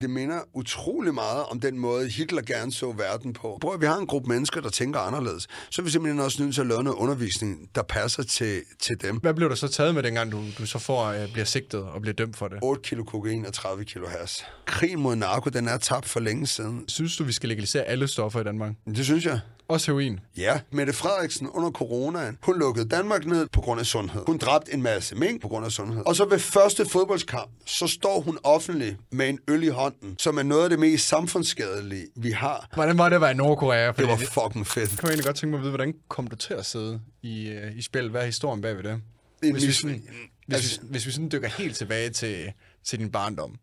Det minder utrolig meget om den måde, Hitler gerne så verden på. Prøv at vi har en gruppe mennesker, der tænker anderledes. Så er vi simpelthen også nødt til at lave noget undervisning, der passer til, til dem. Hvad blev der så taget med, dengang du, du så får, øh, bliver sigtet og bliver dømt for det? 8 kilo kokain og 30 kilo has. Krigen mod narko, den er tabt for længe siden. Synes du, vi skal legalisere alle stoffer i Danmark? Det synes jeg. Også heroin? Ja, Mette Frederiksen under coronaen, hun lukkede Danmark ned på grund af sundhed. Hun dræbte en masse mængd på grund af sundhed. Og så ved første fodboldskamp, så står hun offentlig med en øl i hånden, som er noget af det mest samfundsskadelige, vi har. Hvordan var det at være i Nordkorea? Det var fucking fedt. Jeg kunne egentlig godt tænke mig at vide, hvordan kom du til at sidde i, øh, i spil? Hvad er historien bagved det? En Hvis vi, sådan, hvis, altså- vi, hvis vi sådan dykker helt tilbage til, til din barndom,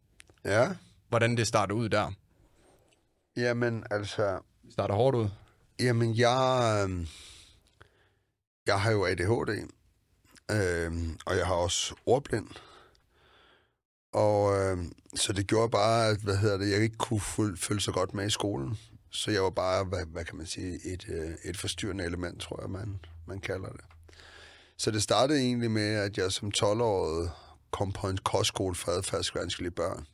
Ja, hvordan det starter ud der. jamen altså... Starter hårdt ud. Jamen, jeg, øh, jeg har jo ADHD, øh, og jeg har også ordblind. Og øh, så det gjorde bare, at hvad hedder det, jeg ikke kunne følge, følge så godt med i skolen. Så jeg var bare, hvad, hvad kan man sige, et, øh, et forstyrrende element, tror jeg, man, man kalder det. Så det startede egentlig med, at jeg som 12-årig kom på en kostskole for adfærdsvanskelige børn.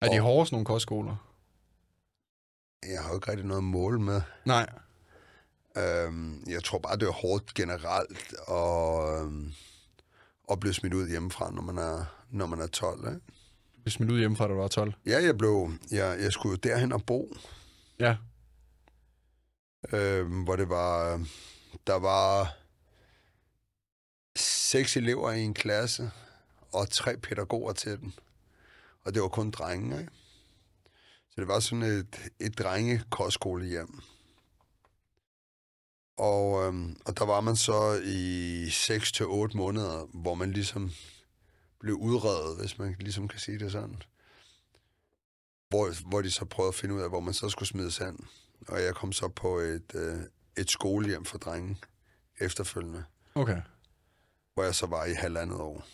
Er de hårde, sådan nogle kostskoler? Jeg har jo ikke rigtig noget at måle med. Nej. Øhm, jeg tror bare, det er hårdt generelt at, øhm, at blive smidt ud hjemmefra, når man er, når man er 12. Ikke? Blev smidt ud hjemmefra, da du var 12. Ja, jeg, blev, jeg, jeg skulle jo derhen og bo, Ja. øhm, hvor det var, der var seks elever i en klasse, og tre pædagoger til den. Og det var kun drenge, ikke? Så det var sådan et, et drengekostskolehjem. Og, øhm, og der var man så i 6 til otte måneder, hvor man ligesom blev udredet, hvis man ligesom kan sige det sådan. Hvor, hvor de så prøvede at finde ud af, hvor man så skulle smides hen. Og jeg kom så på et, øh, et skolehjem for drenge efterfølgende, Okay. hvor jeg så var i halvandet år.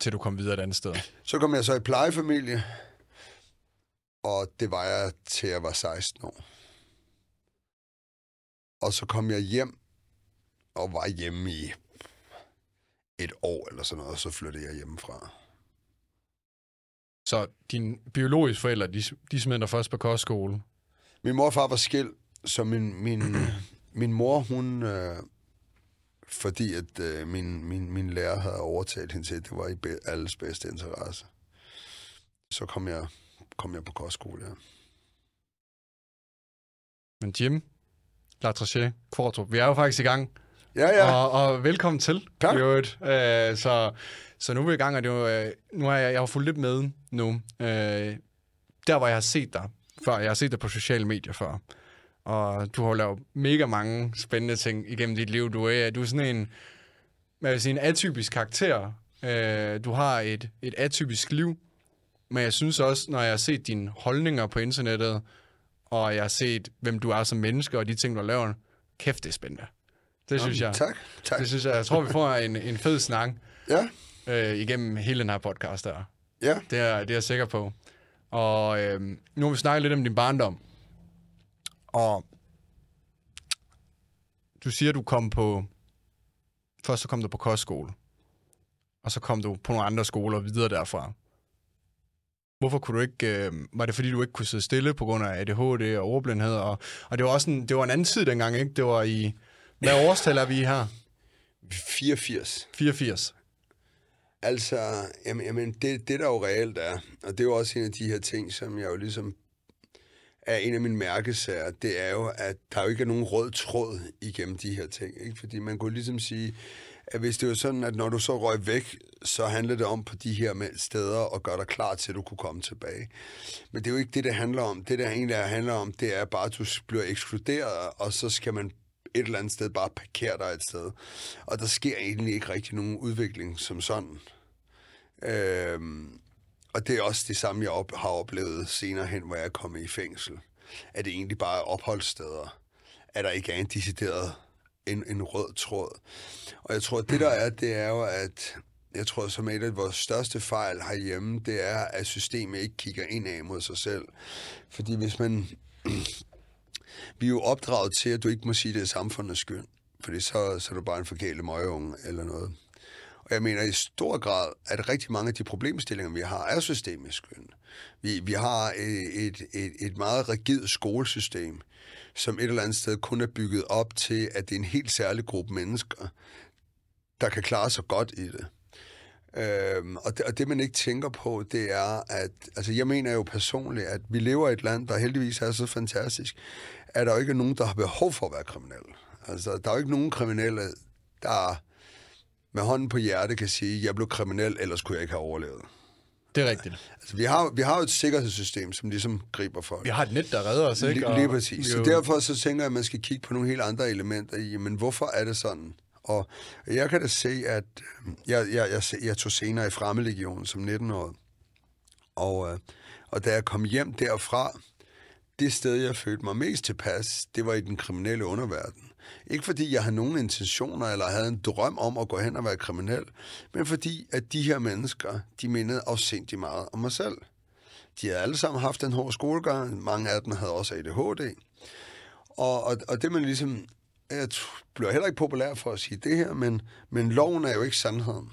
Til du kom videre et andet sted. Så kom jeg så i plejefamilie, og det var jeg til jeg var 16 år. Og så kom jeg hjem, og var hjemme i et år eller sådan noget, og så flyttede jeg hjemmefra. Så dine biologiske forældre, de, de smed dig først på kostskole. Min mor og far var skilt, så min, min, min mor, hun, øh, fordi at øh, min, min, min lærer havde overtalt hende til, at det var i alles bedste interesse. Så kom jeg, kom jeg på kostskole, ja. Men Jim, Latraché, Kvartrup, vi er jo faktisk i gang. Ja, ja. Og, og velkommen til. Tak. øvrigt. Øh, så, så nu er vi i gang, og det er jo, øh, nu har jeg, jeg har fulgt lidt med nu. Øh, der, hvor jeg har set dig før, jeg har set dig på sociale medier før. Og du har lavet mega mange spændende ting igennem dit liv. Du er, du er sådan en, hvad vil sige, en atypisk karakter. Øh, du har et, et atypisk liv. Men jeg synes også, når jeg har set dine holdninger på internettet, og jeg har set, hvem du er som menneske, og de ting, du laver, kæft, det er spændende. Det synes jeg. Tak, tak. Det synes jeg. Jeg tror, vi får en, en fed snak Ja, øh, igennem hele den her podcast der. ja. Det er, det er jeg sikker på. Og øh, nu har vi snakket lidt om din barndom. Og du siger, du kom på... Først så kom du på kostskole. Og så kom du på nogle andre skoler videre derfra. Hvorfor kunne du ikke... Øh, var det fordi, du ikke kunne sidde stille på grund af ADHD og ordblindhed? Og, og det var også en, det var en anden tid dengang, ikke? Det var i... Hvad årstal er vi her? 84. 84. Altså, jamen, jamen det, det der jo reelt er, og det er jo også en af de her ting, som jeg jo ligesom er en af mine mærkesager, det er jo, at der jo ikke er nogen rød tråd igennem de her ting. Ikke? Fordi man kunne ligesom sige, at hvis det var sådan, at når du så røg væk, så handler det om på de her steder og gøre dig klar til, at du kunne komme tilbage. Men det er jo ikke det, det handler om. Det, der egentlig handler om, det er bare, at du bliver ekskluderet, og så skal man et eller andet sted bare parkere dig et sted. Og der sker egentlig ikke rigtig nogen udvikling som sådan. Øhm, og det er også det samme, jeg op, har oplevet senere hen, hvor jeg er kommet i fængsel. At det egentlig bare er opholdssteder. At der ikke er en decideret en, en rød tråd. Og jeg tror, at det der er, det er jo, at jeg tror, som et af vores største fejl herhjemme, det er, at systemet ikke kigger indad mod sig selv. Fordi hvis man... vi er jo opdraget til, at du ikke må sige, at det er samfundets skyld. Fordi så, så er du bare en forkælet møgeunge eller noget. Og jeg mener i stor grad, at rigtig mange af de problemstillinger, vi har, er systemiske. Vi, vi har et, et, et, et meget rigidt skolesystem, som et eller andet sted kun er bygget op til, at det er en helt særlig gruppe mennesker, der kan klare sig godt i det. Øhm, og, det, og det, man ikke tænker på, det er, at altså, jeg mener jo personligt, at vi lever i et land, der heldigvis er så fantastisk, at der jo ikke er nogen, der har behov for at være kriminel. Altså, der er jo ikke nogen kriminelle, der med hånden på hjertet kan sige, jeg blev kriminel, ellers kunne jeg ikke have overlevet. Det er rigtigt. Altså, vi har, vi har jo et sikkerhedssystem, som ligesom griber folk. Vi har et net, der redder os, ikke? Lige, lige præcis. Så derfor så tænker jeg, at man skal kigge på nogle helt andre elementer i, men hvorfor er det sådan? Og jeg kan da se, at øh, jeg, jeg, jeg, jeg tog senere i Fremmelegionen som 19-årig. Og, øh, og da jeg kom hjem derfra, det sted, jeg følte mig mest tilpas, det var i den kriminelle underverden. Ikke fordi jeg havde nogen intentioner eller havde en drøm om at gå hen og være kriminel, men fordi at de her mennesker, de mindede afsindigt meget om mig selv. De havde alle sammen haft en hård skolegang, mange af dem havde også ADHD. Og, og, og det man ligesom jeg bliver heller ikke populær for at sige det her, men, men loven er jo ikke sandheden.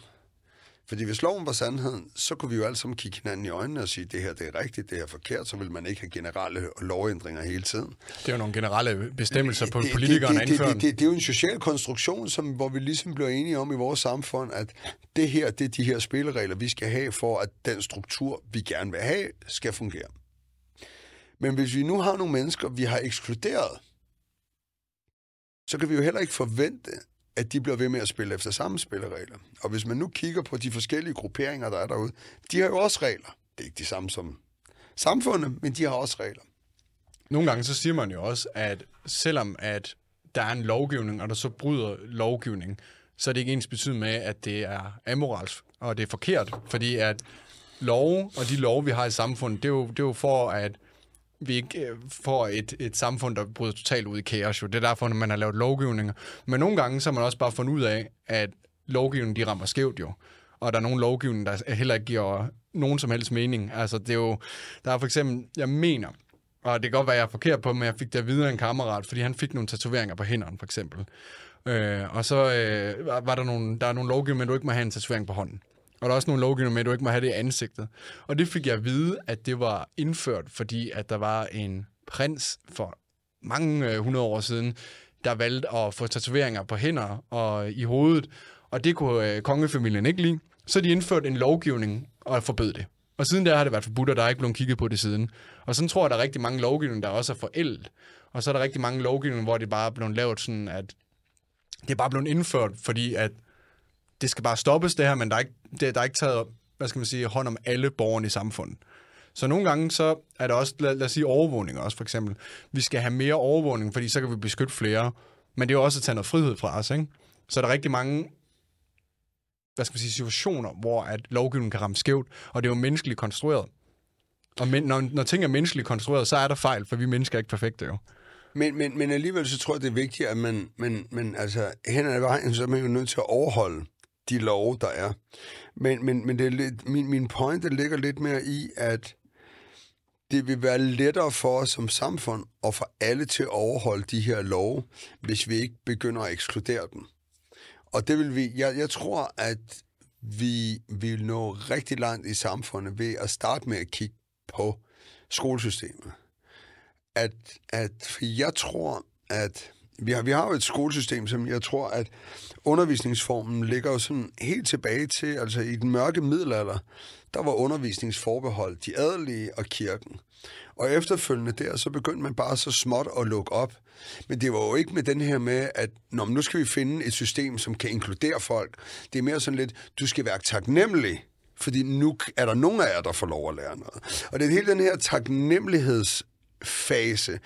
Fordi hvis loven var sandheden, så kunne vi jo alle sammen kigge hinanden i øjnene og sige, det her det er rigtigt, det her er forkert, så vil man ikke have generelle lovændringer hele tiden. Det er jo nogle generelle bestemmelser på politikerne det, det, det, det, det, det er jo en social konstruktion, som, hvor vi ligesom bliver enige om i vores samfund, at det her, det er de her spilleregler, vi skal have for, at den struktur, vi gerne vil have, skal fungere. Men hvis vi nu har nogle mennesker, vi har ekskluderet, så kan vi jo heller ikke forvente, at de bliver ved med at spille efter samme spilleregler. Og hvis man nu kigger på de forskellige grupperinger, der er derude, de har jo også regler. Det er ikke de samme som samfundet, men de har også regler. Nogle gange så siger man jo også, at selvom at der er en lovgivning, og der så bryder lovgivning, så er det ikke ens betydet med, at det er amoralsk, og det er forkert, fordi at lov og de lov, vi har i samfundet, det er jo, det er jo for, at vi ikke øh, får et, et samfund, der bryder totalt ud i kaos. Jo. Det er derfor, man har lavet lovgivninger. Men nogle gange så har man også bare fundet ud af, at lovgivningen de rammer skævt jo. Og der er nogle lovgivninger, der heller ikke giver nogen som helst mening. Altså, det er jo... Der er for eksempel... Jeg mener, og det kan godt være, jeg er forkert på, men jeg fik det videre en kammerat, fordi han fik nogle tatoveringer på hænderne, for eksempel. Øh, og så øh, var der nogle, der er nogle lovgivninger, du ikke må have en tatovering på hånden. Og der er også nogle lovgivninger med, at du ikke må have det i ansigtet. Og det fik jeg at vide, at det var indført, fordi at der var en prins for mange øh, hundrede år siden, der valgte at få tatoveringer på hænder og i hovedet. Og det kunne øh, kongefamilien ikke lide. Så de indførte en lovgivning og forbød det. Og siden der har det været forbudt, og der er ikke blevet kigget på det siden. Og sådan tror jeg, der er rigtig mange lovgivninger, der også er forældet. Og så er der rigtig mange lovgivninger, hvor det bare er blevet lavet sådan, at det er bare blevet indført, fordi at det skal bare stoppes det her, men der er ikke, det, der er ikke taget hvad skal man sige, hånd om alle borgerne i samfundet. Så nogle gange så er der også, lad, lad os sige overvågning også for eksempel. Vi skal have mere overvågning, fordi så kan vi beskytte flere. Men det er jo også at tage noget frihed fra os, ikke? Så er der rigtig mange hvad skal man sige, situationer, hvor at lovgivningen kan ramme skævt, og det er jo menneskeligt konstrueret. Og men, når, når ting er menneskeligt konstrueret, så er der fejl, for vi mennesker er ikke perfekte jo. Men, men, men alligevel så tror jeg, det er vigtigt, at man, men, men altså, hen ad vejen, så er man jo nødt til at overholde de love, der er. Men, men, men det er lidt, min, min point ligger lidt mere i, at det vil være lettere for os som samfund og for alle til at overholde de her love, hvis vi ikke begynder at ekskludere dem. Og det vil vi, jeg, jeg tror, at vi vil nå rigtig langt i samfundet ved at starte med at kigge på skolesystemet. At, at jeg tror, at vi har, vi har jo et skolesystem, som jeg tror, at undervisningsformen ligger jo sådan helt tilbage til, altså i den mørke middelalder, der var undervisningsforbehold de adelige og kirken. Og efterfølgende der, så begyndte man bare så småt at lukke op. Men det var jo ikke med den her med, at Nå, nu skal vi finde et system, som kan inkludere folk. Det er mere sådan lidt, du skal være taknemmelig, fordi nu er der nogen af jer, der får lov at lære noget. Og det er hele den her taknemmelighedsfase,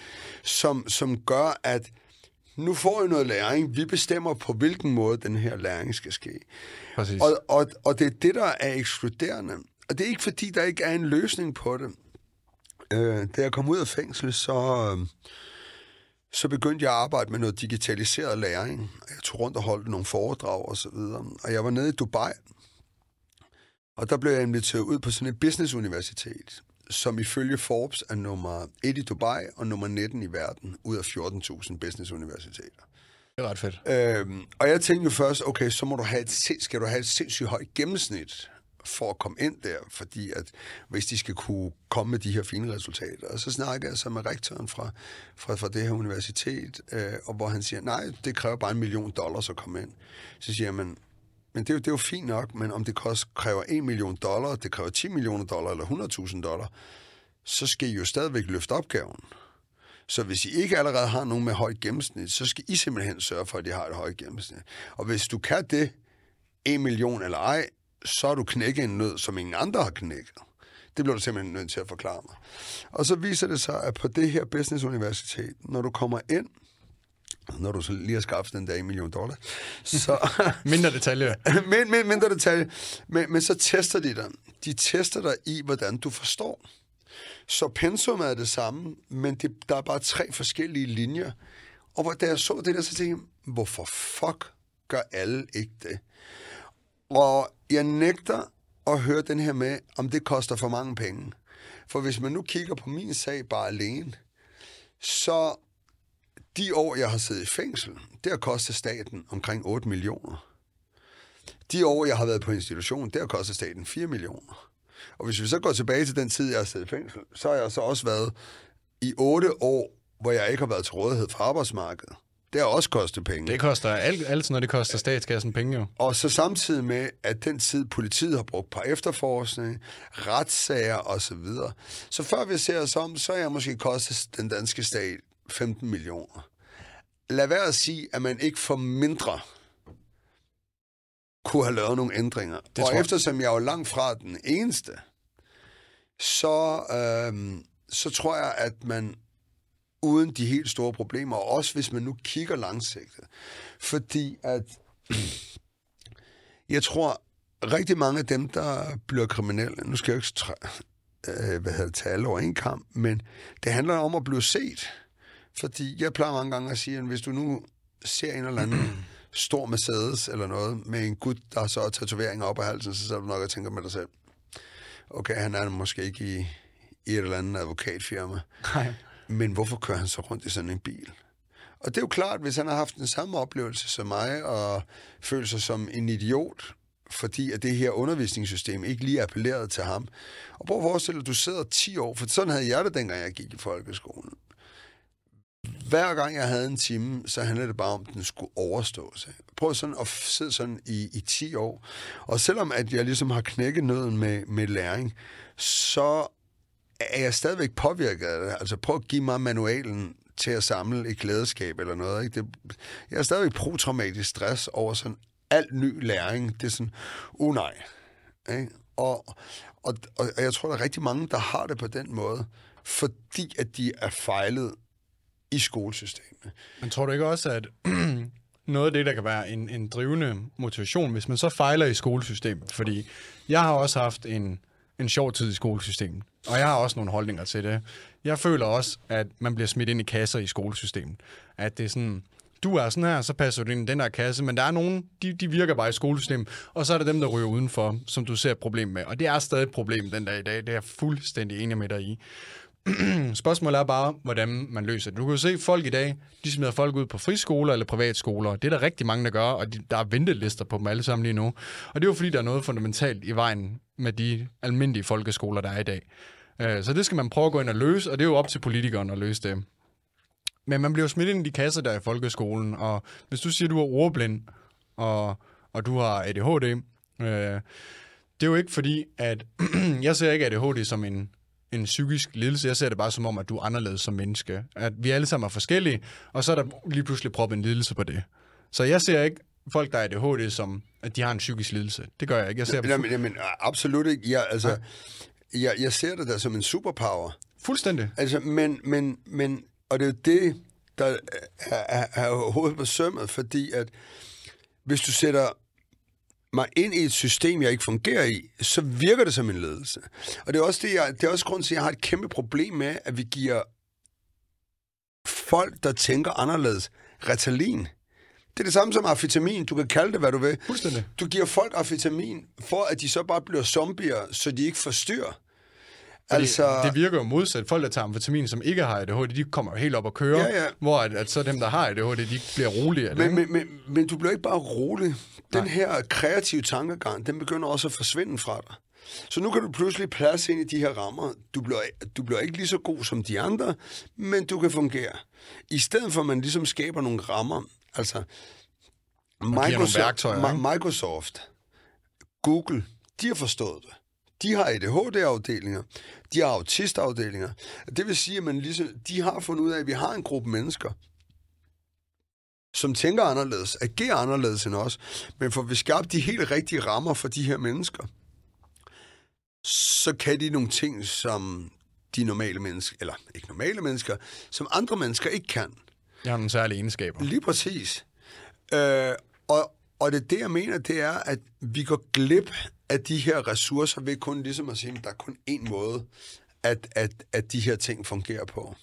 som, som gør, at nu får I noget læring. Vi bestemmer på, hvilken måde den her læring skal ske. Præcis. Og, og, og det er det, der er ekskluderende. Og det er ikke, fordi der ikke er en løsning på det. Øh, da jeg kom ud af fængsel, så, øh, så begyndte jeg at arbejde med noget digitaliseret læring. Jeg tog rundt og holdt nogle foredrag og så videre. Og jeg var nede i Dubai, og der blev jeg inviteret ud på sådan et businessuniversitet, som ifølge Forbes er nummer 1 i Dubai og nummer 19 i verden ud af 14.000 businessuniversiteter. Det er ret fedt. Øhm, og jeg tænkte jo først, okay, så må du have et, skal du have et sindssygt højt gennemsnit for at komme ind der, fordi at hvis de skal kunne komme med de her fine resultater. Og så snakker jeg så med rektoren fra, fra, fra det her universitet, øh, og hvor han siger, nej, det kræver bare en million dollars at komme ind. Så siger jeg, men, det, er jo, det er jo fint nok, men om det kost, kræver 1 million dollar, det kræver 10 millioner dollar eller 100.000 dollar, så skal I jo stadigvæk løfte opgaven. Så hvis I ikke allerede har nogen med højt gennemsnit, så skal I simpelthen sørge for, at de har et højt gennemsnit. Og hvis du kan det, 1 million eller ej, så er du knækket en nød, som ingen andre har knækket. Det bliver du simpelthen nødt til at forklare mig. Og så viser det sig, at på det her Business Universitet, når du kommer ind, når du så lige har skaffet den der 1 million dollar, så... Mindre detaljer. men, men, mindre detalje. Men, men så tester de dig. De tester dig i, hvordan du forstår. Så pensum er det samme, men det, der er bare tre forskellige linjer. Og hvor, da jeg så det der, så tænkte jeg, hvorfor fuck gør alle ikke det? Og jeg nægter at høre den her med, om det koster for mange penge. For hvis man nu kigger på min sag bare alene, så de år, jeg har siddet i fængsel, det har kostet staten omkring 8 millioner. De år, jeg har været på institution, det har kostet staten 4 millioner. Og hvis vi så går tilbage til den tid, jeg har siddet i fængsel, så har jeg så også været i 8 år, hvor jeg ikke har været til rådighed for arbejdsmarkedet. Det har også kostet penge. Det koster alt, alt når det koster statskassen penge jo. Og så samtidig med, at den tid, politiet har brugt på efterforskning, retssager osv. Så, så før vi ser os om, så er jeg måske kostet den danske stat 15 millioner. Lad være at sige, at man ikke for mindre kunne have lavet nogle ændringer. Det og jeg. eftersom jeg er jo langt fra den eneste, så, øhm, så tror jeg, at man uden de helt store problemer, og også hvis man nu kigger langsigtet. Fordi at jeg tror, rigtig mange af dem, der bliver kriminelle, nu skal jeg ikke træ, øh, hvad hedder tage alle over en kamp, men det handler om at blive set. Fordi jeg plejer mange gange at sige, at hvis du nu ser en eller anden stor Mercedes eller noget, med en gut, der så har tatoveringer op ad halsen, så sidder du nok og tænker med dig selv, okay, han er måske ikke i, i et eller andet advokatfirma. Nej. Men hvorfor kører han så rundt i sådan en bil? Og det er jo klart, hvis han har haft den samme oplevelse som mig, og føler sig som en idiot, fordi at det her undervisningssystem ikke lige appellerede til ham. Og prøv at forestille dig, at du sidder 10 år, for sådan havde jeg det, dengang jeg gik i folkeskolen. Hver gang jeg havde en time, så handlede det bare om, at den skulle overstås. Prøv sådan at sidde sådan i, i 10 år. Og selvom at jeg ligesom har knækket nøden med, med læring, så er jeg stadigvæk påvirket af det. Altså prøv at give mig manualen til at samle et klædeskab eller noget. Ikke? Det, jeg er stadigvæk protraumatisk stress over sådan alt ny læring. Det er sådan, uh nej. Ikke? Og, og, og jeg tror, der er rigtig mange, der har det på den måde, fordi at de er fejlet i skolesystemet. Men tror du ikke også, at noget af det, der kan være en, en drivende motivation, hvis man så fejler i skolesystemet? Fordi jeg har også haft en, en sjov tid i skolesystemet, og jeg har også nogle holdninger til det. Jeg føler også, at man bliver smidt ind i kasser i skolesystemet. At det er sådan, du er sådan her, så passer du ind i den der kasse, men der er nogen, de, de virker bare i skolesystemet, og så er der dem, der ryger udenfor, som du ser et problem med. Og det er stadig et problem den dag i dag, det er jeg fuldstændig enig med dig i. Spørgsmålet er bare, hvordan man løser det. Du kan jo se, folk i dag, de smider folk ud på friskoler eller privatskoler. Det er der rigtig mange, der gør, og de, der er ventelister på dem alle sammen lige nu. Og det er jo fordi, der er noget fundamentalt i vejen med de almindelige folkeskoler, der er i dag. Øh, så det skal man prøve at gå ind og løse, og det er jo op til politikeren at løse det. Men man bliver jo smidt ind i de kasser der i folkeskolen, og hvis du siger, at du er ordblind, og, og du har ADHD, øh, det er jo ikke fordi, at jeg ser ikke ADHD som en, en psykisk lidelse. Jeg ser det bare som om, at du er anderledes som menneske. At vi alle sammen er forskellige, og så er der lige pludselig proppet en lidelse på det. Så jeg ser ikke folk, der er ADHD, som at de har en psykisk lidelse. Det gør jeg ikke. Jeg ser Jamen, jamen, absolut ikke. Jeg, altså, jeg, jeg ser det der som en superpower. fuldstændig. Altså, men, men, men, og det er det, der er, er, er hovedet på sømmet, fordi at hvis du sætter mig ind i et system, jeg ikke fungerer i, så virker det som en ledelse. Og det er også, det, jeg, det er også grund til, at jeg har et kæmpe problem med, at vi giver folk, der tænker anderledes, Ritalin. Det er det samme som amfetamin. Du kan kalde det, hvad du vil. Fuldstændig. Du giver folk amfetamin, for at de så bare bliver zombier, så de ikke forstyrrer. Altså, det virker jo modsat. Folk, der tager amfetamin, som ikke har ADHD, de kommer jo helt op og kører, Ja, ja. hvor at, at så dem, der har ADHD, de bliver rolige af det. men, men, men, men du bliver ikke bare rolig. Den Nej. her kreative tankegang, den begynder også at forsvinde fra dig. Så nu kan du pludselig plads ind i de her rammer. Du bliver, du bliver ikke lige så god som de andre, men du kan fungere. I stedet for, at man ligesom skaber nogle rammer, altså nogle værktøjer, Mi- ikke? Microsoft, Google, de har forstået det. De har ADHD-afdelinger, de har autistafdelinger. Det vil sige, at man ligesom, de har fundet ud af, at vi har en gruppe mennesker, som tænker anderledes, agerer anderledes end os, men får vi skabt de helt rigtige rammer for de her mennesker, så kan de nogle ting, som de normale mennesker, eller ikke normale mennesker, som andre mennesker ikke kan. Jeg har nogle særlige egenskaber. Lige præcis. Øh, og, og det det, jeg mener, det er, at vi går glip af de her ressourcer ved kun ligesom at sige, at der er kun én måde, at, at, at de her ting fungerer på.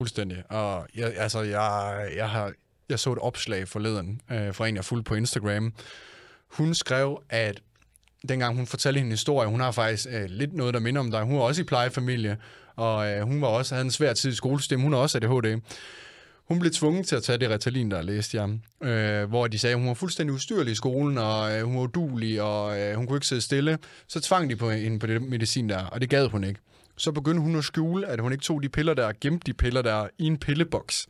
Fuldstændig. Og jeg, altså, jeg, jeg, har, jeg så et opslag forleden øh, fra en, jeg fulgte på Instagram. Hun skrev, at dengang hun fortalte hende historie, hun har faktisk øh, lidt noget, der minder om dig. Hun var også i plejefamilie, og øh, hun var også, havde en svær tid i skolesystemet. Hun har også ADHD. Hun blev tvunget til at tage det Ritalin, der læste jeg, øh, hvor de sagde, at hun var fuldstændig ustyrlig i skolen, og øh, hun var udulig, og øh, hun kunne ikke sidde stille. Så tvang de på hende på det medicin der, og det gad hun ikke. Så begyndte hun at skjule, at hun ikke tog de piller der, og gemte de piller der i en pilleboks.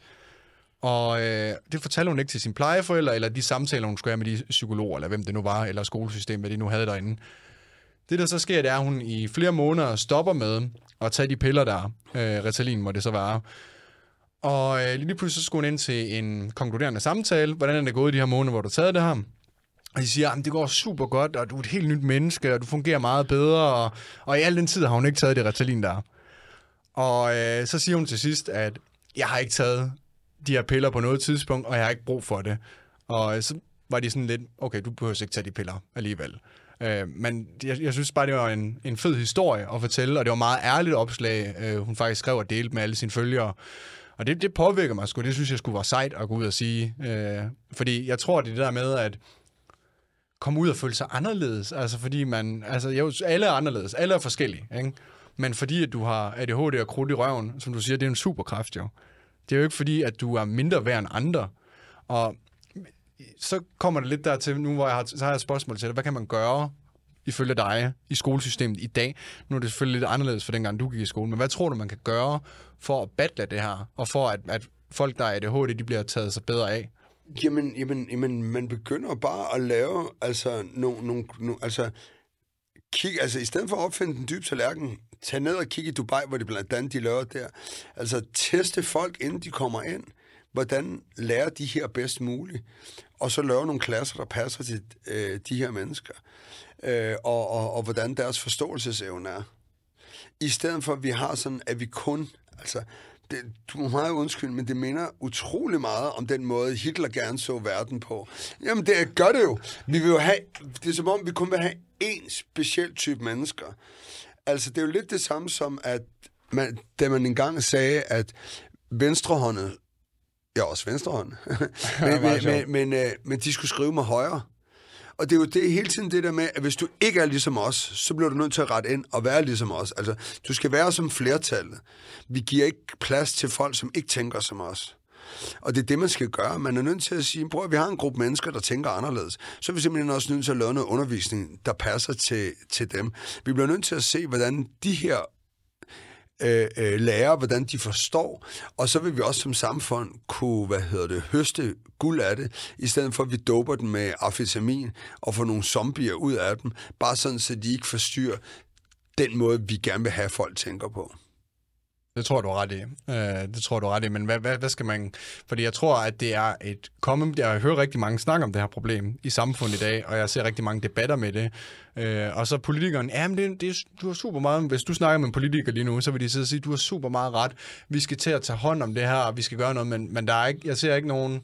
Og øh, det fortalte hun ikke til sin plejeforældre, eller de samtaler, hun skulle have med de psykologer, eller hvem det nu var, eller skolesystemet, hvad de nu havde derinde. Det, der så sker, det er, at hun i flere måneder stopper med at tage de piller der, øh, Ritalin må det så være. Og øh, lige pludselig så skulle hun ind til en konkluderende samtale. Hvordan er det gået i de her måneder, hvor du har taget det her? Og de siger, at det går super godt, og du er et helt nyt menneske, og du fungerer meget bedre. Og, og i al den tid har hun ikke taget det Ritalin der. Og øh, så siger hun til sidst, at jeg har ikke taget de her piller på noget tidspunkt, og jeg har ikke brug for det. Og øh, så var de sådan lidt, okay, du behøver ikke tage de piller alligevel. Øh, men jeg, jeg synes bare, det var en, en fed historie at fortælle, og det var meget ærligt opslag, øh, hun faktisk skrev og delte med alle sine følgere. Og det, det påvirker mig sgu. Det synes jeg skulle være sejt at gå ud og sige. Øh, fordi jeg tror, det er det der med, at komme ud og føle sig anderledes. Altså fordi man, altså jo, alle er anderledes. Alle er forskellige, ikke? Men fordi at du har ADHD og krudt i røven, som du siger, det er en superkraft jo. Det er jo ikke fordi, at du er mindre værd end andre. Og så kommer det lidt dertil, nu hvor jeg har, så har jeg et spørgsmål til dig. Hvad kan man gøre ifølge dig i skolesystemet i dag? Nu er det selvfølgelig lidt anderledes for dengang du gik i skole, men hvad tror du, man kan gøre for at battle det her, og for at, at folk, der er ADHD, de bliver taget sig bedre af? Jamen, jamen, jamen, man begynder bare at lave, altså, nogle, nogle, no, altså, kig, altså, i stedet for at opfinde den dybe tallerken, tag ned og kig i Dubai, hvor de blandt andet de laver der. Altså, teste folk, inden de kommer ind. Hvordan lærer de her bedst muligt? Og så lave nogle klasser, der passer til øh, de her mennesker. Øh, og, og, og hvordan deres forståelsesevne er. I stedet for, at vi har sådan, at vi kun, altså, det, du må meget undskylde, men det minder utrolig meget om den måde, Hitler gerne så verden på. Jamen, det gør det jo. Vi vil jo have, det er som om, vi kun vil have én speciel type mennesker. Altså, det er jo lidt det samme som, at man, da man engang sagde, at venstrehåndet, ja, også venstrehånd, men, men, men, men, øh, men de skulle skrive med højre. Og det er jo det, hele tiden det der med, at hvis du ikke er ligesom os, så bliver du nødt til at rette ind og være ligesom os. Altså, du skal være som flertallet. Vi giver ikke plads til folk, som ikke tænker som os. Og det er det, man skal gøre. Man er nødt til at sige, prøv at vi har en gruppe mennesker, der tænker anderledes. Så er vi simpelthen også nødt til at lave noget undervisning, der passer til, til dem. Vi bliver nødt til at se, hvordan de her øh, øh, lære, hvordan de forstår, og så vil vi også som samfund kunne, hvad hedder det, høste guld af det, i stedet for at vi doper dem med amfetamin og får nogle zombier ud af dem, bare sådan, så de ikke forstyrrer den måde, vi gerne vil have, folk tænker på. Det tror du er ret i. Øh, det tror du er ret i. Men hvad, hvad, hvad skal man... Fordi jeg tror, at det er et common... Jeg hører rigtig mange snakke om det her problem i samfundet i dag, og jeg ser rigtig mange debatter med det. Øh, og så politikeren, ja, men det, det, du har super meget... Hvis du snakker med en politiker lige nu, så vil de sidde og sige, du har super meget ret. Vi skal til at tage hånd om det her, og vi skal gøre noget, men, men der er ikke, jeg ser ikke nogen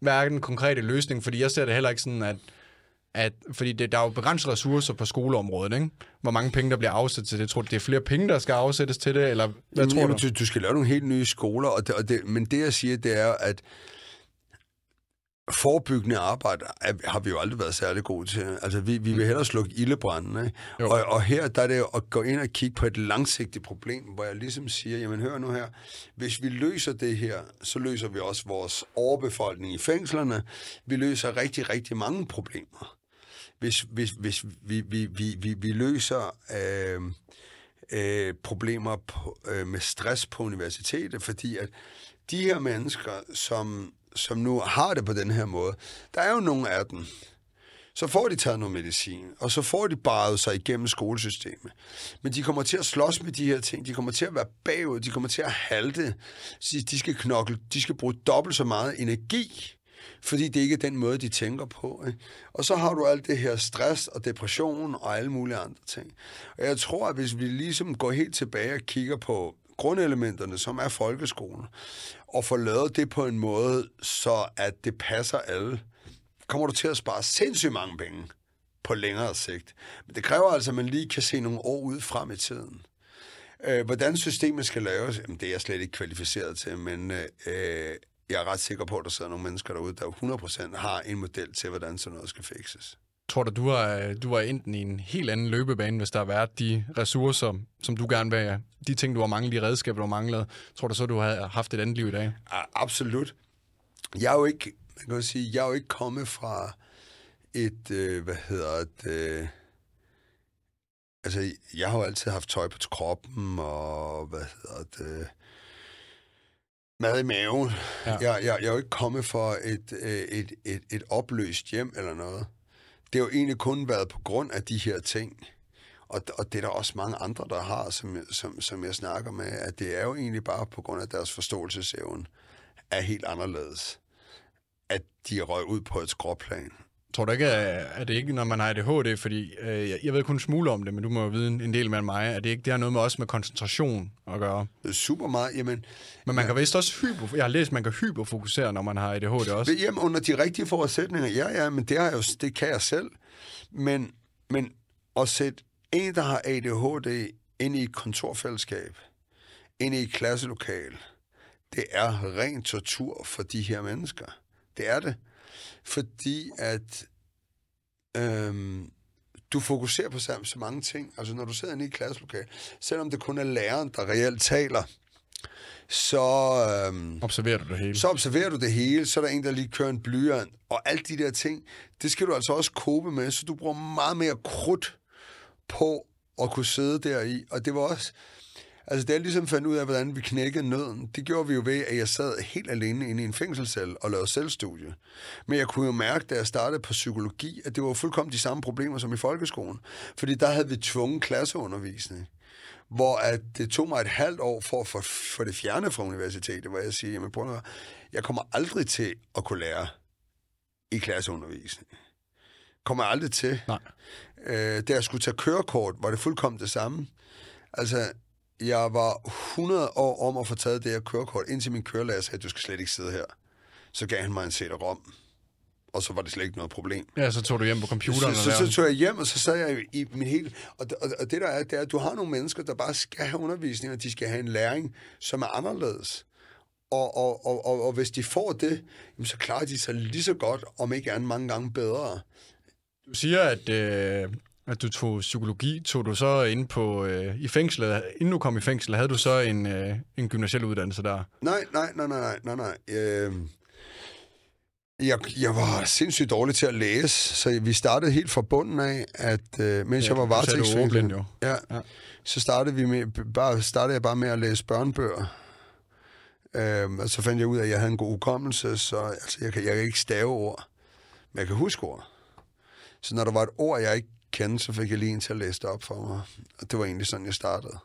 hverken konkrete løsning, fordi jeg ser det heller ikke sådan, at at, fordi det, der er jo begrænsede ressourcer på skoleområdet, ikke? Hvor mange penge, der bliver afsat til det. Tror du, det er flere penge, der skal afsættes til det, eller hvad tror Jamen, du? du? Du skal lave nogle helt nye skoler, og det, og det, men det, jeg siger, det er, at forebyggende arbejde er, har vi jo aldrig været særlig gode til. Altså, vi, vi vil hellere slukke ildebranden, ikke? Og, og her der er det jo at gå ind og kigge på et langsigtigt problem, hvor jeg ligesom siger, jamen hør nu her, hvis vi løser det her, så løser vi også vores overbefolkning i fængslerne. Vi løser rigtig, rigtig mange problemer. Hvis, hvis, hvis vi, vi, vi, vi, vi løser... Øh, øh, problemer på, øh, med stress på universitetet, fordi at de her mennesker, som, som nu har det på den her måde, der er jo nogle af dem, så får de taget noget medicin, og så får de bare sig igennem skolesystemet. Men de kommer til at slås med de her ting, de kommer til at være bagud, de kommer til at halte, de skal knokle, de skal bruge dobbelt så meget energi, fordi det ikke er den måde, de tænker på. Ikke? Og så har du alt det her stress og depression og alle mulige andre ting. Og jeg tror, at hvis vi ligesom går helt tilbage og kigger på grundelementerne, som er folkeskolen, og får lavet det på en måde, så at det passer alle, kommer du til at spare sindssygt mange penge på længere sigt. Men det kræver altså, at man lige kan se nogle år ud frem i tiden. Øh, hvordan systemet skal laves, jamen, det er jeg slet ikke kvalificeret til, men øh, øh jeg er ret sikker på, at der sidder nogle mennesker derude, der 100% har en model til, hvordan sådan noget skal fikses. Tror du, du var, du var enten i en helt anden løbebane, hvis der har været de ressourcer, som du gerne vil de ting, du har manglet, de redskaber, du har manglet. Tror du så, du har haft et andet liv i dag? Absolut. Jeg er jo ikke, man kan sige, jeg er jo ikke kommet fra et, øh, hvad hedder det, øh, altså, jeg har jo altid haft tøj på kroppen, og hvad hedder det, mad i maven. Ja. Jeg, jeg, jeg er jo ikke kommet for et, øh, et, et, et opløst hjem eller noget. Det har jo egentlig kun været på grund af de her ting. Og, og det er der også mange andre, der har, som, som, som jeg snakker med, at det er jo egentlig bare på grund af deres forståelsesevne er helt anderledes. At de røg ud på et skråplan. Tror du ikke, at det ikke, når man har ADHD, fordi øh, jeg ved kun smule om det, men du må jo vide en del med mig, at det ikke det har noget med også med koncentration at gøre? Super meget, jamen... Men man kan vist også hypo, jeg har læst, man kan hyperfokusere, når man har ADHD også. Jamen, under de rigtige forudsætninger, ja, ja, men det, har jeg jo, det kan jeg selv. Men, men at sætte en, der har ADHD, ind i et kontorfællesskab, ind i et klasselokal, det er ren tortur for de her mennesker. Det er det fordi at øhm, du fokuserer på så, så mange ting. Altså når du sidder inde i et klasselokale, selvom det kun er læreren, der reelt taler, så... Øhm, observerer du det hele. Så observerer du det hele, så er der en, der lige kører en blyant, og alt de der ting, det skal du altså også kobe med, så du bruger meget mere krudt på at kunne sidde der i. Og det var også Altså, det er ligesom fandt ud af, hvordan vi knækkede nøden, det gjorde vi jo ved, at jeg sad helt alene inde i en fængselscelle og lavede selvstudie. Men jeg kunne jo mærke, da jeg startede på psykologi, at det var fuldkommen de samme problemer som i folkeskolen. Fordi der havde vi tvungen klasseundervisning hvor at det tog mig et halvt år for at få det fjernet fra universitetet, hvor jeg siger, jamen prøv at jeg kommer aldrig til at kunne lære i klasseundervisning. Kommer aldrig til. Nej. Øh, da jeg skulle tage kørekort, var det fuldkommen det samme. Altså, jeg var 100 år om at få taget det her kørekort, indtil min kørelærer sagde, at du skal slet ikke sidde her. Så gav han mig en CD-ROM, og så var det slet ikke noget problem. Ja, så tog du hjem på computeren. Så, så, så, tog jeg hjem, og så sad jeg i min hele... Og, og, og det der er, det er, at du har nogle mennesker, der bare skal have undervisning, og de skal have en læring, som er anderledes. Og, og, og, og, og hvis de får det, jamen, så klarer de sig lige så godt, om ikke andet mange gange bedre. Du siger, at øh, at du tog psykologi, tog du så ind på øh, i fængslet, inden du kom i fængsel, havde du så en, øh, en gymnasiel uddannelse der? Nej, nej, nej, nej, nej, nej. Øh, jeg, jeg var sindssygt dårlig til at læse, så vi startede helt fra bunden af, at øh, mens ja, jeg var varetægtsfængslet. Ja, ja. så startede, vi med, bare, startede jeg bare med at læse børnebøger. Øh, og så fandt jeg ud af, at jeg havde en god hukommelse, så altså, jeg, kan, jeg kan ikke stave ord, men jeg kan huske ord. Så når der var et ord, jeg ikke kende, så fik jeg lige en til at læse det op for mig. Og det var egentlig sådan, jeg startede.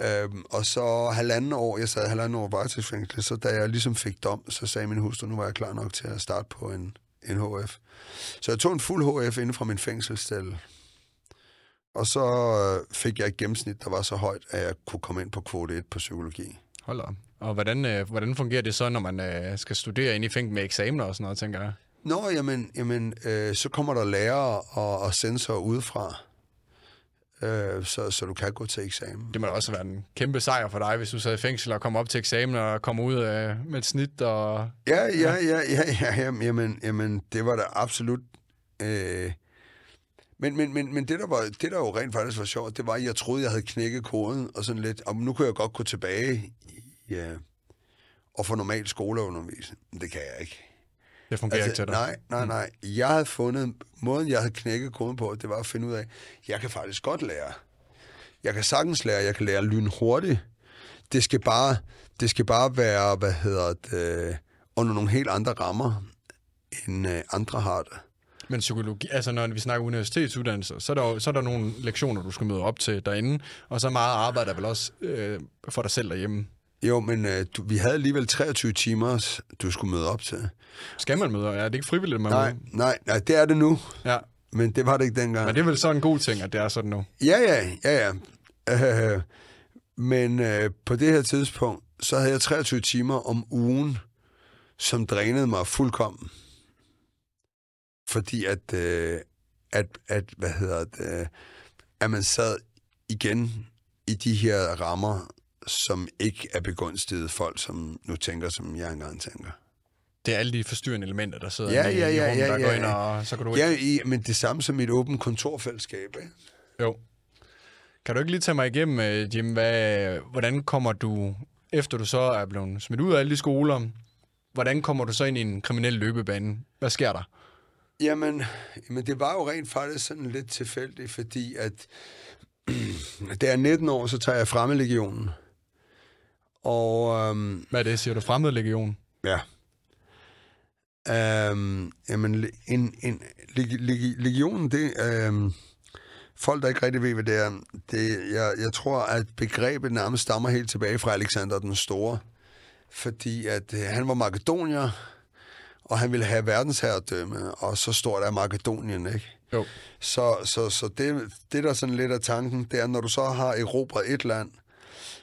Øhm, og så halvanden år, jeg sad halvanden år varetægtsfængsel, så da jeg ligesom fik dom, så sagde min hustru, nu var jeg klar nok til at starte på en, en HF. Så jeg tog en fuld HF inden fra min fængselsstel. Og så øh, fik jeg et gennemsnit, der var så højt, at jeg kunne komme ind på kvote 1 på psykologi. Hold op. Og hvordan, øh, hvordan fungerer det så, når man øh, skal studere ind i fængsel med eksamener og sådan noget, tænker jeg? Nå, jamen, jamen øh, så kommer der lærere og, og sensorer udefra. øh, så, så du kan gå til eksamen. Det må da også være en kæmpe sejr for dig, hvis du sad i fængsel og kom op til eksamen og kom ud øh, med et snit. Og... Ja, ja, ja, ja, ja, jamen, jamen, jamen det var da absolut... Øh, men, men, men, men det, der var, det, der jo rent faktisk var sjovt, det var, at jeg troede, jeg havde knækket koden, og sådan lidt, og nu kunne jeg godt gå tilbage ja, og få normal skoleundervisning. Men det kan jeg ikke. Det fungerer altså, ikke til dig? Nej, nej, nej. Jeg havde fundet, måden jeg havde knækket koden på, det var at finde ud af, jeg kan faktisk godt lære. Jeg kan sagtens lære, jeg kan lære lynhurtigt. Det skal bare, det skal bare være, hvad hedder det, under nogle helt andre rammer, end øh, andre har det. Men psykologi, altså når vi snakker universitetsuddannelser, så er, der, så er der nogle lektioner, du skal møde op til derinde, og så meget arbejde er vel også øh, for dig selv derhjemme. Jo, men øh, du, vi havde alligevel 23 timer, du skulle møde op til. Skal man møde? Ja, det er ikke frivilligt, man Nej, møder. nej, nej, det er det nu, Ja, men det var det ikke dengang. men det er vel så en god ting, at det er sådan nu. Ja, ja, ja, ja. Øh, men øh, på det her tidspunkt, så havde jeg 23 timer om ugen, som drænede mig fuldkommen. Fordi at, øh, at, at hvad hedder det, at man sad igen i de her rammer, som ikke er begunstiget folk, som nu tænker, som jeg engang tænker. Det er alle de forstyrrende elementer, der sidder Ja, inde ja, i, ja, i rummet, ja, der ja, går ind, ja. og så kan du Ja, i, men det samme som et åbent kontorfællesskab, ikke? Jo. Kan du ikke lige tage mig igennem, øh, Jim, hvad, hvordan kommer du, efter du så er blevet smidt ud af alle de skoler, hvordan kommer du så ind i en kriminel løbebane? Hvad sker der? Jamen, jamen, det var jo rent faktisk sådan lidt tilfældigt, fordi at da jeg er 19 år, så tager jeg fremmedlegionen. Og øhm, Hvad er det, siger du? Fremmed legion? ja, øhm, jamen, en, en, leg, leg, legionen, det øhm, folk, der ikke rigtig ved, hvad det er, det, jeg, jeg tror, at begrebet nærmest stammer helt tilbage fra Alexander den Store. Fordi at øh, han var makedonier, og han ville have verdensherredømme, og så står der Makedonien, ikke? Jo. Så, så, så det, det, der sådan lidt af tanken, det er, når du så har erobret et land,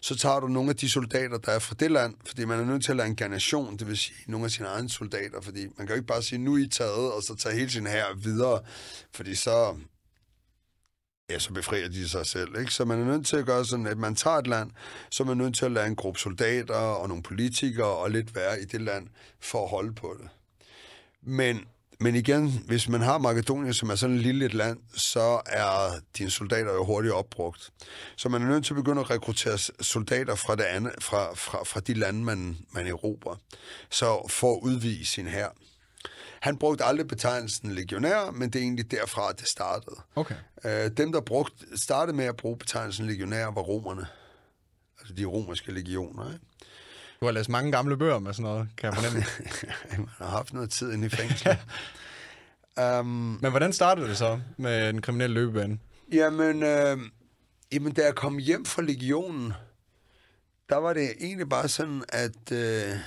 så tager du nogle af de soldater, der er fra det land, fordi man er nødt til at lade en garnation, det vil sige nogle af sine egne soldater, fordi man kan jo ikke bare sige, nu er I taget, og så tage hele sin her videre, fordi så, ja, så befrier de sig selv. Ikke? Så man er nødt til at gøre sådan, at man tager et land, så er man nødt til at lade en gruppe soldater og nogle politikere og lidt være i det land for at holde på det. Men, men igen, hvis man har Makedonien, som er sådan et lille et land, så er dine soldater jo hurtigt opbrugt. Så man er nødt til at begynde at rekruttere soldater fra, det andet, fra, fra, fra de lande, man, man erobrer. Så for at udvise sin her. Han brugte aldrig betegnelsen legionær, men det er egentlig derfra, det startede. Okay. Øh, dem, der brugte, startede med at bruge betegnelsen legionær, var romerne. Altså de romerske legioner. Ikke? Du har læst mange gamle bøger med sådan noget, kan jeg fornemme. Man har haft noget tid inde i fængslet. um, Men hvordan startede det så med den kriminelle løbebane? jamen, øh, jamen, da jeg kom hjem fra legionen, der var det egentlig bare sådan, at øh,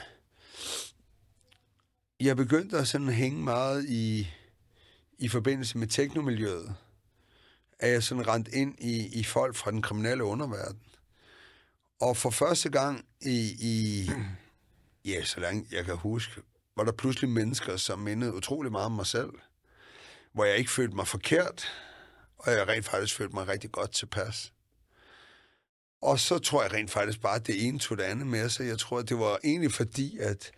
jeg begyndte at sådan hænge meget i, i forbindelse med teknomiljøet. At jeg sådan rent ind i, i folk fra den kriminelle underverden. Og for første gang i, i ja, så langt jeg kan huske, var der pludselig mennesker, som mindede utrolig meget om mig selv. Hvor jeg ikke følte mig forkert, og jeg rent faktisk følte mig rigtig godt tilpas. Og så tror jeg rent faktisk bare, at det ene tog det andet med sig. Jeg tror, at det var egentlig fordi, at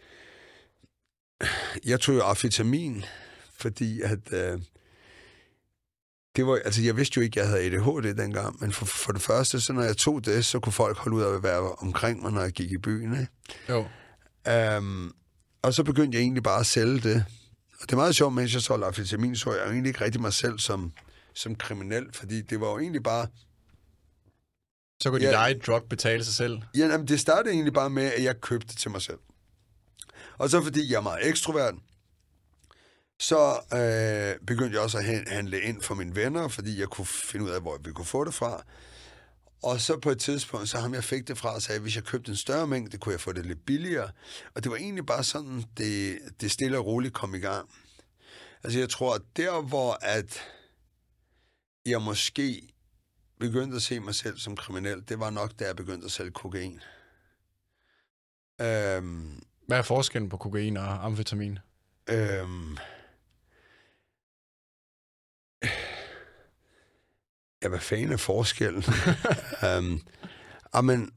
jeg tog jo amfetamin, fordi at øh, det var, altså jeg vidste jo ikke, at jeg havde ADHD dengang, men for, for det første, så når jeg tog det, så kunne folk holde ud af at være omkring mig, når jeg gik i byen. Ikke? Jo. Um, og så begyndte jeg egentlig bare at sælge det. Og det er meget sjovt, mens jeg solgte amfetamin, så jeg jo egentlig ikke rigtig mig selv som, som kriminel, fordi det var jo egentlig bare... Så kunne Ja. dit eget drug betale sig selv. Ja, jamen, det startede egentlig bare med, at jeg købte til mig selv. Og så fordi jeg er meget ekstrovert, så øh, begyndte jeg også at han- handle ind for mine venner, fordi jeg kunne finde ud af, hvor vi kunne få det fra. Og så på et tidspunkt, så ham jeg fik det fra, sagde, at hvis jeg købte en større mængde, kunne jeg få det lidt billigere. Og det var egentlig bare sådan, det, det stille og roligt kom i gang. Altså jeg tror, at der hvor at jeg måske begyndte at se mig selv som kriminel, det var nok, da jeg begyndte at sælge kokain. Øhm, Hvad er forskellen på kokain og amfetamin? øhm, Ja, hvad fanden er forskellen? um, amen,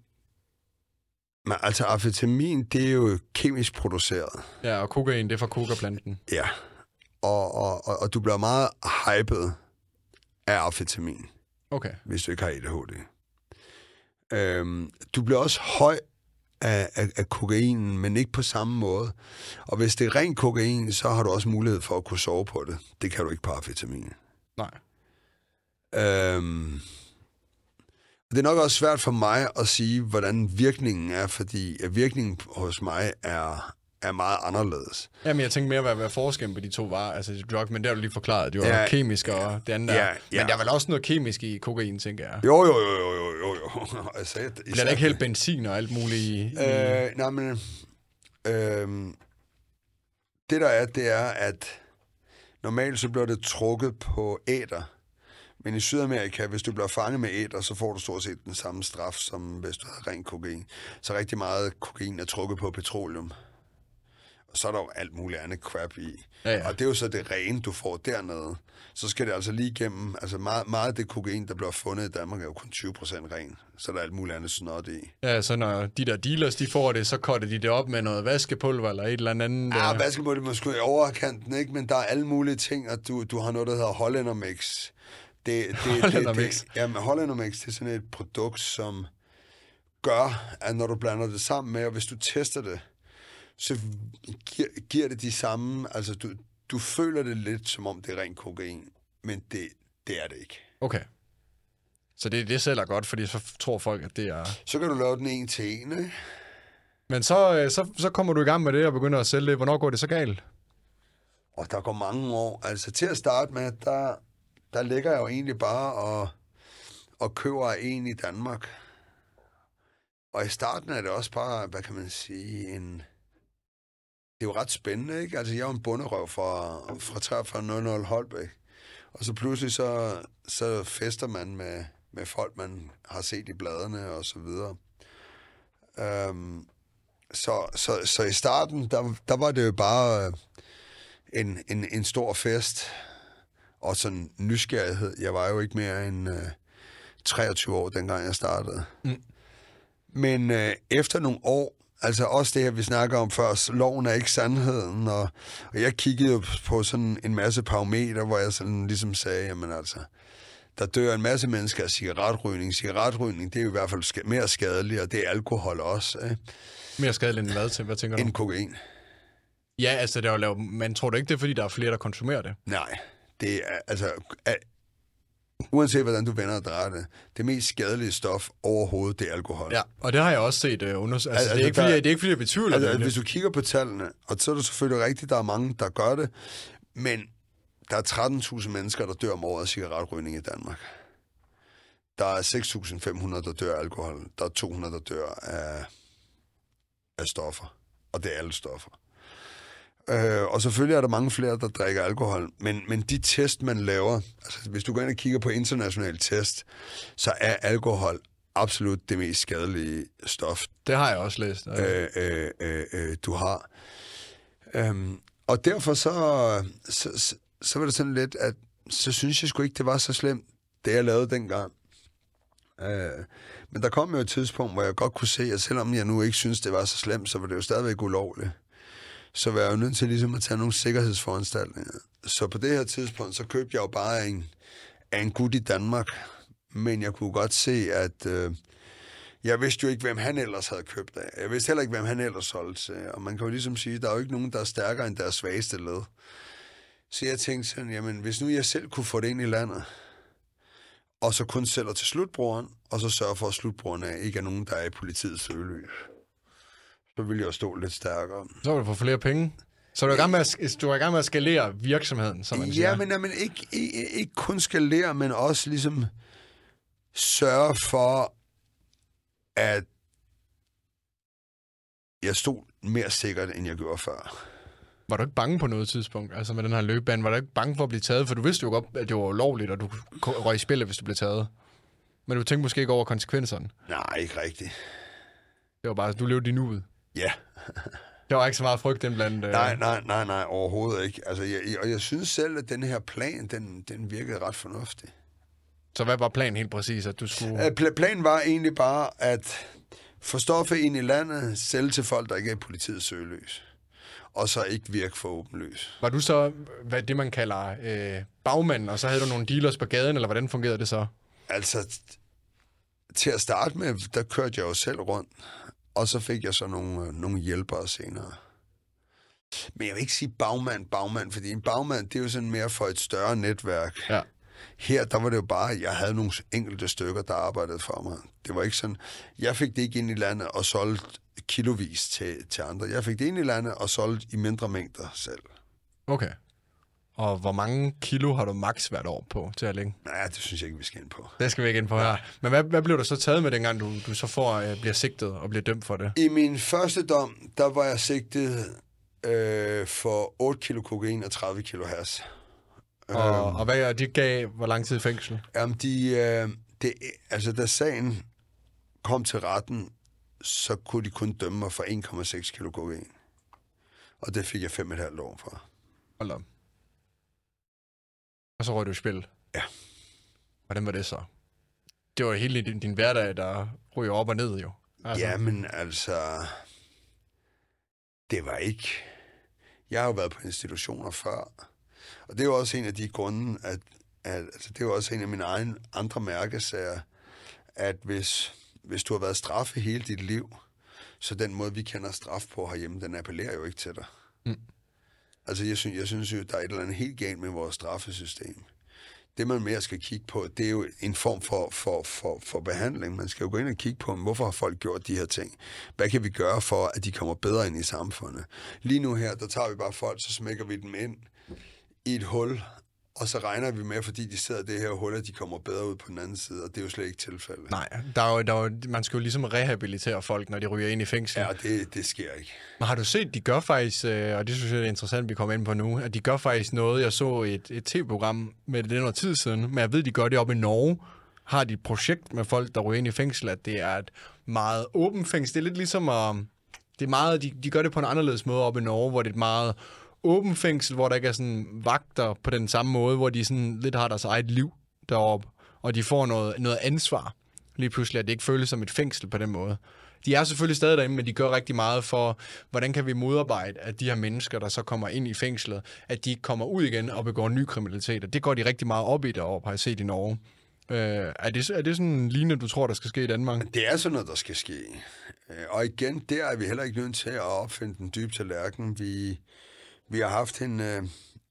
men altså, amfetamin, det er jo kemisk produceret. Ja, og kokain, det er fra kokaplanten. Ja. Og, og, og, og du bliver meget hypet af amfetamin, Okay. hvis du ikke har ADHD. Øhm, du bliver også høj af, af, af kokainen, men ikke på samme måde. Og hvis det er ren kokain, så har du også mulighed for at kunne sove på det. Det kan du ikke på amfetamin. Nej. Øhm, det er nok også svært for mig at sige, hvordan virkningen er, fordi virkningen hos mig er, er meget anderledes. Jamen, jeg tænkte mere, hvad, hvad forskellen på de to var. Altså, drug, men det har du lige forklaret. Det var Ja. ja. kemisk og det andet der. Ja, ja. Men der er vel også noget kemisk i kokain, tænker jeg. Jo, jo, jo, jo, jo, jo, jo. Jeg Bliver der ikke helt benzin og alt muligt i- Øh, nej, men... Øh, det der er, det er, at normalt så bliver det trukket på æder. Men i Sydamerika, hvis du bliver fanget med æder, så får du stort set den samme straf, som hvis du havde ren kokain. Så rigtig meget kokain er trukket på petroleum. Og så er der jo alt muligt andet crap i. Ja, ja. Og det er jo så det rene, du får dernede. Så skal det altså lige igennem... Altså meget, meget af det kokain, der bliver fundet i Danmark, er jo kun 20 procent ren. Så er der alt muligt andet snot i. Ja, så når de der dealers, de får det, så cutter de det op med noget vaskepulver eller et eller andet. Ja, øh. basketball er måske i overkanten, ikke? Men der er alle mulige ting, og du, du har noget, der hedder Hollander Mix. Det, det, Hollander Mix? Det, jamen, Hollander Mix, det er sådan et produkt, som gør, at når du blander det sammen med, og hvis du tester det, så giver, giver det de samme, altså du, du føler det lidt, som om det er ren kokain, men det, det er det ikke. Okay. Så det, det sælger godt, fordi så tror folk, at det er... Så kan du lave den en til en, ikke? Men så, øh, så, så kommer du i gang med det og begynder at sælge det. Hvornår går det så galt? Og der går mange år. Altså til at starte med, der, der ligger jeg jo egentlig bare og, og køber en i Danmark. Og i starten er det også bare, hvad kan man sige, en... Det er jo ret spændende, ikke? Altså, jeg er jo en bunderøv fra, fra 4300 Holbæk. Og så pludselig så, så fester man med, med folk, man har set i bladene og så videre. Øhm, så, så, så i starten, der, der var det jo bare øh, en, en, en stor fest og sådan nysgerrighed. Jeg var jo ikke mere end øh, 23 år, dengang jeg startede. Mm. Men øh, efter nogle år, altså også det her, vi snakker om først, loven er ikke sandheden, og, og jeg kiggede på sådan en masse parametre, hvor jeg sådan ligesom sagde, jamen altså, der dør en masse mennesker af cigaretrygning. Cigaretrygning, det er jo i hvert fald ska- mere skadeligt, og det er alkohol også, ikke? Mere skadeligt end hvad til? Hvad tænker du? end kokain. Ja, altså, det er jo lavet, men tror du ikke, det er, fordi der er flere, der konsumerer det? Nej, det er altså... Er, uanset hvordan du vender og drejer det, det mest skadelige stof overhovedet, det er alkohol. Ja, og det har jeg også set uh, undersøgt. Altså, Altså, det, er ikke, der- fordi, jeg, det er ikke, fordi jeg betvivler Altså, det. hvis du kigger på tallene, og så er det selvfølgelig rigtigt, der er mange, der gør det, men der er 13.000 mennesker, der dør om året af cigaretrygning i Danmark. Der er 6.500, der dør af alkohol. Der er 200, der dør af, af stoffer. Og det er alle stoffer. Øh, og selvfølgelig er der mange flere, der drikker alkohol. Men, men de test, man laver, altså hvis du går ind og kigger på internationale test, så er alkohol absolut det mest skadelige stof, Det har jeg også læst. Øh. øh, øh, øh, øh, du har. Øhm, og derfor så, så, så, så var det sådan lidt, at så synes jeg sgu ikke, det var så slemt, det jeg lavede dengang. Øh, men der kom jo et tidspunkt, hvor jeg godt kunne se, at selvom jeg nu ikke synes, det var så slemt, så var det jo stadigvæk ulovligt. Så var jeg jo nødt til ligesom at tage nogle sikkerhedsforanstaltninger. Så på det her tidspunkt, så købte jeg jo bare en, en gut i Danmark. Men jeg kunne godt se, at øh, jeg vidste jo ikke, hvem han ellers havde købt af. Jeg vidste heller ikke, hvem han ellers solgte til. Og man kan jo ligesom sige, der er jo ikke nogen, der er stærkere end deres svageste led. Så jeg tænkte sådan, jamen hvis nu jeg selv kunne få det ind i landet, og så kun sælger til slutbrugeren, og så sørger for, at slutbrugeren ikke er nogen, der er i politiets søgelys, så ville jeg jo stå lidt stærkere. Så vil du få flere penge. Så er du i gang med at, du er i gang med at skalere virksomheden, som man siger. Ja, men, ikke, ikke, ikke kun skalere, men også ligesom sørge for, at jeg stod mere sikkert, end jeg gjorde før. Var du ikke bange på noget tidspunkt? Altså med den her løbebane, var du ikke bange for at blive taget? For du vidste jo godt, at det var ulovligt, og du røg i spillet, hvis du blev taget. Men du tænkte måske ikke over konsekvenserne. Nej, ikke rigtigt. Det var bare, du levede din nuet. Ja. Der var ikke så meget frygt den blandt... øh, Nej, nej, nej, nej, overhovedet ikke. Altså, jeg, og jeg synes selv, at den her plan, den, den virkede ret fornuftig. Så hvad var planen helt præcis, at du skulle... Øh, pla- Planen var egentlig bare at få stoffet ind i landet, sælge til folk, der ikke er politiets søgeløs. Og så ikke virke for åbenløs. Var du så, hvad det man kalder øh, bagmand, og så havde du nogle dealers på gaden, eller hvordan fungerede det så? Altså, til at starte med, der kørte jeg jo selv rundt. Og så fik jeg så nogle, øh, nogle hjælpere senere. Men jeg vil ikke sige bagmand, bagmand, fordi en bagmand, det er jo sådan mere for et større netværk. Ja. Her, der var det jo bare, at jeg havde nogle enkelte stykker, der arbejdede for mig. Det var ikke sådan, jeg fik det ikke ind i landet og solgte kilovis til, til andre. Jeg fik det ind i landet og solgte i mindre mængder selv. Okay. Og hvor mange kilo har du max hvert år på til at lægge? Nej, det synes jeg ikke, vi skal ind på. Det skal vi ikke ind på her. Men hvad, hvad blev der så taget med, dengang du, du så får, øh, bliver sigtet og bliver dømt for det? I min første dom, der var jeg sigtet øh, for 8 kilo kokain og 30 kilo has. Og, og hvad og de gav, hvor lang tid i fængsel? Jamen, de, øh, det, altså, da sagen kom til retten, så kunne de kun dømme mig for 1,6 kilo kokain. Og det fik jeg 5,5 år for. Hold op. Og så røg du i spil? Ja. Hvordan var det så? Det var hele din, din hverdag, der ryger op og ned jo. Altså. Jamen, altså... Det var ikke... Jeg har jo været på institutioner før. Og det er jo også en af de grunde, at, at altså, det er jo også en af mine egne andre mærkesager, at hvis, hvis du har været straffet hele dit liv, så den måde, vi kender straf på herhjemme, den appellerer jo ikke til dig. Mm. Altså, jeg synes, jeg synes jo, der er et eller andet helt galt med vores straffesystem. Det, man mere skal kigge på, det er jo en form for, for, for, for behandling. Man skal jo gå ind og kigge på, hvorfor har folk gjort de her ting? Hvad kan vi gøre for, at de kommer bedre ind i samfundet? Lige nu her, der tager vi bare folk, så smækker vi dem ind i et hul, og så regner vi med, fordi de sidder det her hul, at de kommer bedre ud på den anden side, og det er jo slet ikke tilfældet. Nej, der er jo, der er jo, man skal jo ligesom rehabilitere folk, når de ryger ind i fængsel. Ja, det, det sker ikke. Men har du set, de gør faktisk, øh, og det synes jeg er interessant, vi kommer ind på nu, at de gør faktisk noget, jeg så et, et tv-program med det noget tid siden, men jeg ved, de gør det op i Norge, har de et projekt med folk, der ryger ind i fængsel, at det er et meget åbent fængsel. Det er lidt ligesom at, det er meget, de, de gør det på en anderledes måde op i Norge, hvor det er et meget åben fængsel, hvor der ikke er sådan vagter på den samme måde, hvor de sådan lidt har deres eget liv deroppe, og de får noget, noget ansvar lige pludselig, at det ikke føles som et fængsel på den måde. De er selvfølgelig stadig derinde, men de gør rigtig meget for, hvordan kan vi modarbejde, at de her mennesker, der så kommer ind i fængslet, at de ikke kommer ud igen og begår ny kriminalitet. Og det går de rigtig meget op i deroppe, har jeg set i Norge. Øh, er, det, er det sådan en lignende, du tror, der skal ske i Danmark? Det er sådan noget, der skal ske. Øh, og igen, der er vi heller ikke nødt til at opfinde den dybe tallerken. Vi, vi har haft en, øh,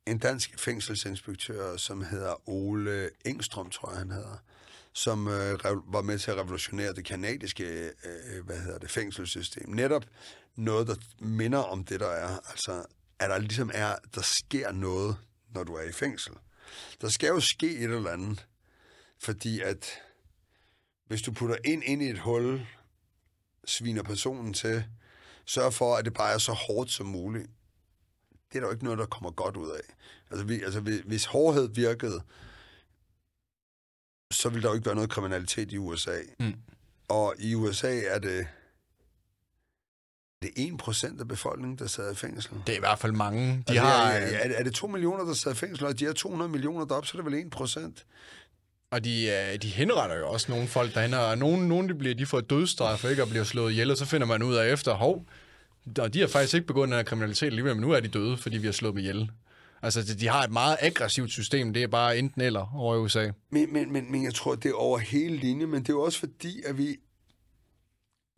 en dansk fængselsinspektør, som hedder Ole Engstrøm, tror jeg, han hedder, som øh, var med til at revolutionere det kanadiske øh, øh, hvad hedder det, fængselssystem. Netop noget, der minder om det, der er. Altså, at der ligesom er, der sker noget, når du er i fængsel. Der skal jo ske et eller andet, fordi at hvis du putter ind ind i et hul, sviner personen til, sørg for, at det bare er så hårdt som muligt. Det er der jo ikke noget, der kommer godt ud af. Altså, vi, altså hvis- hårdhed virkede, så ville der jo ikke være noget kriminalitet i USA. Mm. Og i USA er det, det er 1% af befolkningen, der sidder i fængsel. Det er i hvert fald mange. De altså, har, er, er, er, er det 2 millioner, der sidder i fængsel, og de har 200 millioner deroppe, så er det vel 1%. Og de, øh, de henretter jo også nogle folk derhen, og nogle, nogle de bliver, de får dødsstraf ikke at blive slået ihjel, og så finder man ud af efter, hov, og de har faktisk ikke begået den her kriminalitet alligevel, men nu er de døde, fordi vi har slået dem ihjel. Altså, de, har et meget aggressivt system, det er bare enten eller over i USA. Men, men, men, men jeg tror, det er over hele linjen, men det er jo også fordi, at vi...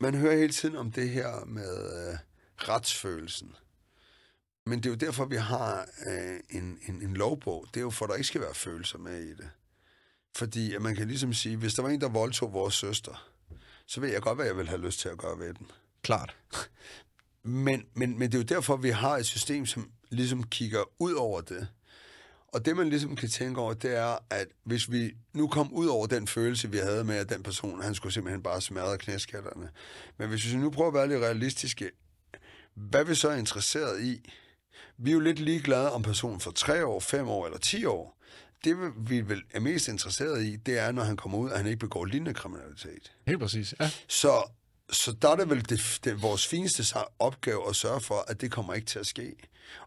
Man hører hele tiden om det her med øh, retsfølelsen. Men det er jo derfor, vi har øh, en, en, en lovbog. Det er jo for, at der ikke skal være følelser med i det. Fordi at man kan ligesom sige, hvis der var en, der voldtog vores søster, så ved jeg godt, hvad jeg vil have lyst til at gøre ved den. Klart. Men, men, men det er jo derfor, vi har et system, som ligesom kigger ud over det. Og det, man ligesom kan tænke over, det er, at hvis vi nu kom ud over den følelse, vi havde med, at den person, han skulle simpelthen bare smadre knæskatterne. Men hvis vi nu prøver at være lidt realistiske, hvad er vi så interesseret i? Vi er jo lidt ligeglade, om personen får 3 år, 5 år eller 10 år. Det, vi vel er mest interesseret i, det er, når han kommer ud, at han ikke begår lignende kriminalitet. Helt præcis, ja. Så, så der er det vel det, det, vores fineste opgave at sørge for, at det kommer ikke til at ske.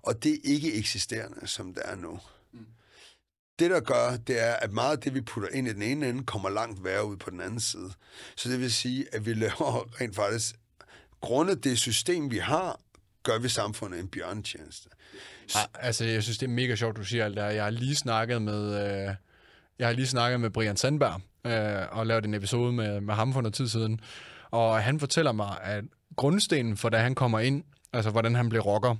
Og det er ikke eksisterende, som det er nu. det, der gør, det er, at meget af det, vi putter ind i den ene ende, kommer langt værre ud på den anden side. Så det vil sige, at vi laver rent faktisk, grundet det system, vi har, gør vi samfundet en bjørntjeneste. Ah, altså, jeg synes, det er mega sjovt, du siger alt det her. Jeg har lige snakket med, øh, jeg har lige snakket med Brian Sandberg øh, og lavet en episode med, med ham for noget tid siden. Og han fortæller mig, at grundstenen for, da han kommer ind, altså hvordan han blev rocker,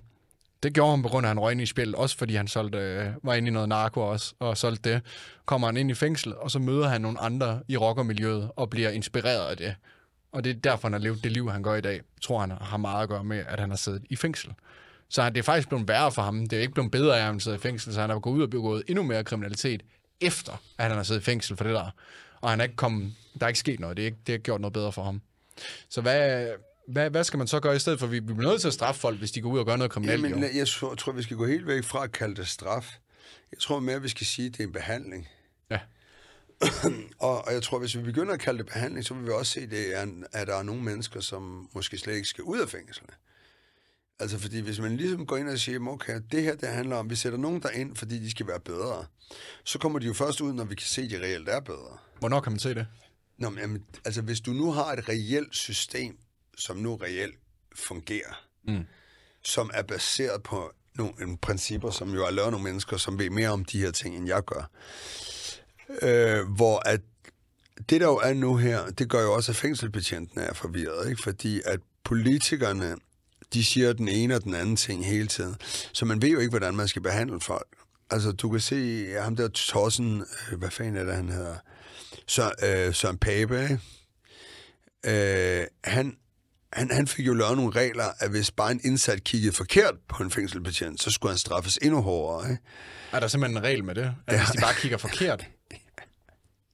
det gjorde han på grund af, at han røg ind i spillet, også fordi han solgte, øh, var inde i noget narko også, og solgte det. Kommer han ind i fængsel, og så møder han nogle andre i rockermiljøet, og bliver inspireret af det. Og det er derfor, han har levet det liv, han gør i dag. Tror, han har meget at gøre med, at han har siddet i fængsel. Så det er faktisk blevet værre for ham. Det er ikke blevet bedre af, at han sidder i fængsel, så han har gået ud og begået endnu mere kriminalitet, efter at han har siddet i fængsel for det der. Og han er ikke kommet, der er ikke sket noget. Det er ikke, det har gjort noget bedre for ham. Så hvad, hvad, hvad skal man så gøre i stedet for? Vi bliver nødt til at straffe folk, hvis de går ud og gør noget kriminelt. Jamen, jo. jeg tror, vi skal gå helt væk fra at kalde det straf. Jeg tror mere, vi skal sige, at det er en behandling. Ja. Og, og jeg tror, hvis vi begynder at kalde det behandling, så vil vi også se, det er, at der er nogle mennesker, som måske slet ikke skal ud af fængslerne. Altså, fordi hvis man ligesom går ind og siger, okay, det her, det handler om, vi sætter nogen der ind, fordi de skal være bedre, så kommer de jo først ud, når vi kan se, at de reelt er bedre. Hvornår kan man se det? Nå, men, jamen, altså, hvis du nu har et reelt system, som nu reelt fungerer, mm. som er baseret på nogle principper, som jo er lavet nogle mennesker, som ved mere om de her ting, end jeg gør, øh, hvor at det, der jo er nu her, det gør jo også, at fængselbetjentene er forvirret, ikke? fordi at politikerne, de siger den ene og den anden ting hele tiden, så man ved jo ikke, hvordan man skal behandle folk. Altså, du kan se ham der Tossen, øh, hvad fanden er det, han hedder? Så, øh, Søren Pape? Øh, han, han, han fik jo lavet nogle regler, at hvis bare en indsat kiggede forkert på en fængselbetjent, så skulle han straffes endnu hårdere. Ikke? Er der simpelthen en regel med det? At ja. hvis de bare kigger forkert?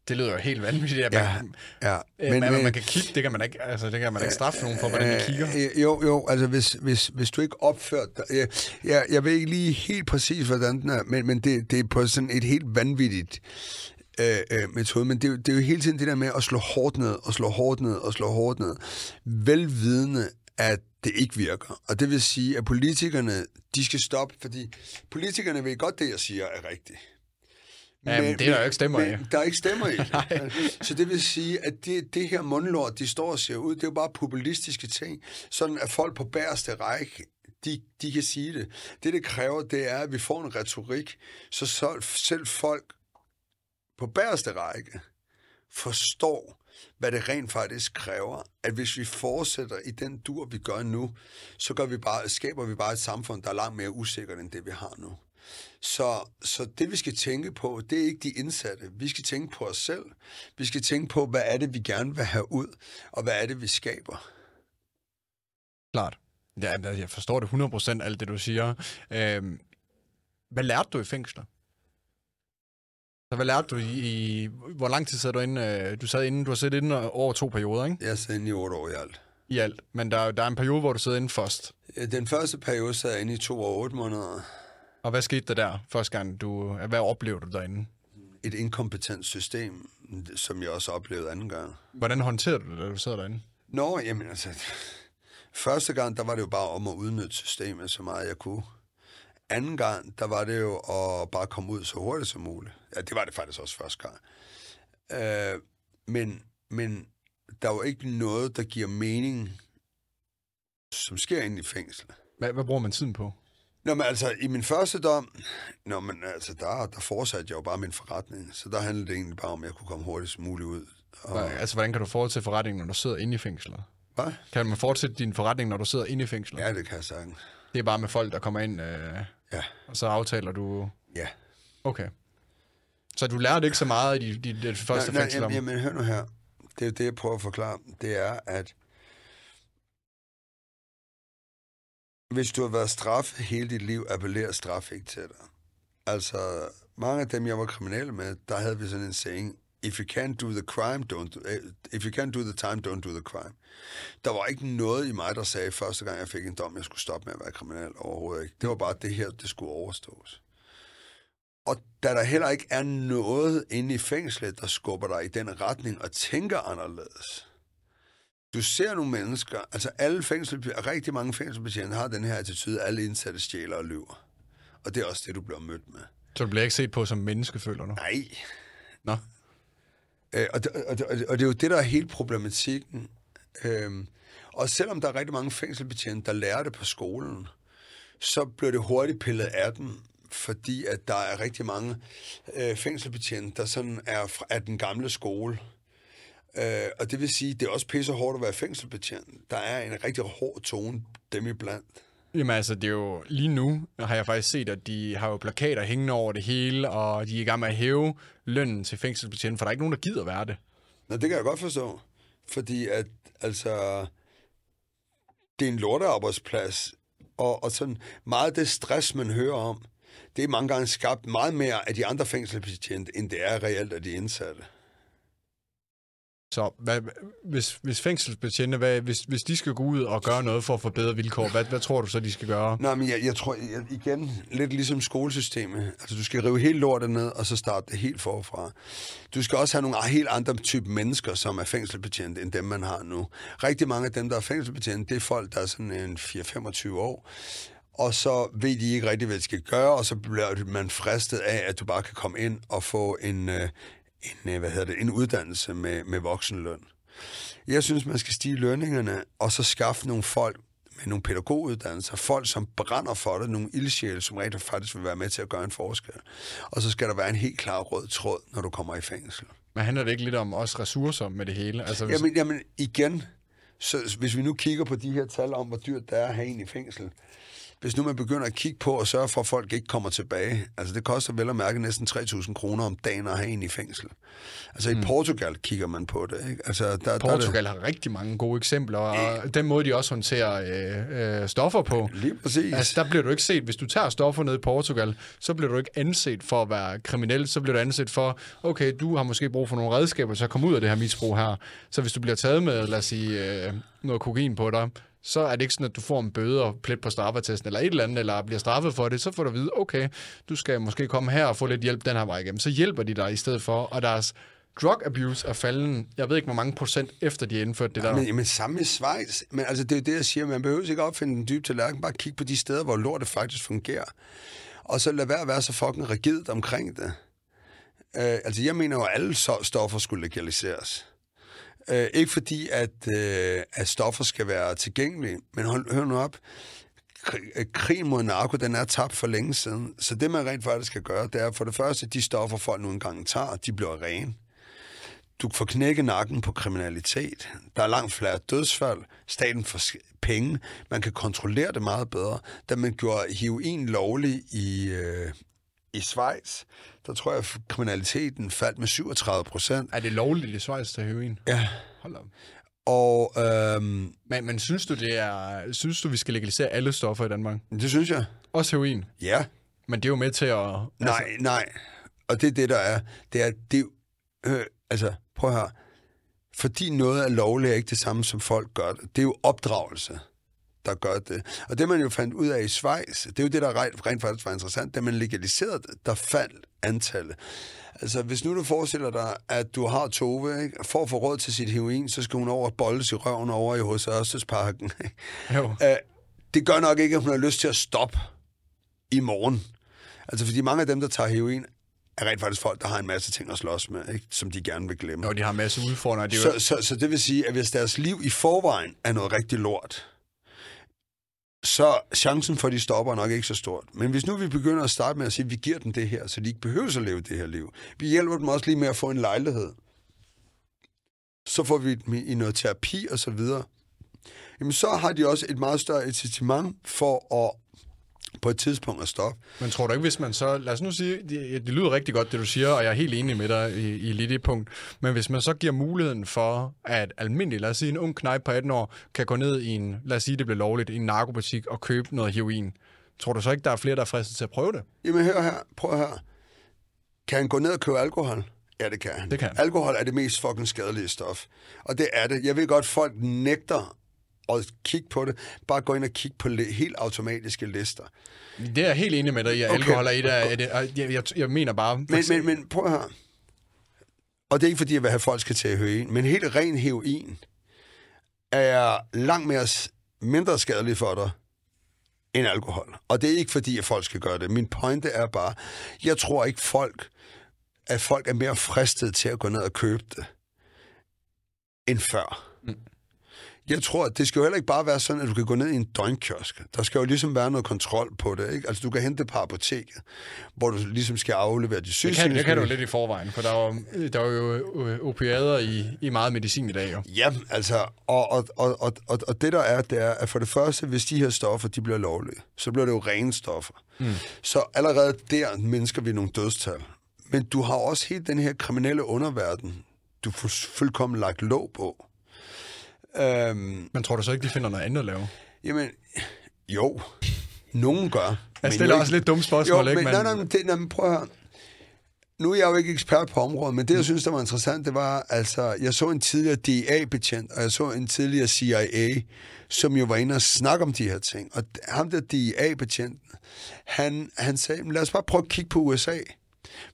Det lyder jo helt vanvittigt. At man, ja, ja. Men, men, man kan kigge, det kan man ikke, altså, det kan man ikke straffe nogen for, hvordan de kigger. Øh, jo, jo, altså hvis, hvis, hvis du ikke opført dig... Jeg, jeg, jeg ved ikke lige helt præcis, hvordan den er, men, men det, det er på sådan et helt vanvittigt øh, øh, metode, men det, er, det er jo hele tiden det der med at slå hårdt ned, og slå hårdt ned, og slå hårdt ned. Velvidende, at det ikke virker. Og det vil sige, at politikerne, de skal stoppe, fordi politikerne ved godt, det jeg siger er rigtigt. Men, det er der jo ikke stemmer men, i. Der er ikke stemmer i. så det vil sige, at det, det her mundlort, de står og ser ud, det er jo bare populistiske ting. Sådan at folk på bæreste række, de, de kan sige det. Det, det kræver, det er, at vi får en retorik, så selv folk på bæreste række forstår, hvad det rent faktisk kræver, at hvis vi fortsætter i den dur, vi gør nu, så gør vi bare, skaber vi bare et samfund, der er langt mere usikkert end det, vi har nu. Så, så det, vi skal tænke på, det er ikke de indsatte. Vi skal tænke på os selv. Vi skal tænke på, hvad er det, vi gerne vil have ud, og hvad er det, vi skaber. Klart. Ja, jeg forstår det 100% alt det, du siger. Øhm, hvad lærte du i fængsler? Så hvad lærte du i, i hvor lang tid sad du inde? Øh, du sad inde, du har siddet inde over to perioder, ikke? Jeg sad inde i otte år i alt. I alt. Men der, der er en periode, hvor du sidder inde først. Den første periode sad jeg inde i to år og otte måneder. Og hvad skete der der første gang? Du, hvad oplevede du derinde? Et inkompetent system, som jeg også oplevede anden gang. Hvordan håndterede du det, da du sad derinde? Nå, jamen altså... Første gang, der var det jo bare om at udnytte systemet så meget jeg kunne. Anden gang, der var det jo at bare komme ud så hurtigt som muligt. Ja, det var det faktisk også første gang. Øh, men, men der var ikke noget, der giver mening, som sker inde i fængsel. Hvad, hvad bruger man tiden på? Nå, men altså, i min første dom, nå, men altså, der, der fortsatte jeg jo bare min forretning. Så der handlede det egentlig bare om, at jeg kunne komme hurtigst muligt ud. Og... Altså, hvordan kan du fortsætte forretningen, når du sidder inde i fængslet? Hvad? Kan man fortsætte din forretning, når du sidder inde i fængslet? Ja, det kan jeg sagtens. Det er bare med folk, der kommer ind, øh, ja. og så aftaler du... Ja. Okay. Så du lærte ikke så meget i de, de, de første nej, fængsel? Nej, jamen, hør nu her. Det er det, jeg prøver at forklare. Det er, at hvis du har været straffet hele dit liv, appellerer straf ikke til dig. Altså, mange af dem, jeg var kriminelle med, der havde vi sådan en saying, if you can't do the crime, don't do, eh, if you can't do the time, don't do the crime. Der var ikke noget i mig, der sagde første gang, jeg fik en dom, jeg skulle stoppe med at være kriminel overhovedet ikke. Det var bare det her, det skulle overstås. Og da der heller ikke er noget inde i fængslet, der skubber dig i den retning og tænker anderledes. Du ser nogle mennesker, altså alle fængsel, rigtig mange fængselbetjente har den her attitude, alle indsatte stjæler og lyver. Og det er også det, du bliver mødt med. Så du bliver ikke set på som menneske, føler du? Nej. Nå. Øh, og, det, og, det, og det er jo det, der er hele problematikken. Øhm, og selvom der er rigtig mange fængselbetjente, der lærer det på skolen, så bliver det hurtigt pillet af dem, fordi at der er rigtig mange øh, fængselbetjente, der sådan er fra, af den gamle skole. Øh, og det vil sige, det er også pisse hårdt at være fængselbetjent. Der er en rigtig hård tone dem iblandt. Jamen altså, det er jo lige nu, har jeg faktisk set, at de har jo plakater hængende over det hele, og de er i gang med at hæve lønnen til fængselsbetjenten, for der er ikke nogen, der gider være det. Nå, det kan jeg godt forstå. Fordi at, altså, det er en lortearbejdsplads, og, og sådan meget af det stress, man hører om, det er mange gange skabt meget mere af de andre fængselsbetjente, end det er reelt af de indsatte. Så hvad, hvis, hvis fængselsbetjente, hvad, hvis, hvis de skal gå ud og gøre noget for at få bedre vilkår, hvad, hvad tror du så, de skal gøre? Nej, men jeg, jeg tror, jeg, igen, lidt ligesom skolesystemet. Altså, du skal rive helt lortet ned, og så starte det helt forfra. Du skal også have nogle helt andre type mennesker, som er fængselsbetjente, end dem, man har nu. Rigtig mange af dem, der er fængselsbetjente, det er folk, der er sådan en 4-25 år, og så ved de ikke rigtig, hvad de skal gøre, og så bliver man fristet af, at du bare kan komme ind og få en, øh, en, øh, hvad hedder det, en uddannelse med, med voksenløn. Jeg synes, man skal stige lønningerne, og så skaffe nogle folk med nogle pædagoguddannelser, folk, som brænder for det, nogle ildsjæle, som rent faktisk vil være med til at gøre en forskel. Og så skal der være en helt klar rød tråd, når du kommer i fængsel. Men handler det ikke lidt om også ressourcer med det hele? Altså, hvis... jamen, jamen, igen, så hvis vi nu kigger på de her tal om, hvor dyrt det er at have en i fængsel, hvis nu man begynder at kigge på og sørge for, at folk ikke kommer tilbage, altså det koster vel at mærke næsten 3.000 kroner om dagen at have en i fængsel. Altså i mm. Portugal kigger man på det. Ikke? Altså, der, Portugal der har rigtig mange gode eksempler, og den måde, de også håndterer øh, øh, stoffer på. Lige præcis. Altså, der bliver du ikke set. Hvis du tager stoffer ned i Portugal, så bliver du ikke anset for at være kriminel. Så bliver du anset for, okay, du har måske brug for nogle redskaber til at komme ud af det her misbrug her. Så hvis du bliver taget med, lad os sige, øh, noget kokain på dig, så er det ikke sådan, at du får en bøde og plet på straffetesten eller et eller andet, eller bliver straffet for det, så får du at vide, okay, du skal måske komme her og få lidt hjælp den her vej igennem. Så hjælper de dig i stedet for, og deres drug abuse er falden, jeg ved ikke, hvor mange procent efter de har indført det der. Men, men samme i Schweiz. Men altså, det er jo det, jeg siger. Man behøver ikke opfinde den dybe tallerken. Bare kigge på de steder, hvor lortet faktisk fungerer. Og så lad være at være så fucking rigidt omkring det. Uh, altså, jeg mener jo, at alle stoffer skulle legaliseres. Øh, ikke fordi, at, øh, at stoffer skal være tilgængelige, men hold, hør nu op. Øh, krigen mod narko, den er tabt for længe siden. Så det, man rent faktisk skal gøre, det er for det første, de stoffer, folk nu engang tager, de bliver rene. Du får knækket nakken på kriminalitet. Der er langt flere dødsfald. Staten får penge. Man kan kontrollere det meget bedre. Da man gjorde heroin lovlig i, øh, i Schweiz, der tror jeg, at kriminaliteten faldt med 37 procent. Er det lovligt i Schweiz til heroin? Ja. Hold op. Og, øhm, men, men synes du, det er, synes du, vi skal legalisere alle stoffer i Danmark? Det synes jeg. Også heroin? Ja. Men det er jo med til at... Altså... Nej, nej. Og det er det, der er. Det er, det, øh, altså, prøv her. Fordi noget er lovligt, er ikke det samme, som folk gør det. Det er jo opdragelse der gør det. Og det, man jo fandt ud af i Schweiz, det er jo det, der rent, faktisk var interessant, da man legaliserede det, der faldt antallet. Altså, hvis nu du forestiller dig, at du har Tove, ikke? for at få råd til sit heroin, så skal hun over og bolde i røven over i hos Ørstedsparken. Jo. Uh, det gør nok ikke, at hun har lyst til at stoppe i morgen. Altså, fordi mange af dem, der tager heroin, er rent faktisk folk, der har en masse ting at slås med, ikke? som de gerne vil glemme. Og de har en masse udfordringer. De så, jo... så, så det vil sige, at hvis deres liv i forvejen er noget rigtig lort, så chancen for, at de stopper er nok ikke så stort. Men hvis nu vi begynder at starte med at sige, at vi giver dem det her, så de ikke behøver at leve det her liv. Vi hjælper dem også lige med at få en lejlighed. Så får vi dem i noget terapi og så videre. Jamen så har de også et meget større incitament for at på et tidspunkt at stoppe. Men tror du ikke, hvis man så... Lad os nu sige, det, det lyder rigtig godt, det du siger, og jeg er helt enig med dig i, i lidt det punkt. Men hvis man så giver muligheden for, at almindelig, lad os sige, en ung knæp på 18 år, kan gå ned i en, lad os sige, det bliver lovligt, i en narkobutik og købe noget heroin. Tror du så ikke, der er flere, der er fristet til at prøve det? Jamen hør her, prøv her. Kan han gå ned og købe alkohol? Ja, det kan han. Det kan. Alkohol er det mest fucking skadelige stof. Og det er det. Jeg ved godt, folk nægter og kigge på det. Bare gå ind og kigge på helt automatiske lister. Det er jeg helt enig med dig i, at okay. alkohol er et af det. Jeg, jeg, jeg mener bare... Men, men, men prøv her. Og det er ikke fordi, jeg vil have folk skal tage heroin, men helt ren heroin er langt mere mindre skadelig for dig, end alkohol. Og det er ikke fordi, at folk skal gøre det. Min pointe er bare, jeg tror ikke folk, at folk er mere fristet til at gå ned og købe det, end før. Jeg tror, at det skal jo heller ikke bare være sådan, at du kan gå ned i en døgnkiosk. Der skal jo ligesom være noget kontrol på det. Ikke? Altså, du kan hente det på apoteket, hvor du ligesom skal aflevere de syge. Det kan, det kan du lidt i forvejen, for der er jo, der er jo opiader i, i meget medicin i dag. Jo. Ja, altså, og, og, og, og, og, og det der er, det er, at for det første, hvis de her stoffer, de bliver lovlige, så bliver det jo rene stoffer. Mm. Så allerede der mennesker vi nogle dødstal. Men du har også helt den her kriminelle underverden, du får fuldkommen lagt låg på. Øhm, men tror du så ikke, de finder noget andet at lave? Jamen, jo. Nogen gør. Jeg stiller også lidt dumt spørgsmål, jo, ikke? Men, nej, nej, det, nej, men prøv at høre. Nu er jeg jo ikke ekspert på området, men det, jeg synes, der var interessant, det var, altså, jeg så en tidligere DEA-betjent, og jeg så en tidligere CIA, som jo var inde og snakke om de her ting. Og ham der DEA-betjenten, han, han sagde, lad os bare prøve at kigge på USA.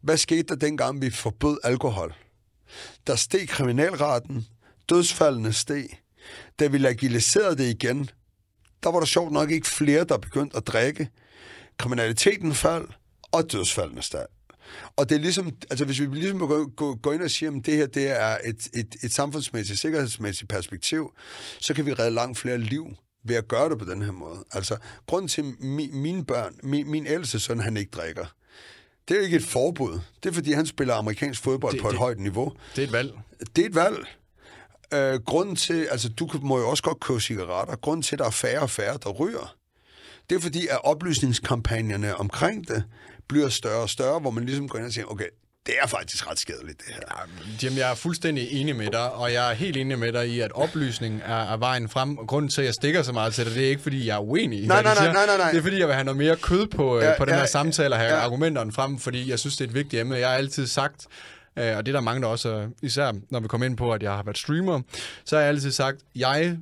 Hvad skete der dengang, vi forbød alkohol? Der steg kriminalraten, dødsfaldene steg, da vi legaliserede det igen, der var der sjovt nok ikke flere, der begyndte at drikke. Kriminaliteten faldt, og dødsfaldene steg. Og det er ligesom, altså hvis vi ligesom går, gå, gå ind og siger, at det her det er et, et, et samfundsmæssigt, sikkerhedsmæssigt perspektiv, så kan vi redde langt flere liv ved at gøre det på den her måde. Altså, grunden til, mi, mine børn, min, min ældste søn, han ikke drikker, det er jo ikke et forbud. Det er, fordi han spiller amerikansk fodbold det, på et det, højt niveau. Det er et valg. Det er et valg. Øh, grunden til, altså du må jo også godt købe cigaretter, grunden til, at der er færre og færre, der ryger, det er fordi, at oplysningskampagnerne omkring det bliver større og større, hvor man ligesom går ind og siger, okay, det er faktisk ret skadeligt, det her. Ja, Jim, jeg er fuldstændig enig med dig, og jeg er helt enig med dig i, at oplysning er, er vejen frem. Og grunden til, at jeg stikker så meget til det, det er ikke, fordi jeg er uenig i, nej, nej, nej, nej, nej, nej. Det er, fordi jeg vil have noget mere kød på, ja, på den ja, her samtale og have ja. argumenterne frem, fordi jeg synes, det er et vigtigt emne. Jeg har altid sagt, Øh, og det er der mange, der også, især når vi kommer ind på, at jeg har været streamer, så har jeg altid sagt, jeg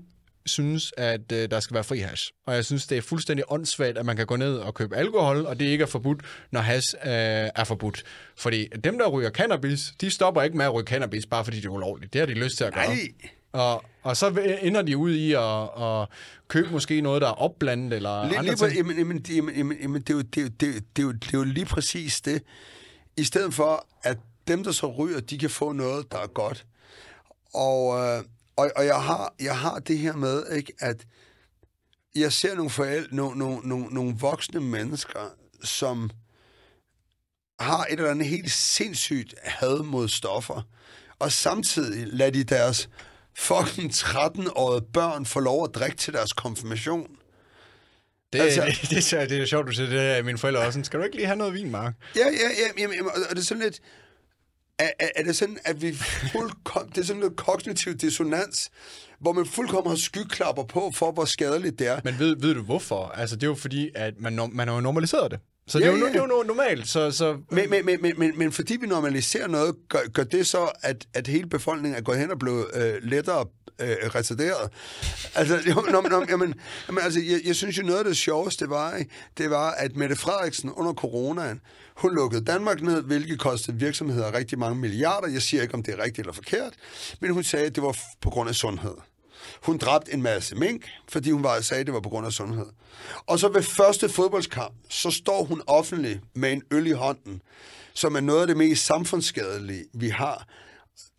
synes, at øh, der skal være fri hash. Og jeg synes, det er fuldstændig åndssvagt, at man kan gå ned og købe alkohol, og det ikke er forbudt, når hash øh, er forbudt. Fordi dem, der ryger cannabis, de stopper ikke med at ryge cannabis, bare fordi det er ulovligt. Det har de lyst til at gøre. Nej. Og, og så ender de ud i at, at købe måske noget, der er opblandet, eller lige, andre lige, ting. Jamen, jamen, jamen, jamen, det, det, er jo, det, er jo, det, er jo, det er jo lige præcis det. I stedet for, at dem, der så ryger, de kan få noget, der er godt. Og, øh, og, og jeg, har, jeg har det her med, ikke, at jeg ser nogle forældre, nogle, nogle, nogle, nogle voksne mennesker, som har et eller andet helt sindssygt had mod stoffer, og samtidig lader de deres fucking 13-årige børn få lov at drikke til deres konfirmation. Det, altså, det, det, det, det er sjovt, du siger det er mine forældre også. Sådan, skal du ikke lige have noget vin, Mark? Ja, ja, ja. Jamen, og det er sådan lidt... Er, er, er det sådan, at vi fuldkom, det er sådan noget kognitiv dissonans, hvor man fuldkommen har skyklapper på for, hvor skadeligt det er. Men ved, ved du hvorfor? Altså, det er jo fordi, at man, man har jo normaliseret det. Så det, ja, er jo, ja. det er jo normalt. Så, så... Men, men, men, men, men fordi vi normaliserer noget, gør, gør det så, at, at hele befolkningen er gået hen og blevet øh, lettere øh, retarderet. Altså, jo, nå, nå, jamen, jamen, altså jeg, jeg synes jo, noget af det sjoveste var, det var, at Mette Frederiksen under coronaen, hun lukkede Danmark ned, hvilket kostede virksomheder rigtig mange milliarder. Jeg siger ikke, om det er rigtigt eller forkert, men hun sagde, at det var på grund af sundhed. Hun dræbte en masse mink, fordi hun var, sagde, at det var på grund af sundhed. Og så ved første fodboldskamp, så står hun offentlig med en øl i hånden, som er noget af det mest samfundsskadelige, vi har.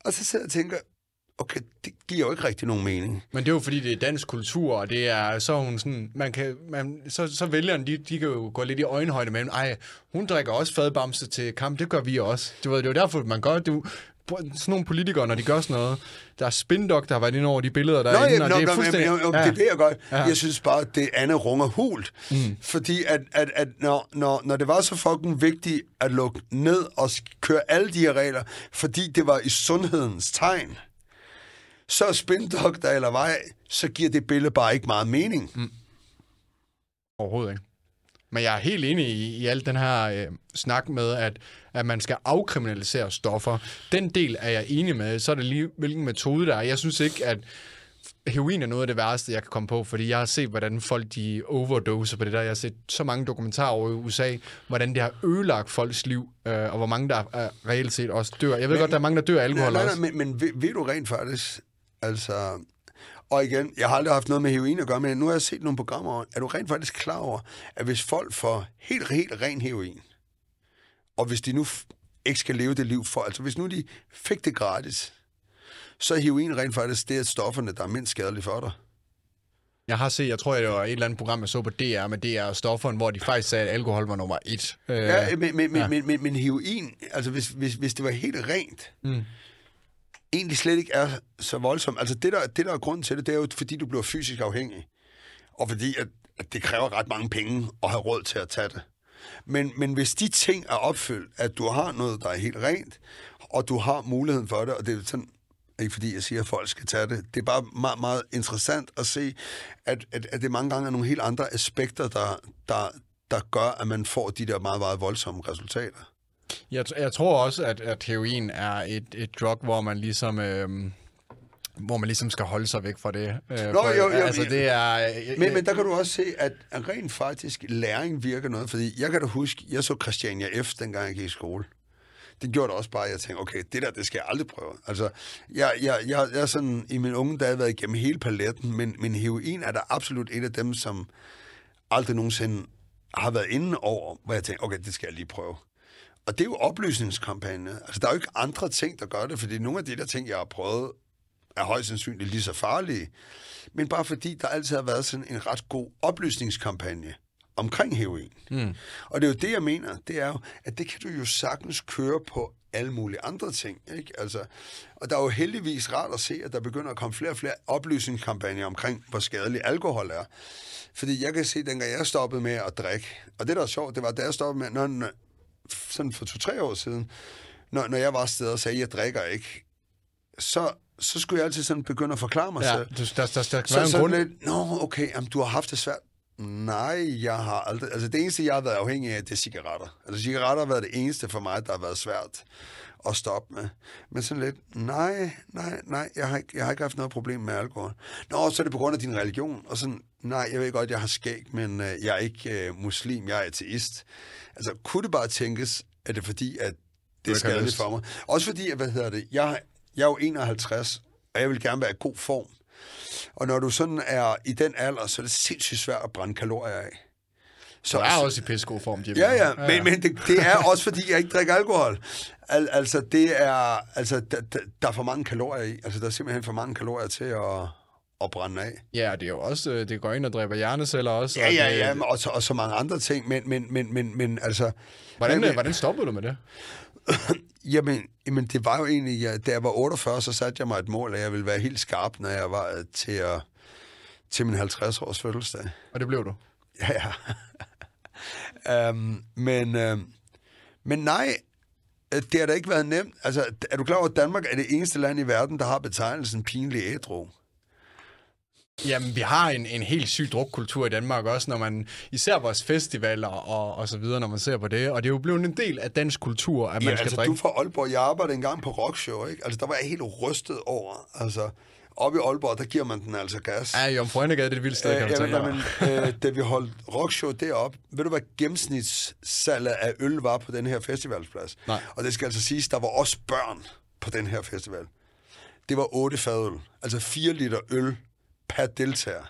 Og så sidder jeg og tænker, okay, det giver jo ikke rigtig nogen mening. Men det er jo fordi, det er dansk kultur, og det er så hun sådan, man kan, man, så, så vælgerne, de, de kan jo gå lidt i øjenhøjde med, ej, hun drikker også fadbamse til kamp, det gør vi også. Du ved, det er jo derfor, man gør det. Sådan nogle politikere, når de gør sådan noget, der er Spindok, der har været inde over de billeder, der Nå, inde, og nå, det er fuldstændig... Jo, jo, ja. det ved jeg godt. Ja. Jeg synes bare, at det andet runger hult. Mm. Fordi at, at, at når, når, når det var så fucking vigtigt at lukke ned og køre alle de her regler, fordi det var i sundhedens tegn, så spindokter eller vej, så giver det billede bare ikke meget mening. Mm. Overhovedet ikke. Men jeg er helt enig i, i alt den her øh, snak med, at, at man skal afkriminalisere stoffer. Den del er jeg enig med. Så er det lige, hvilken metode der er. Jeg synes ikke, at heroin er noget af det værste, jeg kan komme på, fordi jeg har set, hvordan folk de overdoser på det der. Jeg har set så mange dokumentarer over i USA, hvordan det har ødelagt folks liv, øh, og hvor mange der er, reelt set også dør. Jeg ved men, godt, der er mange, der dør af alkohol nej, nej, også. Men, men ved, ved du rent faktisk, Altså, Og igen, jeg har aldrig haft noget med heroin at gøre, men nu har jeg set nogle programmer, er du rent faktisk klar over, at hvis folk får helt, helt ren heroin, og hvis de nu ikke skal leve det liv for, altså hvis nu de fik det gratis, så er heroin rent faktisk det af stofferne, der er mindst skadelige for dig. Jeg har set, jeg tror, det var et eller andet program, jeg så på DR med DR og stofferne, hvor de faktisk sagde, at alkohol var nummer et. Øh, Ja, men, men, ja. ja. men, men, men heroin, altså hvis, hvis, hvis det var helt rent, Mm egentlig slet ikke er så voldsomt. Altså det der, det, der er grunden til det, det er jo, fordi du bliver fysisk afhængig. Og fordi, at, at det kræver ret mange penge at have råd til at tage det. Men, men hvis de ting er opfyldt, at du har noget, der er helt rent, og du har muligheden for det, og det er sådan, ikke fordi jeg siger, at folk skal tage det, det er bare meget, meget interessant at se, at, at, at det mange gange er nogle helt andre aspekter, der, der, der gør, at man får de der meget, meget voldsomme resultater. Jeg, jeg tror også, at, at heroin er et, et drug, hvor man ligesom... Øh, hvor man ligesom skal holde sig væk fra det. Øh, Nå, for, jo, jo, altså, det er... Øh, Men, men der kan du også se, at rent faktisk læring virker noget, fordi jeg kan da huske, jeg så Christiania F., dengang jeg gik i skole. Det gjorde det også bare, at jeg tænkte, okay, det der, det skal jeg aldrig prøve. Altså, jeg, jeg, jeg, jeg er sådan, i min unge dage været igennem hele paletten, men, men heroin er der absolut et af dem, som aldrig nogensinde har været inde over, hvor jeg tænkte, okay, det skal jeg lige prøve. Og det er jo oplysningskampagne. Altså, der er jo ikke andre ting, der gør det, fordi nogle af de der ting, jeg har prøvet, er højst sandsynligt lige så farlige. Men bare fordi der altid har været sådan en ret god oplysningskampagne omkring heroin. Mm. Og det er jo det, jeg mener, det er jo, at det kan du jo sagtens køre på alle mulige andre ting. Ikke? Altså, og der er jo heldigvis rart at se, at der begynder at komme flere og flere oplysningskampagner omkring, hvor skadelig alkohol er. Fordi jeg kan se, dengang jeg stoppede med at drikke, og det der er sjovt, det var, da jeg stoppede med, når, sådan for to-tre år siden, når, når jeg var afsted og sagde, at jeg drikker ikke, så, så skulle jeg altid sådan begynde at forklare mig ja, selv. der, der, der skal Så en sådan grund. lidt, nå, okay, jamen, du har haft det svært. Nej, jeg har aldrig... Altså, det eneste, jeg har været afhængig af, det er cigaretter. Altså, cigaretter har været det eneste for mig, der har været svært at stoppe med. Men sådan lidt, nej, nej, nej, jeg har, ikke, jeg har ikke haft noget problem med alkohol. Nå, så er det på grund af din religion. Og sådan, nej, jeg ved godt, jeg har skæg, men øh, jeg er ikke øh, muslim, jeg er ateist. Altså, kunne det bare tænkes, at det er fordi, at det er skadeligt for mig? Også fordi, at, hvad hedder det, jeg, jeg er jo 51, og jeg vil gerne være i god form. Og når du sådan er i den alder, så er det sindssygt svært at brænde kalorier af. Så, Du er også i pissegod form, Jimmy. Ja, ja, men, men det, det er også, fordi jeg ikke drikker alkohol. Al, altså, det er, altså der, der, der er for mange kalorier i. Altså, der er simpelthen for mange kalorier til at, at brænde af. Ja, det er jo også, øh, det går ind og dræber hjerneceller også. Ja, og ja, det, ja, og så, og så mange andre ting, men, men, men, men, men altså... Hvordan, men, øh, hvordan stoppede du med det? Jamen, jamen, det var jo egentlig, ja, da jeg var 48, så satte jeg mig et mål, at jeg ville være helt skarp, når jeg var øh, til, at, til min 50-års fødselsdag. Og det blev du. Ja, ja. um, men, um, men nej, det har da ikke været nemt. Altså, er du klar over, at Danmark er det eneste land i verden, der har betegnelsen pinlig ædru? Jamen, vi har en, en helt syg drukkultur i Danmark også, når man, især vores festivaler og, og så videre, når man ser på det. Og det er jo blevet en del af dansk kultur, at man Ja, skal altså, drikke. du fra Aalborg, jeg arbejdede engang på Rockshow, ikke? Altså, der var jeg helt rystet over. Altså, oppe i Aalborg, der giver man den altså gas. Ja, Jomfru Anegade, det er det vildeste, Øh, jeg kan jamen, fortælle dig. jamen, øh, da vi holdt rockshow deroppe, ved du hvad gennemsnitssalget af øl var på den her festivalsplads? Nej. Og det skal altså siges, der var også børn på den her festival. Det var otte fadøl. Altså 4 liter øl per deltager.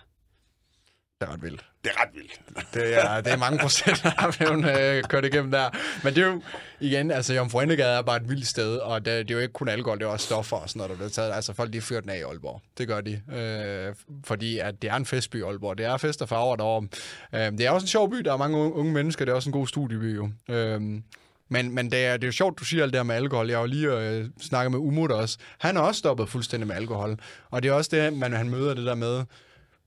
Det er ret vildt. Det er ret vildt. Det er, det er mange procent, der har blevet øh, kørt igennem der. Men det er jo, igen, altså Jomfru Anegade er bare et vildt sted, og det, det er jo ikke kun alkohol, det er også stoffer og sådan noget, der bliver taget. Altså folk, de fyrer den af i Aalborg. Det gør de. Øh, fordi at det er en festby, Aalborg. Det er fest og farver derovre. Øh, det er også en sjov by, der er mange unge, unge mennesker, det er også en god studieby jo. Øh, men, men det, er, det er jo sjovt, du siger alt det her med alkohol. Jeg har jo lige øh, snakket med Umut også. Han har også stoppet fuldstændig med alkohol. Og det er også det, man, han møder det der med,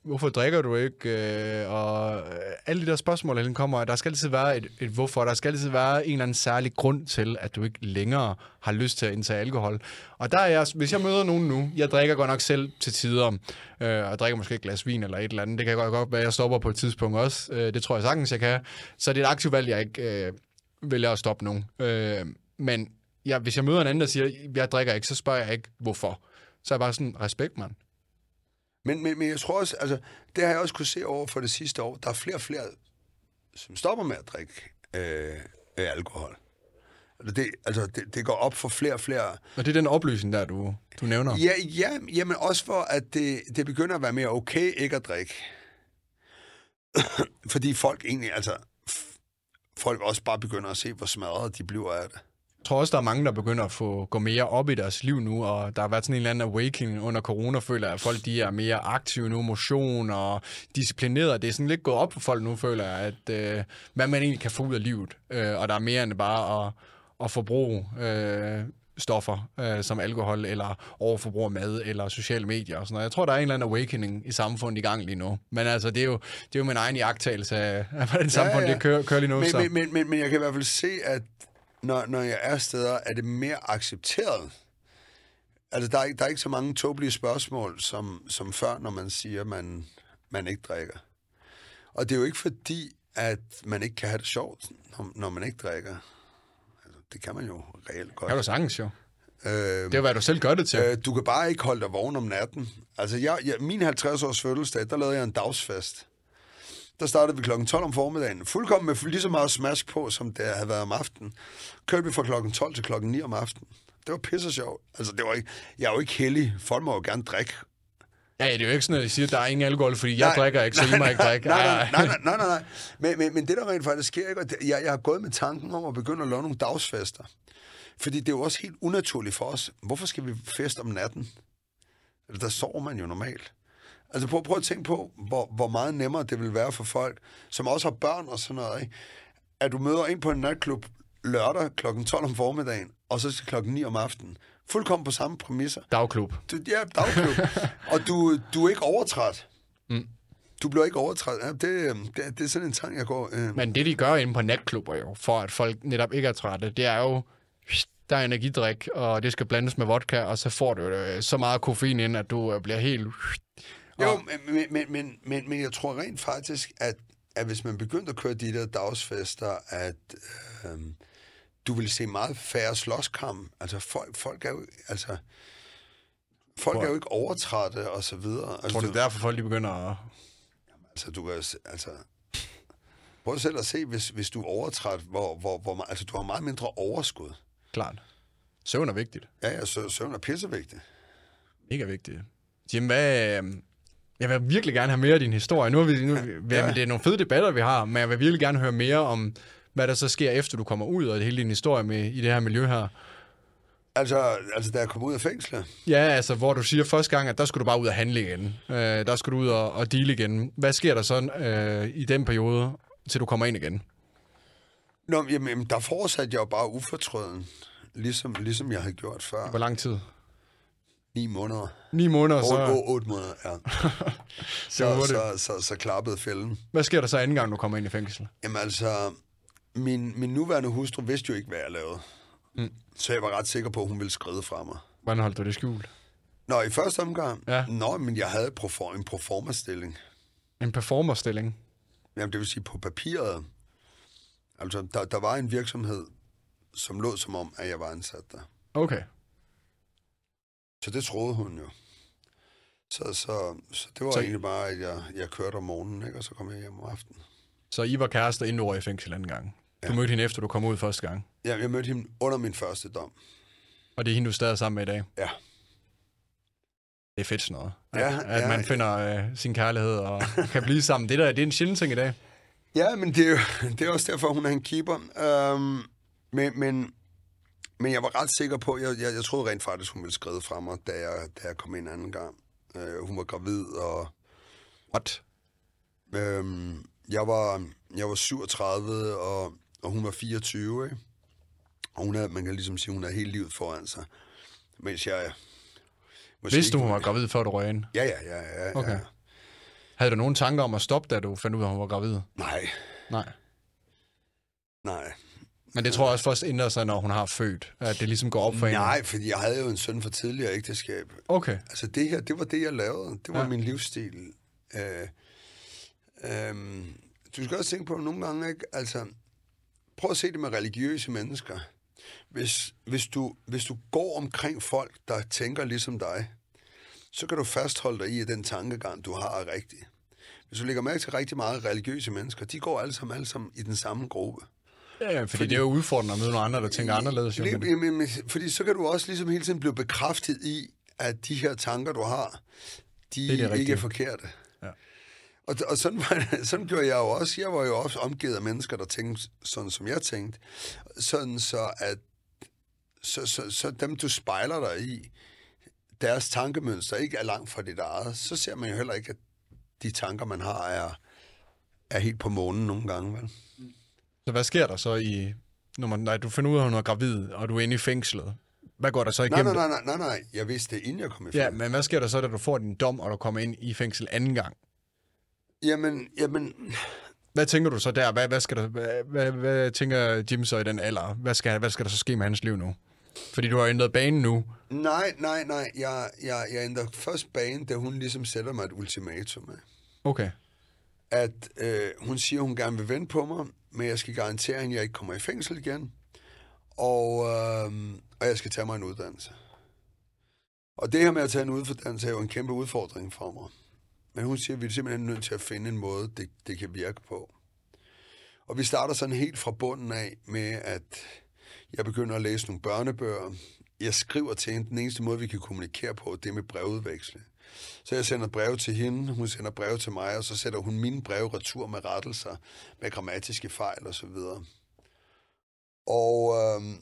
hvorfor drikker du ikke? Øh, og øh, alle de der spørgsmål, der kommer, der skal altid være et, et hvorfor. Der skal altid være en eller anden særlig grund til, at du ikke længere har lyst til at indtage alkohol. Og der er jeg, hvis jeg møder nogen nu, jeg drikker godt nok selv til tider, øh, og drikker måske et glas vin eller et eller andet. Det kan godt, godt være, at jeg stopper på et tidspunkt også. Øh, det tror jeg sagtens, jeg kan. Så det er et aktivt valg, jeg ikke øh, vælger at stoppe nogen. Øh, men ja, hvis jeg møder en anden, der siger, jeg drikker ikke, så spørger jeg ikke, hvorfor. Så er jeg bare sådan, respekt, mand. Men, men, men jeg tror også, altså, det har jeg også kunne se over for det sidste år. Der er flere og flere, som stopper med at drikke øh, øh, alkohol. Det, altså det, det går op for flere og flere. Og det er den oplysning der, du, du nævner. Ja, ja, jamen også for, at det, det begynder at være mere okay ikke at drikke. Fordi folk egentlig, altså, folk også bare begynder at se, hvor smadret de bliver af det. Jeg tror også, der er mange, der begynder at få gå mere op i deres liv nu, og der har været sådan en eller anden awakening under corona, føler jeg, at folk de er mere aktive nu, motion og disciplineret. Det er sådan lidt gået op for folk nu, føler jeg, at øh, hvad man egentlig kan få ud af livet. Øh, og der er mere end bare at, at forbruge øh, stoffer øh, som alkohol, eller overforbrug af mad, eller sociale medier og sådan noget. Jeg tror, der er en eller anden awakening i samfundet i gang lige nu. Men altså, det er jo, det er jo min egen iagtagelse af, af hvordan samfundet det kører, kører lige nu. så. Men, men, men, men, men jeg kan i hvert fald se, at når, når jeg er steder, er det mere accepteret. Altså, der er, ikke- der er ikke så mange tåbelige spørgsmål, som, som før, når man siger, at man, man ikke drikker. Og det er jo ikke fordi, at man ikke kan have det sjovt, når, når man ikke drikker. Altså, det kan man jo reelt godt. Kan du sagtens jo. Øh, Det er hvad du selv gør det til. Øh, du kan bare ikke holde dig vågen om natten. Altså, jeg, jeg, min 50-års fødselsdag, der lavede jeg en dagsfest. Der startede vi klokken 12 om formiddagen. Fuldkommen med lige så meget smask på, som det havde været om aftenen. Kørte vi fra klokken 12 til klokken 9 om aftenen. Det var pisse sjovt. Altså, det var ikke, jeg er jo ikke heldig. Folk må jo gerne drikke. Ja, det er jo ikke sådan, at de siger, at der er ingen alkohol, fordi jeg drikker ikke, så I må ikke drikke. Nej, Ej, nej, nej, nej, nej, nej. Men, men, men det, der rent faktisk sker, ikke? og det- jeg, jeg har gået med tanken om at begynde at lave nogle dagsfester. Fordi det er jo også helt unaturligt for os. Hvorfor skal vi feste om natten? Der sover man jo normalt. Altså prøv, prøv at tænke på, hvor, hvor meget nemmere det vil være for folk, som også har børn og sådan noget, ikke? At du møder ind på en natklub lørdag kl. 12 om formiddagen, og så til klokken 9 om aftenen. Fuldkommen på samme præmisser. Dagklub. Du, ja, dagklub. og du, du er ikke overtræt. Mm. Du bliver ikke overtræt. Ja, det, øhm, det, det er sådan en tanke, jeg går... Øh. Men det, de gør inde på natklubber jo, for at folk netop ikke er trætte, det er jo, der er energidrik, og det skal blandes med vodka, og så får du øh, så meget koffein ind, at du øh, bliver helt... Jo, men, men, men, men, men, jeg tror rent faktisk, at, at hvis man begyndte at køre de der dagsfester, at øh, du vil se meget færre slåskamp. Altså, folk, folk er jo... Altså, folk er jo ikke overtrætte, og så videre. Altså, Tror du, det er derfor, folk de begynder at... altså, du kan, altså, prøv selv at se, hvis, hvis du er overtræt, hvor, hvor, hvor, altså, du har meget mindre overskud. Klart. Søvn er vigtigt. Ja, ja, sø- søvn er pissevigtigt. Mega vigtigt. Jim, hvad... Jeg vil virkelig gerne have mere af din historie. Nu er vi, nu, ja. Ja. Det er nogle fede debatter, vi har, men jeg vil virkelig gerne høre mere om, hvad der så sker, efter du kommer ud, og hele din historie med, i det her miljø her. Altså, altså, da jeg kom ud af fængslet, Ja, altså, hvor du siger første gang, at der skulle du bare ud og handle igen. Øh, der skulle du ud og, og deal igen. Hvad sker der så øh, i den periode, til du kommer ind igen? Nå, men, jamen, jamen, der fortsatte jeg jo bare ufortrøden, ligesom, ligesom jeg havde gjort før. Hvor lang tid? Ni måneder. Ni måneder, Otte, så... otte, otte måneder, ja. så, hurtigt. så, så, så klappede fælden. Hvad sker der så anden gang, du kommer ind i fængsel? Jamen altså, min, min nuværende hustru vidste jo ikke, hvad jeg lavede. Mm. Så jeg var ret sikker på, at hun ville skride fra mig. Hvordan holdt du det skjult? Nå, i første omgang, Ja. nå, men jeg havde profor- en proforma-stilling. En performerstilling. Jamen, det vil sige på papiret. Altså, der, der var en virksomhed, som lå som om, at jeg var ansat der. Okay. Så det troede hun jo. Så, så, så det var Så- egentlig bare, at jeg, jeg kørte om morgenen, ikke? og så kom jeg hjem om aftenen. Så I var kærester, inden var i fængsel anden gang. Du mødte hende efter, du kom ud første gang. Ja, jeg mødte hende under min første dom. Og det er hende, du er stadig sammen med i dag. Ja. Det er fedt sådan noget. Ja, at, at ja. man finder øh, sin kærlighed og kan blive sammen. Det, der, det er en sjælden ting i dag. Ja, men det er, jo, det er også derfor, hun er en keeper. Um, men, men, men jeg var ret sikker på, jeg, jeg, jeg troede rent faktisk, hun ville skride fra mig, da jeg, da jeg kom ind anden gang. Uh, hun var gravid, og What? um, jeg, var, jeg var 37, og, og hun var 24, ikke? Og hun havde, man kan ligesom sige, hun havde hele livet foran sig. Mens jeg... måske Vidste du, hun var gravid, før du røg ind? Ja, ja, ja, ja. ja. Okay. Havde du nogen tanker om at stoppe, da du fandt ud af, at hun var gravid? Nej, Nej. nej. Men det tror jeg også først ændrer sig, når hun har født. At det ligesom går op for hende. Nej, fordi jeg havde jo en søn for tidligere ægteskab. Okay. Altså det her, det var det, jeg lavede. Det var ja. min livsstil. Øh, øh, du skal også tænke på nogle gange, ikke? Altså, prøv at se det med religiøse mennesker. Hvis, hvis, du, hvis du går omkring folk, der tænker ligesom dig, så kan du fastholde dig i, at den tankegang, du har, er rigtig. Hvis du lægger mærke til rigtig meget religiøse mennesker, de går alle sammen, alle sammen i den samme gruppe. Ja, fordi, fordi det er jo udfordrende at møde nogle andre, der tænker anderledes. Jo, jamen, men, fordi så kan du også ligesom hele tiden blive bekræftet i, at de her tanker, du har, de Det er det ikke er forkerte. Ja. Og, og sådan, var, sådan gjorde jeg jo også. Jeg var jo også omgivet af mennesker, der tænkte sådan, som jeg tænkte. Sådan så, at så, så, så dem, du spejler dig i, deres tankemønster ikke er langt fra dit eget, så ser man jo heller ikke, at de tanker, man har, er, er helt på månen nogle gange, vel? Så hvad sker der så i... Når man, nej, du finder ud af, at hun er gravid, og du er inde i fængslet. Hvad går der så igennem? nej, nej, nej, nej, nej. Jeg vidste det, inden jeg kom i Ja, fængsel. men hvad sker der så, da du får din dom, og du kommer ind i fængsel anden gang? Jamen, jamen, Hvad tænker du så der? Hvad, hvad, skal der, hvad, hvad, hvad tænker Jim så i den alder? Hvad skal, hvad skal der så ske med hans liv nu? Fordi du har ændret banen nu. nej, nej, nej. Jeg, jeg, jeg ændrer først bane, da hun ligesom sætter mig et ultimatum af. Okay. At øh, hun siger, hun gerne vil vente på mig, men jeg skal garantere hende, at jeg ikke kommer i fængsel igen. Og, øh, og jeg skal tage mig en uddannelse. Og det her med at tage en uddannelse er jo en kæmpe udfordring for mig. Men hun siger, at vi er simpelthen nødt til at finde en måde, det, det kan virke på. Og vi starter sådan helt fra bunden af med, at jeg begynder at læse nogle børnebøger. Jeg skriver til hende, den eneste måde, vi kan kommunikere på, det er med brevudveksling. Så jeg sender brev til hende, hun sender brev til mig, og så sætter hun mine brev retur med rettelser, med grammatiske fejl og så videre. Og, øh,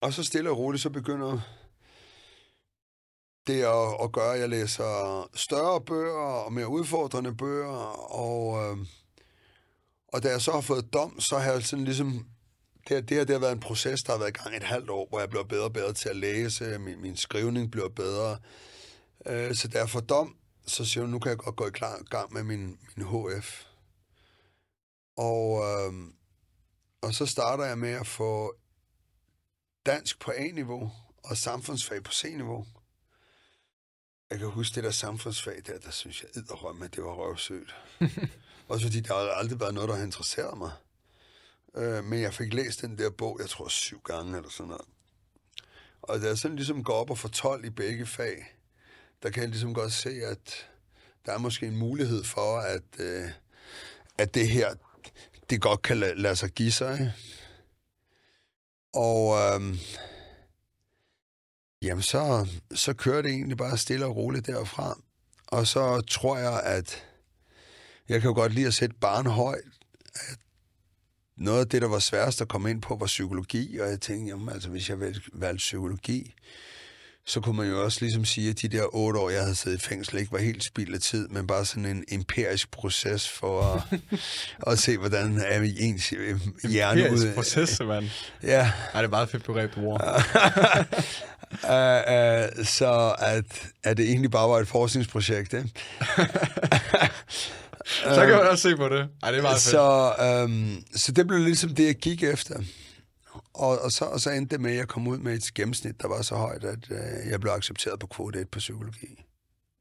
og så stille og roligt, så begynder det at, at gøre, at jeg læser større bøger og mere udfordrende bøger, og, øh, og da jeg så har fået dom, så har jeg sådan ligesom det, det her det har været en proces, der har været i gang et halvt år, hvor jeg bliver bedre og bedre til at læse, min, min skrivning bliver bedre. Øh, så da jeg får dom, så siger hun, nu kan jeg godt gå i klar, gang med min, min HF. Og, øh, og så starter jeg med at få dansk på A-niveau og samfundsfag på C-niveau. Jeg kan huske det der samfundsfag der, der synes jeg edderrømme, at det var røvsøgt. Også fordi der har aldrig været noget, der har interesseret mig. Øh, men jeg fik læst den der bog, jeg tror syv gange eller sådan noget. Og da jeg sådan ligesom går op og får 12 i begge fag, der kan jeg ligesom godt se, at der er måske en mulighed for, at, øh, at det her, det godt kan lade, lade sig give sig. Og øh, jamen så, så kører det egentlig bare stille og roligt derfra. Og så tror jeg, at jeg kan jo godt lide at sætte barn højt. At noget af det, der var sværest at komme ind på, var psykologi, og jeg tænkte, jamen altså, hvis jeg valgte, psykologi, så kunne man jo også ligesom sige, at de der otte år, jeg havde siddet i fængsel, ikke var helt spild af tid, men bare sådan en empirisk proces for at, at se, hvordan er ens øh, hjerne Empirisk ud. proces, mand. Ja, Ej, det er meget fedt begreb, du bruger. uh, uh, så at, at det egentlig bare var et forskningsprojekt, ikke? Så kan man også se på det. Ej, det er meget fedt. Så, um, så det blev ligesom det, jeg gik efter. Og, og, så, og så endte det med, at jeg kom ud med et gennemsnit, der var så højt, at uh, jeg blev accepteret på kvote 1 på psykologi.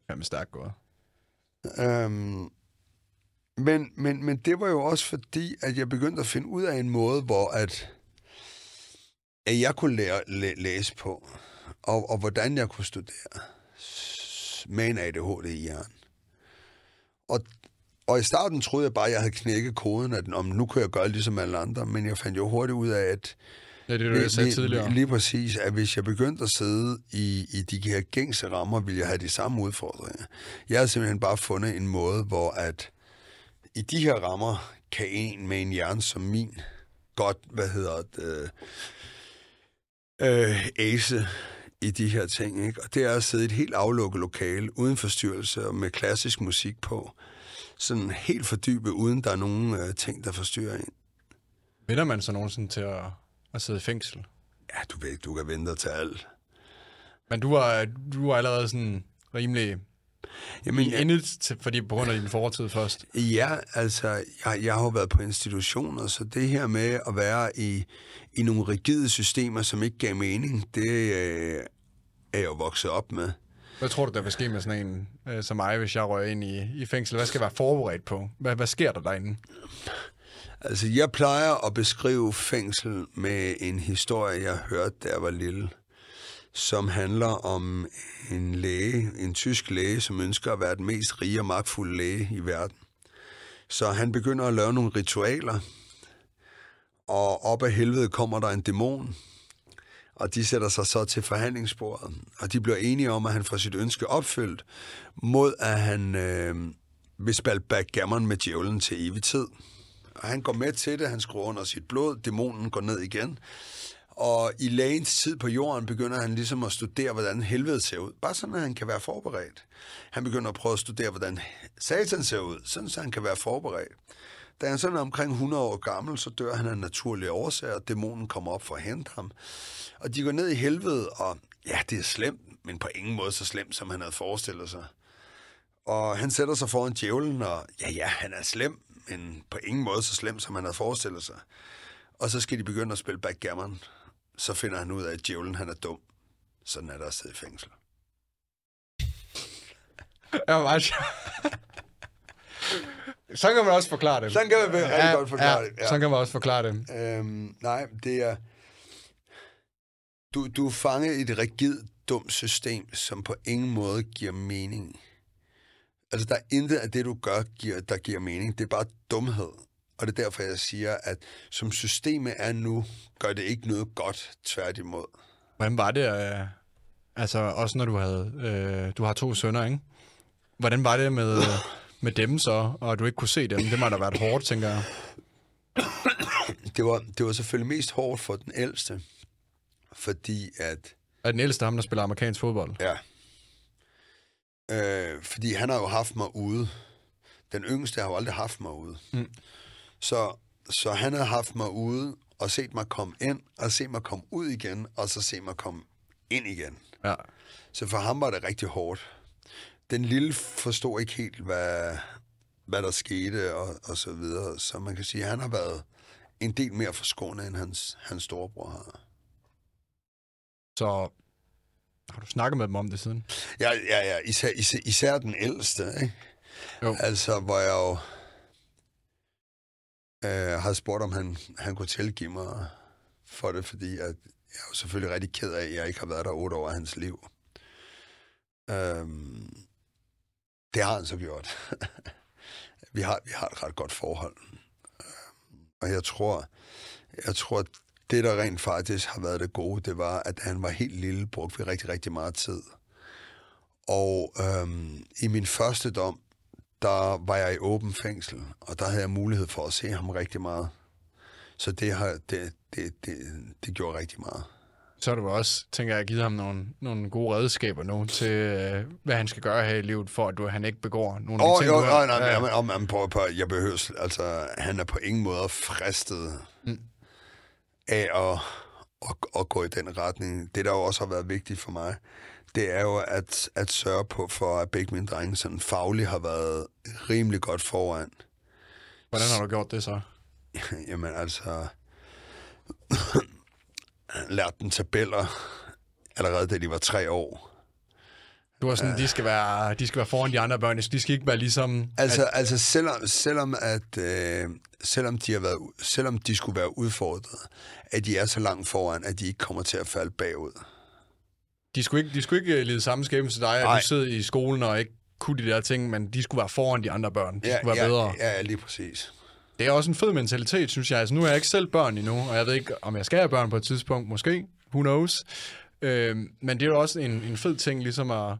Jamen, stærkt gået. Um, men, men, men det var jo også fordi, at jeg begyndte at finde ud af en måde, hvor at, at jeg kunne lære, læ, læse på, og, og hvordan jeg kunne studere med en ADHD i hjernen. Og, og i starten troede jeg bare, at jeg havde knækket koden, at om nu kunne jeg gøre ligesom alle andre, men jeg fandt jo hurtigt ud af, at Ja, det er det, jeg sagde tidligere. Lige præcis, at hvis jeg begyndte at sidde i, i de her gængse rammer, ville jeg have de samme udfordringer. Jeg har simpelthen bare fundet en måde, hvor at i de her rammer kan en med en hjerne som min godt, hvad hedder det, øh, øh, ace i de her ting. Ikke? Og det er at sidde i et helt aflukket lokale, uden forstyrrelse og med klassisk musik på. Sådan helt fordybet, uden der er nogen øh, ting, der forstyrrer en. Vinder man så nogensinde til at, at sidde i fængsel? Ja, du ved, du kan vente til alt. Men du var, du var allerede sådan rimelig Jamen, i endet, fordi på grund af din fortid først. Ja, altså, jeg, jeg har jo været på institutioner, så det her med at være i, i nogle rigide systemer, som ikke gav mening, det øh, er jeg jo vokset op med. Hvad tror du, der vil ske med sådan en øh, som mig, hvis jeg rører ind i, i fængsel? Hvad skal jeg være forberedt på? Hvad, hvad sker der derinde? Altså, jeg plejer at beskrive fængsel med en historie, jeg hørte, da jeg var lille, som handler om en læge, en tysk læge, som ønsker at være den mest rige og magtfulde læge i verden. Så han begynder at lave nogle ritualer, Og op af helvede kommer der en dæmon, og de sætter sig så til forhandlingsbordet, og de bliver enige om, at han får sit ønske opfyldt, mod at han øh, vil spille backgammon med djævlen til evig tid. Og han går med til det, han skruer under sit blod, dæmonen går ned igen, og i lægens tid på jorden begynder han ligesom at studere, hvordan helvede ser ud. Bare sådan, at han kan være forberedt. Han begynder at prøve at studere, hvordan satan ser ud, sådan så han kan være forberedt. Da han sådan er omkring 100 år gammel, så dør han af naturlige årsager, og dæmonen kommer op for at hente ham. Og de går ned i helvede, og ja, det er slemt, men på ingen måde så slemt, som han havde forestillet sig. Og han sætter sig foran djævlen, og ja, ja, han er slem, men på ingen måde så slem, som han havde forestillet sig. Og så skal de begynde at spille backgammon. Så finder han ud af, at djævlen han er dum. Sådan er der at sidde i fængsel. Ja, var. Sådan kan man også forklare det. Sådan kan man rigtig ja, godt forklare ja, det. Ja. Sådan kan man også forklare det. Øhm, nej, det er... Du, du er fanget i et rigidt, dumt system, som på ingen måde giver mening. Altså, der er intet af det, du gør, giver, der giver mening. Det er bare dumhed. Og det er derfor, jeg siger, at som systemet er nu, gør det ikke noget godt, tværtimod. Hvordan var det, øh, altså også når du havde, øh, du har to sønner, ikke? Hvordan var det med, med dem så, og du ikke kunne se dem? Det må da have været hårdt, tænker jeg. Det var, det var selvfølgelig mest hårdt for den ældste, fordi at... Er den ældste ham, der spiller amerikansk fodbold? Ja. Øh, fordi han har jo haft mig ude. Den yngste har jo aldrig haft mig ude. Mm. Så, så han har haft mig ude og set mig komme ind, og set mig komme ud igen, og så set mig komme ind igen. Ja. Så for ham var det rigtig hårdt. Den lille forstod ikke helt, hvad, hvad der skete, og, og så videre. Så man kan sige, at han har været en del mere forskånet, end hans, hans storebror har. Så har du snakket med dem om det siden? Ja, ja, ja. Især, især, især den ældste, ikke? Jo. Altså, hvor jeg jo øh, havde spurgt, om han, han kunne tilgive mig for det, fordi at jeg er jo selvfølgelig rigtig ked af, at jeg ikke har været der otte år af hans liv. Øhm, det har han så gjort. vi, har, vi har et ret godt forhold. Øhm, og jeg tror, jeg tror, at det, der rent faktisk har været det gode, det var, at han var helt lille, brugte vi rigtig, rigtig meget tid. Og øhm, i min første dom, der var jeg i åben fængsel, og der havde jeg mulighed for at se ham rigtig meget. Så det, har, det, det, det, det gjorde rigtig meget. Så har du også, tænker jeg, givet ham nogle, nogle gode redskaber nu til, øh, hvad han skal gøre her i livet, for at du, han ikke begår nogle Åh, af de ting, jo, du nej, har- nej, nej, om, om, på, på, jeg behøver, altså, han er på ingen måde fristet mm. af at, at, at gå i den retning. Det, der jo også har været vigtigt for mig, det er jo at, at sørge på, for at begge mine drenge sådan fagligt har været rimelig godt foran. Hvordan har du gjort det så? Jamen altså, lært dem tabeller allerede da de var tre år. Du var sådan, de skal, være, de skal være foran de andre børn, de skal ikke være ligesom... Altså, at... altså selvom, selvom, at, øh, selvom, de har været, selvom de skulle være udfordret, at de er så langt foran, at de ikke kommer til at falde bagud. De skulle ikke, de skulle ikke øh, lide samme skæbne til dig, at Nej. du sidder i skolen og ikke kunne de der ting, men de skulle være foran de andre børn. De skulle være ja, bedre. Ja, ja, lige præcis. Det er også en fed mentalitet, synes jeg. Altså, nu er jeg ikke selv børn endnu, og jeg ved ikke, om jeg skal have børn på et tidspunkt. Måske. Who knows? Øh, men det er jo også en, en fed ting, ligesom at,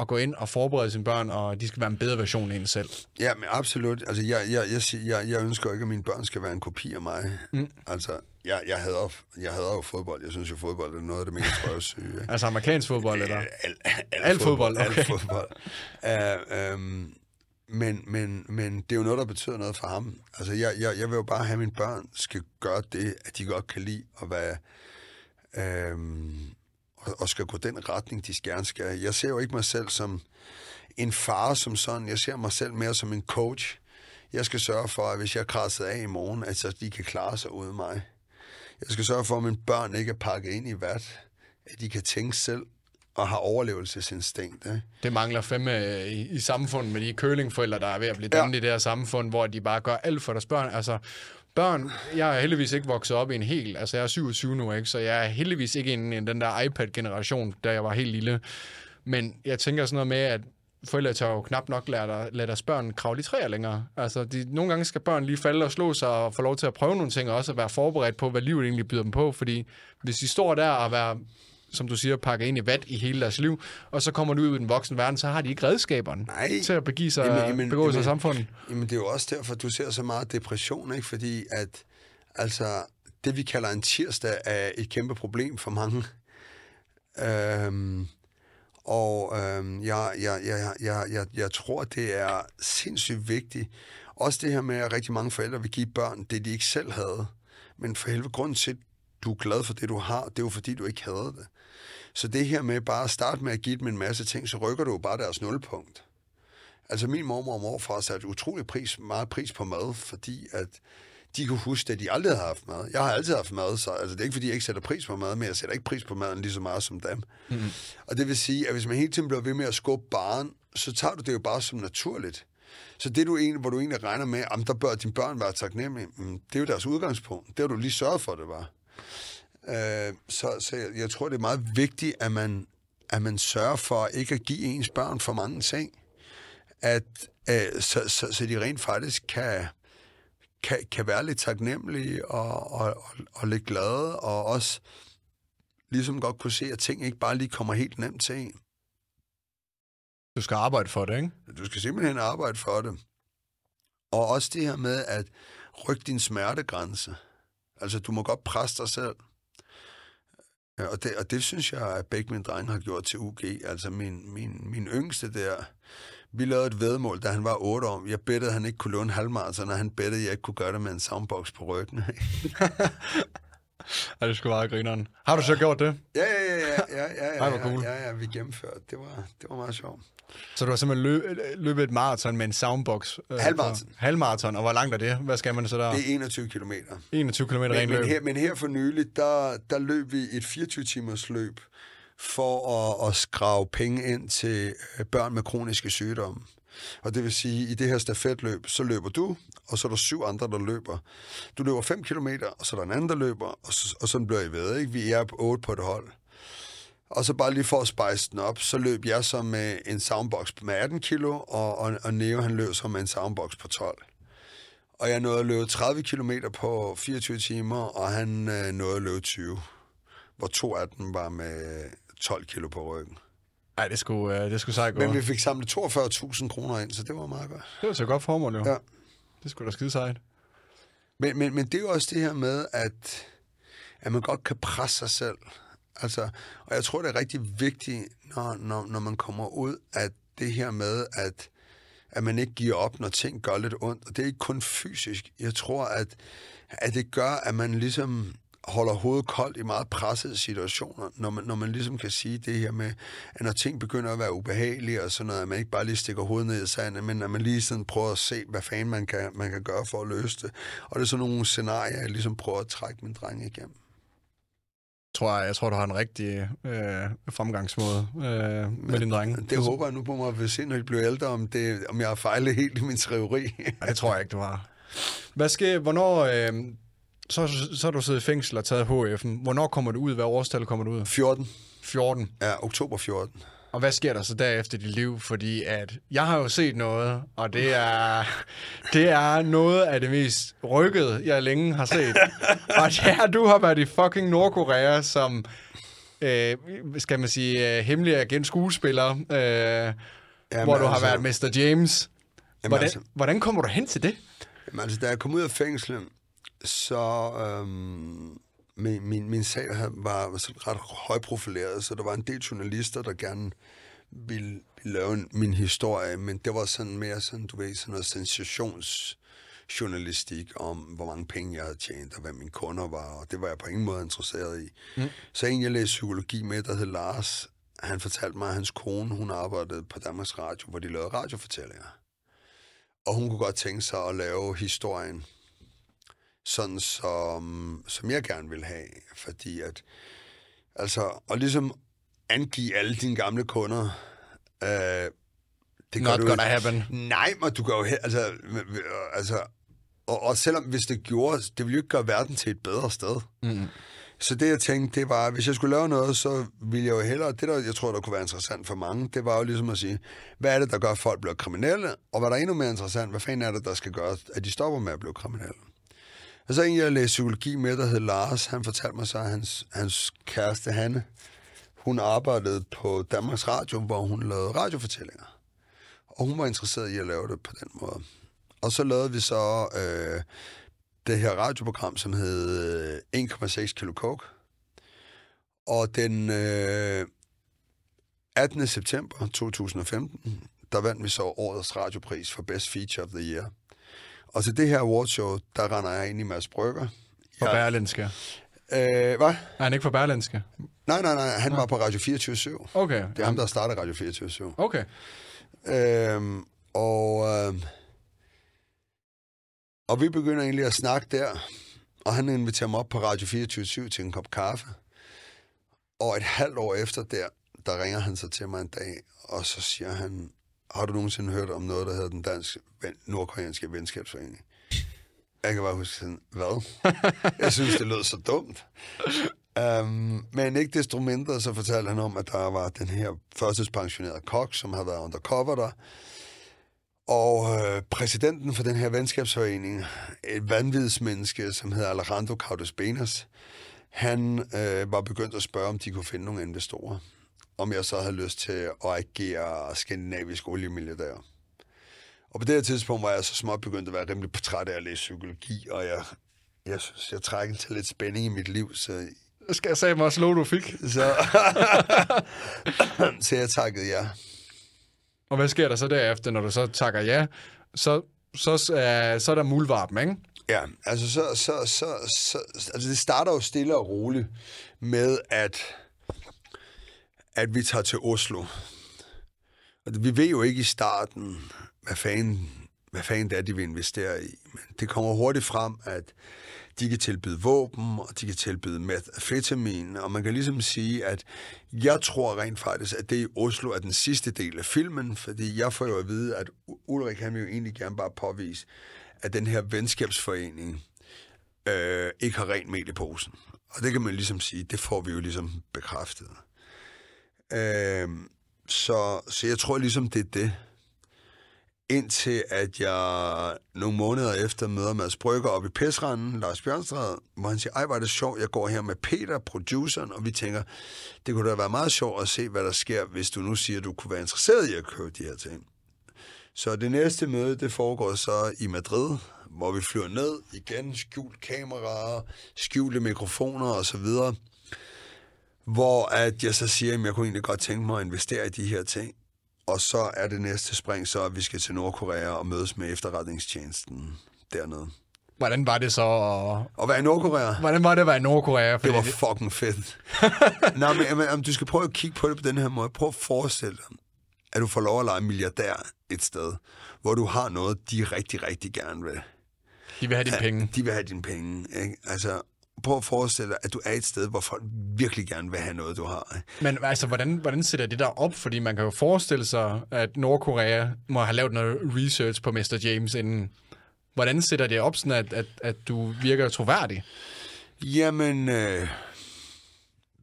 at gå ind og forberede sine børn, og de skal være en bedre version af en selv. Ja, men absolut. Altså, jeg, jeg, jeg, jeg, jeg ønsker ikke, at mine børn skal være en kopi af mig. Mm. Altså, jeg, jeg, hader, jeg hader jo fodbold. Jeg synes jo, fodbold er noget af det mest røvsyge. Altså amerikansk fodbold, eller? Al, al, al, Al fodbold, Al okay. fodbold. Uh, um, men, men, men det er jo noget, der betyder noget for ham. Altså, jeg, jeg, jeg vil jo bare have, at mine børn skal gøre det, at de godt kan lide at være... øhm, og, og skal gå den retning, de gerne skal. Jeg ser jo ikke mig selv som en far som sådan. Jeg ser mig selv mere som en coach. Jeg skal sørge for, at hvis jeg er krasset af i morgen, at så de kan klare sig uden mig. Jeg skal sørge for, at mine børn ikke er pakket ind i vat. At de kan tænke selv og har overlevelsesinstinkt. Ikke? Det mangler fandme i, i samfundet med de kølingforældre, der er ved at blive Ja. dannet i det her samfund, hvor de bare gør alt for deres børn. Altså, børn, jeg er heldigvis ikke vokset op i en hel, altså jeg er 27 nu, ikke? så jeg er heldigvis ikke inde i den der iPad-generation, da jeg var helt lille. Men jeg tænker sådan noget med, at forældre tør jo knap nok lade, der, lade deres børn kravle i træer længere. Altså, de, nogle gange skal børn lige falde og slå sig og få lov til at prøve nogle ting, og også at være forberedt på, hvad livet egentlig byder dem på. Fordi hvis de står der og være som du siger, pakker ind i vat i hele deres liv, og så kommer du ud i den voksne verden, så har de ikke redskaberne Nej. til at begive sig, Jamen, jamen, begå sig i jamen, samfundet. Jamen, det er jo også derfor, du ser så meget depression, ikke? Fordi at, altså, det vi kalder en tirsdag er et kæmpe problem for mange. Øhm, og øhm, jeg, jeg, jeg, jeg, jeg, jeg tror, det er sindssygt vigtigt. Også det her med, at rigtig mange forældre vil give børn det, de ikke selv havde. Men for helvede, grunden til, du er glad for det, du har, det er jo fordi, du ikke havde det. Så det her med bare at starte med at give dem en masse ting, så rykker du jo bare deres nulpunkt. Altså min mormor og morfar satte utrolig pris, meget pris på mad, fordi at de kunne huske, at de aldrig havde haft mad. Jeg har altid haft mad, så altså, det er ikke, fordi jeg ikke sætter pris på mad, men jeg sætter ikke pris på maden lige så meget som dem. Mm. Og det vil sige, at hvis man hele tiden bliver ved med at skubbe barn, så tager du det jo bare som naturligt. Så det, du egentlig, hvor du egentlig regner med, at der bør dine børn være taknemmelige, det er jo deres udgangspunkt. Det har du lige sørget for, det var. Øh, så, så jeg, jeg tror, det er meget vigtigt, at man, at man sørger for ikke at give ens børn for mange ting. At, øh, så, så, så de rent faktisk kan, kan, kan være lidt taknemmelige og, og, og, og lidt glade, og også ligesom godt kunne se, at ting ikke bare lige kommer helt nemt til en. Du skal arbejde for det, ikke? Du skal simpelthen arbejde for det. Og også det her med at rykke din smertegrænse. Altså, du må godt presse dig selv. Ja, og, det, og det synes jeg, at begge mine drenge har gjort til UG. Altså, min, min, min yngste der, vi lavede et vedmål, da han var 8 år. Jeg bettede, at han ikke kunne låne halvmarathon, og han bettede, at jeg ikke kunne gøre det med en soundbox på ryggen. ja, det skulle meget grineren. Har du så gjort det? Ja, ja, ja, ja, ja, ja, hvor cool. ja, ja, ja, vi gennemførte. Det var, det var meget sjovt. Så du har simpelthen løb, løbet et maraton med en soundbox? Øh, Halvmaraton. og hvor langt er det? Hvad skal man så der? Det er 21 kilometer. 21 km ren Men, løb. men, her, men her for nylig, der, der løb vi et 24-timers løb for at, at skrave penge ind til øh, børn med kroniske sygdomme. Og det vil sige, i det her stafetløb, så løber du, og så er der syv andre, der løber. Du løber 5 km, og så er der en anden, der løber, og, så, og sådan bliver I ved. Ikke? Vi er på 8 på et hold. Og så bare lige for at spice den op, så løb jeg så med en soundbox med 18 kilo, og, og, og Neo han løb så med en soundbox på 12. Og jeg nåede at løbe 30 km på 24 timer, og han øh, nåede at løbe 20. Hvor to af dem var med 12 kilo på ryggen. Ej, det skulle, uh, det skulle sejt gå. Men vi fik samlet 42.000 kroner ind, så det var meget godt. Det var så godt formål, jo. Ja. Det skulle da skide sejt. Men, men, men det er jo også det her med, at, at man godt kan presse sig selv. Altså, og jeg tror, det er rigtig vigtigt, når, når, når man kommer ud, at det her med, at, at man ikke giver op, når ting gør lidt ondt. Og det er ikke kun fysisk. Jeg tror, at, at det gør, at man ligesom holder hovedet koldt i meget pressede situationer, når man, når man ligesom kan sige det her med, at når ting begynder at være ubehagelige og sådan noget, at man ikke bare lige stikker hovedet ned i sandet, men at man lige sådan prøver at se, hvad fanden man kan, man kan gøre for at løse det. Og det er sådan nogle scenarier, jeg ligesom prøver at trække min dreng igennem. Tror jeg, jeg tror, du har en rigtig øh, fremgangsmåde øh, med din dreng. Det håber jeg nu på mig, at vi se, når de bliver ældre, om, det, om jeg har fejlet helt i min teori. Nej, det tror jeg ikke, du har. Hvad sker, hvornår... Øh, så, så har du siddet i fængsel og taget HF'en. Hvornår kommer du ud? Hvad årstal kommer du ud? 14. 14. Ja, oktober 14. Og hvad sker der så derefter i dit liv? Fordi at jeg har jo set noget, og det er, det er noget af det mest rykkede, jeg længe har set. og det er, du har været i fucking Nordkorea som, øh, skal man sige, øh, hemmelig agent skuespiller, øh, Jamen, hvor du har altså- været Mr. James. Jamen, Hvordan, altså- hvordan kommer du hen til det? Jamen, altså, da jeg kom ud af fængslet, så øhm, min, min, min sag var sådan ret højprofileret, så der var en del journalister, der gerne ville, ville lave en, min historie, men det var sådan mere sådan, du ved, sådan noget sensationsjournalistik om, hvor mange penge jeg havde tjent, og hvad mine kunder var, og det var jeg på ingen måde interesseret i. Mm. Så en, jeg læste psykologi med, der hed Lars, han fortalte mig, at hans kone, hun arbejdede på Danmarks Radio, hvor de lavede radiofortællinger. Og hun kunne godt tænke sig at lave historien sådan, som, som jeg gerne vil have. Fordi at, altså, og ligesom angive alle dine gamle kunder, øh, det Not du gonna ikke. happen. Nej, men du kan jo, altså, altså og, og selvom hvis det gjorde, det ville jo ikke gøre verden til et bedre sted. Mm. Så det, jeg tænkte, det var, at hvis jeg skulle lave noget, så ville jeg jo hellere, det der, jeg tror, der kunne være interessant for mange, det var jo ligesom at sige, hvad er det, der gør, at folk bliver kriminelle, og hvad der er endnu mere interessant, hvad fanden er det, der skal gøre, at de stopper med at blive kriminelle. Og så en, jeg læste psykologi med, der hed Lars, han fortalte mig så, at hans, hans kæreste Hanne, hun arbejdede på Danmarks Radio, hvor hun lavede radiofortællinger. Og hun var interesseret i at lave det på den måde. Og så lavede vi så øh, det her radioprogram, som hed øh, 1,6 kilo coke. Og den øh, 18. september 2015, der vandt vi så årets radiopris for Best Feature of the Year. Og til det her awardshow, der render jeg ind i Mads Brygger. På ja. Berlinske. Øh, hvad? Er han ikke på Berlinske? Nej, nej, nej. Han var på Radio 24 Okay. Det er ham, der startede Radio 24 Okay. Øhm, og, øh, og vi begynder egentlig at snakke der, og han inviterer mig op på Radio 24 til en kop kaffe. Og et halvt år efter der, der ringer han så til mig en dag, og så siger han, har du nogensinde hørt om noget, der hedder den danske nordkoreanske venskabsforening? Jeg kan bare huske sådan, hvad? Jeg synes, det lød så dumt. Um, men ikke desto mindre, så fortalte han om, at der var den her førtidspensionerede kok, som havde været undercover der. Og øh, præsidenten for den her venskabsforening, et vanvidsmenneske, som hedder Alejandro Caudes Benas, han øh, var begyndt at spørge, om de kunne finde nogle investorer. Om jeg så havde lyst til at agere skandinavisk oliemilliardær. Og på det her tidspunkt var jeg så småt begyndt at være rimelig træt af at læse psykologi, og jeg, jeg synes, jeg trækker til lidt spænding i mit liv, så... Skal jeg sige mig også lov, du fik? Så, så jeg takkede ja. Og hvad sker der så derefter, når du så takker ja? Så, så, så, uh, så er der muldvarpen, ikke? Ja, altså, så, så, så, så, altså det starter jo stille og roligt med, at, at vi tager til Oslo. Altså, vi ved jo ikke i starten, hvad fanden, hvad fanden det er, de vil investere i. Men det kommer hurtigt frem, at de kan tilbyde våben, og de kan tilbyde metafetamin, og man kan ligesom sige, at jeg tror rent faktisk, at det i Oslo er den sidste del af filmen, fordi jeg får jo at vide, at Ulrik han vil jo egentlig gerne bare påvise, at den her venskabsforening øh, ikke har rent mel i posen. Og det kan man ligesom sige, det får vi jo ligesom bekræftet. Øh, så, så jeg tror ligesom, det er det indtil at jeg nogle måneder efter møder Mads Brygger op i Pæsranden, Lars Bjørnstræde, hvor han siger, ej, var det sjovt, jeg går her med Peter, produceren, og vi tænker, det kunne da være meget sjovt at se, hvad der sker, hvis du nu siger, at du kunne være interesseret i at købe de her ting. Så det næste møde, det foregår så i Madrid, hvor vi flyver ned, igen skjult kameraer, skjulte mikrofoner og så videre, hvor at jeg så siger, at jeg kunne egentlig godt tænke mig at investere i de her ting. Og så er det næste spring så, at vi skal til Nordkorea og mødes med efterretningstjenesten dernede. Hvordan var det så at... Og være i Nordkorea? Hvordan var det at være i Nordkorea? Fordi... Det var fucking fedt. Nej, men, men, men du skal prøve at kigge på det på den her måde. Prøv at forestille dig, at du får lov at lege milliardær et sted, hvor du har noget, de rigtig, rigtig gerne vil. De vil have dine penge. De vil have dine penge. Ikke? Altså, prøv at forestille dig, at du er et sted, hvor folk virkelig gerne vil have noget, du har. Men altså, hvordan, hvordan sætter det der op? Fordi man kan jo forestille sig, at Nordkorea må have lavet noget research på Mr. James inden. Hvordan sætter det op, sådan at, at, at du virker troværdig? Jamen, øh,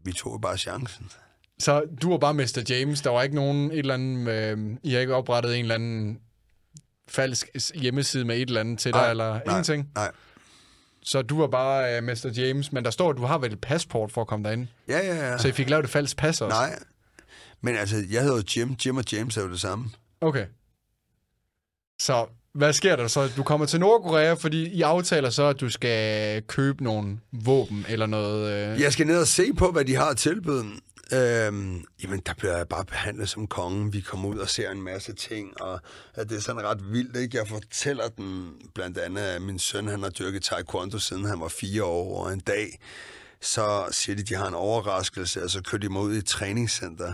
vi tog bare chancen. Så du var bare Mr. James. Der var ikke nogen et eller andet... Øh, I har ikke oprettet en eller anden falsk hjemmeside med et eller andet til dig, Nej, eller nej, ingenting? Nej. Så du var bare uh, Mr. James, men der står, at du har vel et passport for at komme derind. Ja, ja, ja. Så I fik lavet et falsk pas også? Nej. Men altså, jeg hedder Jim. Jim og James er jo det samme. Okay. Så hvad sker der så? Du kommer til Nordkorea, fordi I aftaler så, at du skal købe nogle våben eller noget... Øh... Jeg skal ned og se på, hvad de har at tilbyde. Øhm, jamen, der bliver jeg bare behandlet som kongen. Vi kommer ud og ser en masse ting, og at det er sådan ret vildt, ikke? Jeg fortæller den blandt andet, at min søn, han har dyrket taekwondo, siden han var fire år, og en dag, så siger de, at de har en overraskelse, og så kører de mig ud i et træningscenter,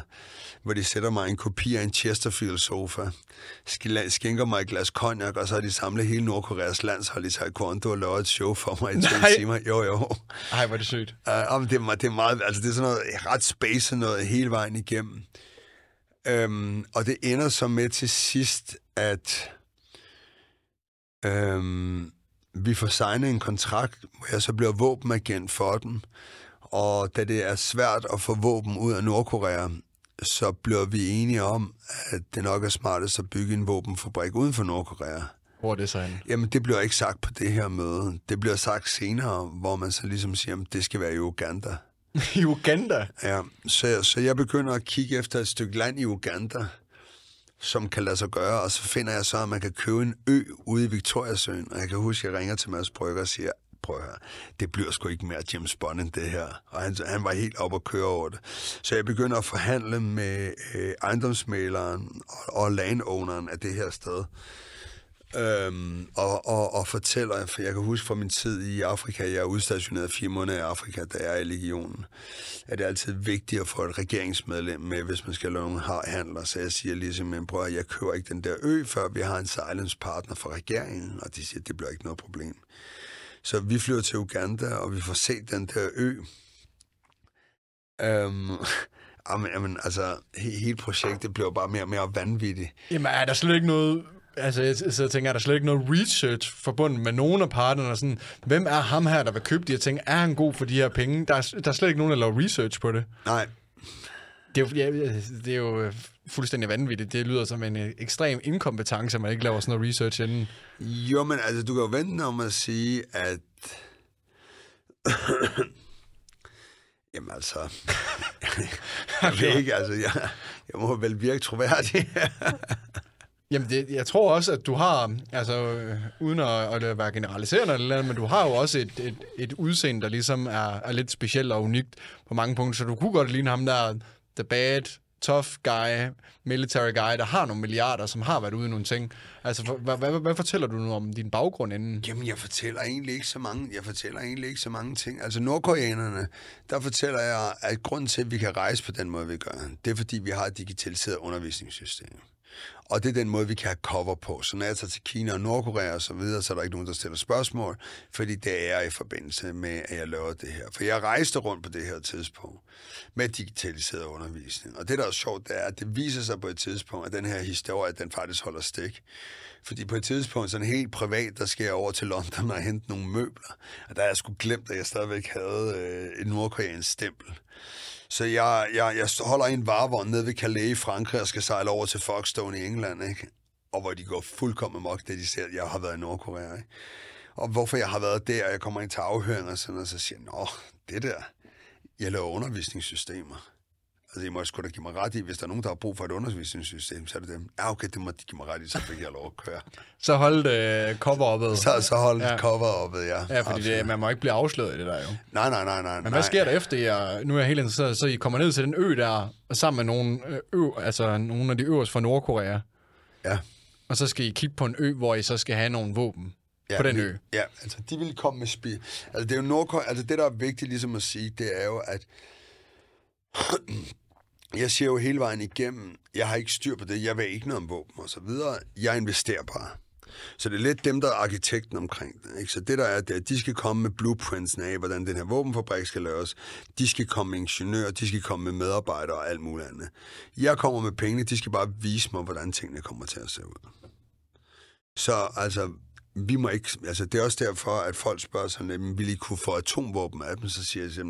hvor de sætter mig en kopi af en Chesterfield-sofa, skænker mig et glas cognac, og så har de samlet hele Nordkoreas landshold i taekwondo og lavet et show for mig i to Nej. timer. Jo, jo. Ej, hvor er det sygt. Uh, det, er, det er meget, altså det er sådan noget ret space noget hele vejen igennem. Um, og det ender så med til sidst, at um, vi får signet en kontrakt, hvor jeg så bliver våbenagent for dem. og da det er svært at få våben ud af Nordkorea, så bliver vi enige om, at det nok er smartest at bygge en våbenfabrik uden for Nordkorea. Hvor er det så henne? Jamen, det bliver ikke sagt på det her møde. Det bliver sagt senere, hvor man så ligesom siger, at det skal være i Uganda. I Uganda? Ja, så, så jeg begynder at kigge efter et stykke land i Uganda, som kan lade sig gøre, og så finder jeg så, at man kan købe en ø ude i Victoriasøen, og jeg kan huske, at jeg ringer til Mads Brygger og siger, prøv at høre, det bliver sgu ikke mere James Bond end det her. Og han, han var helt op at køre over det. Så jeg begynder at forhandle med øh, ejendomsmaleren og, og landowneren af det her sted. Øhm, og, og, og fortæller, for jeg kan huske fra min tid i Afrika, jeg er udstationeret fire måneder i Afrika, da jeg er i legionen, at det er altid vigtigt at få et regeringsmedlem med, hvis man skal lave nogle handler. Så jeg siger ligesom, men prøv, jeg køber ikke den der ø, før vi har en silence partner for regeringen, og de siger, det bliver ikke noget problem. Så vi flyver til Uganda, og vi får set den der ø. Øhm, Jamen, jamen, altså, hele projektet bliver bare mere og mere vanvittigt. Jamen, er der slet ikke noget Altså, jeg, så tænker jeg, der er slet ikke noget research forbundet med nogen af parterne. Sådan, hvem er ham her, der vil købe de her ting? Er han god for de her penge? Der er, der er slet ikke nogen, der laver research på det. Nej. Det er, jo, ja, det er jo øh, fuldstændig vanvittigt. Det lyder som en øh, ekstrem inkompetence, at man ikke laver sådan noget research inden. Jo, men altså, du kan jo vente om at sige, at... Jamen altså... jeg ved ikke, altså, jeg, jeg må vel virke troværdig. Jamen, det, jeg tror også, at du har, altså øh, uden at, at være generaliserende eller andet, men du har jo også et, et, et udseende, der ligesom er, er lidt specielt og unikt på mange punkter, så du kunne godt ligne ham der, the bad, tough guy, military guy, der har nogle milliarder, som har været ude i nogle ting. Altså, hvad, hvad, hvad fortæller du nu om din baggrund inden? Jamen, jeg fortæller egentlig ikke så mange, jeg fortæller egentlig ikke så mange ting. Altså, nordkoreanerne, der fortæller jeg, at grunden til, at vi kan rejse på den måde, vi gør, det er, fordi vi har et digitaliseret undervisningssystem. Og det er den måde, vi kan have cover på. Så når jeg tager til Kina og Nordkorea og så videre, så er der ikke nogen, der stiller spørgsmål, fordi det er i forbindelse med, at jeg laver det her. For jeg rejste rundt på det her tidspunkt med digitaliseret undervisning. Og det, der er sjovt, det er, at det viser sig på et tidspunkt, at den her historie, den faktisk holder stik. Fordi på et tidspunkt, sådan helt privat, der skal jeg over til London og hente nogle møbler. Og der er jeg sgu glemt, at jeg stadigvæk havde øh, et nordkoreansk stempel. Så jeg, jeg, jeg holder en varevogn nede ved Calais i Frankrig og skal sejle over til Folkestone i England, ikke? Og hvor de går fuldkommen mok, det de ser, at jeg har været i Nordkorea, ikke? Og hvorfor jeg har været der, og jeg kommer ind til afhøring og sådan, og så siger jeg, nå, det der, jeg laver undervisningssystemer. Altså, I må sgu da give mig ret i, hvis der er nogen, der har brug for et undervisningssystem, så er det dem. Ja, okay, det må de give mig ret i, så fik jeg lov at køre. så hold det uh, cover oppe. Så, så hold ja. cover oppe, ja. Ja, fordi det, man må ikke blive afsløret i det der jo. Nej, nej, nej, nej. Men hvad sker der efter jer? Nu er jeg helt interesseret, så I kommer ned til den ø der, sammen med nogle, øh, ø, altså nogle af de øverste fra Nordkorea. Ja. Og så skal I kigge på en ø, hvor I så skal have nogle våben ja, på den ø. Ja, altså de vil komme med spil. Altså det er jo Nordkorea, altså det der er vigtigt ligesom at sige, det er jo, at jeg siger jo hele vejen igennem, jeg har ikke styr på det, jeg ved ikke noget om våben og så videre, jeg investerer bare. Så det er lidt dem, der er arkitekten omkring det. Ikke? Så det der er, det er, at de skal komme med blueprints af, hvordan den her våbenfabrik skal laves. De skal komme med ingeniører, de skal komme med medarbejdere og alt muligt andet. Jeg kommer med pengene, de skal bare vise mig, hvordan tingene kommer til at se ud. Så altså, vi må ikke, altså det er også derfor, at folk spørger sig, om vi lige kunne få atomvåben af dem? Så siger jeg,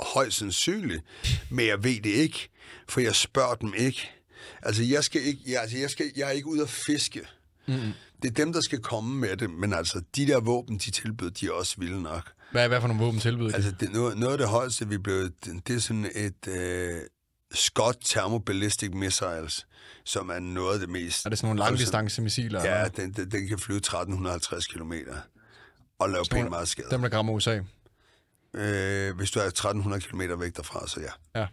højst sandsynligt, men jeg ved det ikke, for jeg spørger dem ikke. Altså, jeg, skal ikke, jeg, altså, jeg, skal, jeg er ikke ude at fiske. Mm. Det er dem, der skal komme med det, men altså, de der våben, de tilbyder, de er også vilde nok. Hvad, hvad for nogle våben tilbyder Altså, det, noget, noget af det højeste, vi blev, det, det er sådan et øh, Scott Thermoballistic Missiles, som er noget af det mest... Er det sådan nogle langdistancemissiler? Ja, den, den, den kan flyve 1350 km og lave pænt meget skade. Dem, der rammer USA? Øh, hvis du er 1300 km væk derfra, så ja. Ja.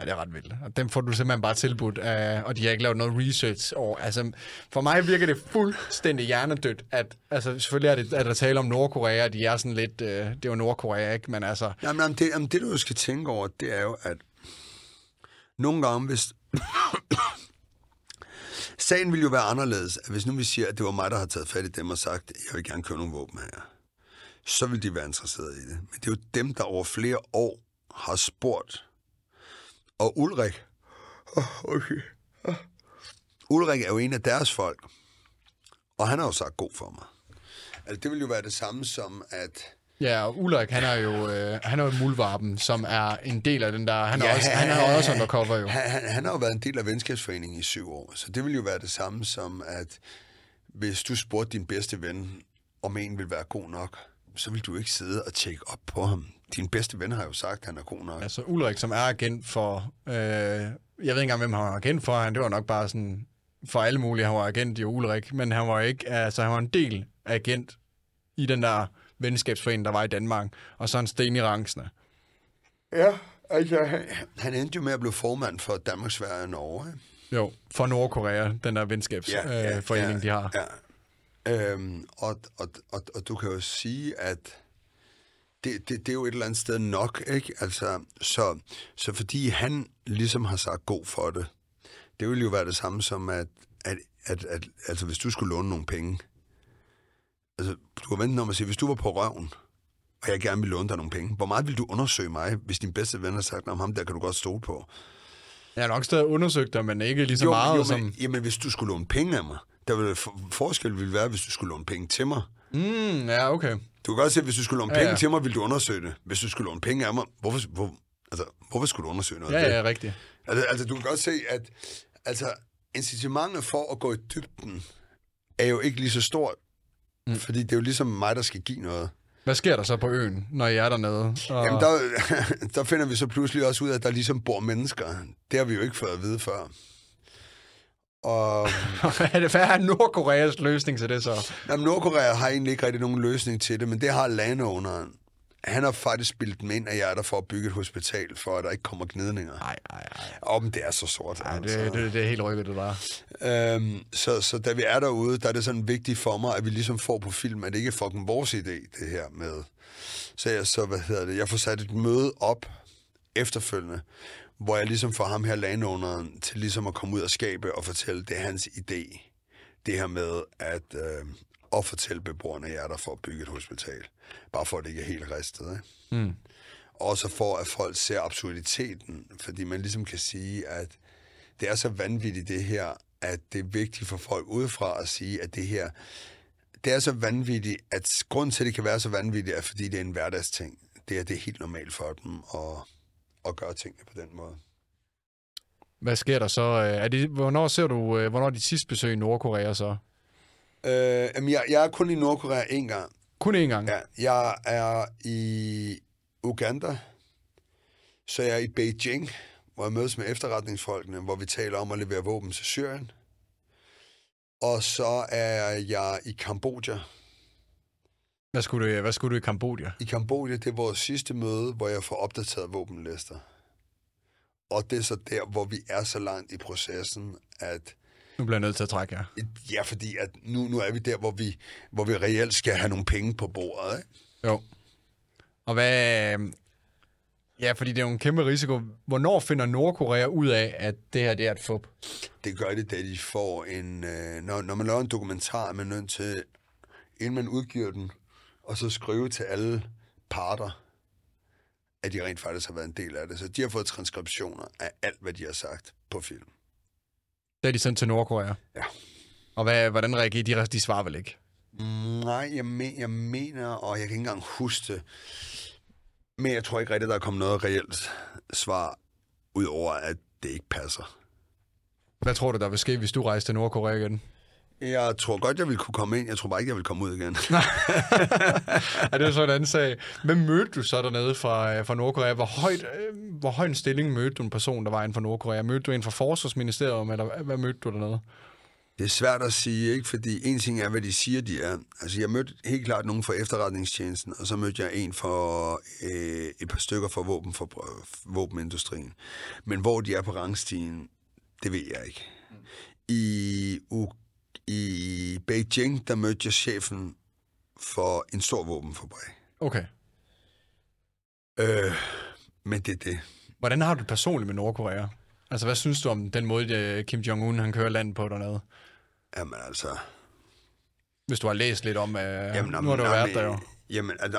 Ja, det er ret vildt. Og dem får du simpelthen bare tilbudt, øh, og de har ikke lavet noget research over. Altså, for mig virker det fuldstændig hjernedødt, at altså, selvfølgelig er, det, at der tale om Nordkorea, de er sådan lidt, øh, det er jo Nordkorea, ikke? Men altså... Jamen, jamen, det, jamen, det du skal tænke over, det er jo, at nogle gange, hvis... Sagen ville jo være anderledes, at hvis nu vi siger, at det var mig, der har taget fat i dem og sagt, at jeg vil gerne købe nogle våben her så vil de være interesserede i det. Men det er jo dem, der over flere år har spurgt. Og Ulrik, okay. Ulrik er jo en af deres folk. Og han har jo sagt god for mig. Altså, det vil jo være det samme som, at Ja, og Ulrik, han er jo øh, han er jo mulvarpen, som er en del af den der... Han er, Ja, også, han er også undercover jo. Han, han, han har jo været en del af venskabsforeningen i syv år, så det vil jo være det samme som, at hvis du spurgte din bedste ven, om en vil være god nok, så vil du ikke sidde og tjekke op på ham. Din bedste ven har jo sagt, at han er god nok. Altså Ulrik, som er agent for... Øh, jeg ved ikke engang, hvem han var agent for. Han, det var nok bare sådan for alle mulige. Han var agent i Ulrik, men han var ikke... Altså, han var en del af agent i den der venskabsforening, der var i Danmark. Og så en sten i rangsene. Ja, altså, han, han endte jo med at blive formand for Danmarks Sverige og Norge. Jo, for Nordkorea, den der venskabsforening, ja, ja, øh, forening, de har. Ja. Øhm, og, og, og, og du kan jo sige, at det, det, det er jo et eller andet sted nok, ikke? Altså, så, så fordi han ligesom har sagt god for det, det ville jo være det samme som, at, at, at, at altså, hvis du skulle låne nogle penge, altså, du kan vente om at sige, hvis du var på røven, og jeg gerne vil låne dig nogle penge, hvor meget vil du undersøge mig, hvis din bedste ven har sagt, om ham der kan du godt stole på? Jeg har nok stadig undersøgt dig, men ikke lige så jo, meget jo, som... men, jamen, hvis du skulle låne penge af mig, der ville for, forskel ville være, hvis du skulle låne penge til mig. Mm, ja, okay. Du kan godt se, at hvis du skulle låne Ja, penge ja. til mig, ville du undersøge det. Hvis du skulle låne penge af mig, hvorfor, hvor, altså, hvorfor skulle du undersøge noget Ja, ja, rigtigt. Altså, altså, du kan godt se, at altså, incitamentet for at gå i dybden er jo ikke lige så stort. Mm. Fordi det er jo ligesom mig, der skal give noget. Hvad sker der så på øen, når I er dernede? Og... Jamen, der, der finder vi så pludselig også ud af, at der ligesom bor mennesker. Det har vi jo ikke fået at vide før. Og hvad er Nordkoreas løsning til det så? jamen, Nordkorea har egentlig ikke rigtig nogen løsning til det, men det har landowneren. Han har faktisk bildt dem ind, at jeg er der for at bygge et hospital, for at der ikke kommer gnidninger. Nej, nej, nej. Om det er så sort. Ej, det, det, det er helt rykket, det der. Øhm, så, så da vi er derude, der er det sådan vigtigt for mig, at vi ligesom får på film, at det ikke er fucking vores idé, det her med. Så jeg, så, hvad hedder det, jeg får sat et møde op efterfølgende, hvor jeg ligesom får ham her landowneren til ligesom at komme ud og skabe og fortælle, det er hans idé. Det her med at, øh, at fortælle beboerne, jeg er der for at bygge et hospital. Bare for, at det ikke er helt ristet. Ikke? Mm. Også for, at folk ser absurditeten, fordi man ligesom kan sige, at det er så vanvittigt det her, at det er vigtigt for folk udefra at sige, at det her, det er så vanvittigt, at grunden til, at det kan være så vanvittigt, er, fordi det er en hverdagsting. Det er, det er helt normalt for dem at, at gøre tingene på den måde. Hvad sker der så? Øh, Er det, hvornår ser du, øh, hvornår er dit sidste besøg i Nordkorea så? Øh, jamen, jeg, jeg er kun i Nordkorea en gang. Kun én gang? Ja, jeg er i Uganda, så jeg er i Beijing, hvor jeg mødes med efterretningsfolkene, hvor vi taler om at levere våben til Syrien. Og så er jeg i Kambodja. Hvad, skulle du, hvad skulle du i Kambodja? I Kambodja, det er vores sidste møde, hvor jeg får opdateret våbenlister. Og det er så der, hvor vi er så langt i processen, at Nu bliver jeg nødt til at trække jer. ja, fordi at nu, nu er vi der, hvor vi, hvor vi reelt skal have nogle penge på bordet. Ikke? Jo. Og hvad... øh, Ja, fordi det er jo en kæmpe risiko. Hvornår finder Nordkorea ud af, at det her det er et fup? Det gør det, da de får en... Øh, når, når man laver en dokumentar, er man nødt til, inden man udgiver den, og så skrive til alle parter, at de rent faktisk har været en del af det. Så de har fået transkriptioner af alt, hvad de har sagt på film. Det er de sendt til Nordkorea. Ja. Og hvad, hvordan reagerer de? De svarer vel ikke? Nej, jeg, men, jeg mener, og jeg kan ikke engang huske det, men jeg tror ikke rigtigt, der er kommet noget reelt svar, udover at det ikke passer. Hvad tror du, der vil ske, hvis du rejser til Nordkorea igen? Jeg tror godt, jeg ville kunne komme ind. Jeg tror bare ikke, jeg vil komme ud igen. er det så en anden sag? Hvem mødte du så dernede fra, øh, fra Nordkorea? Hvor, højt, øh, hvor høj en stilling mødte du en person, der var inden for Nordkorea? Mødte du en fra Forsvarsministeriet, eller hvad- mødte du dernede? Det er svært at sige, ikke? Fordi en ting er, hvad de siger, de er. Altså, jeg mødte helt klart nogen fra efterretningstjenesten, og så mødte jeg en for øh, et par stykker fra våben for, våbenindustrien. Men hvor de er på rangstigen, det ved jeg ikke. I, U, I Beijing, der mødte jeg chefen for en stor våbenfabrik. Okay. Øh, men det er det. Hvordan har du det personligt med Nordkorea? Altså, hvad synes du om den måde, Kim Jong-un han kører landet på dernede? Jamen altså... Hvis du har læst lidt om, øh, Jamen, nu har du jo været der jo. Jamen, at,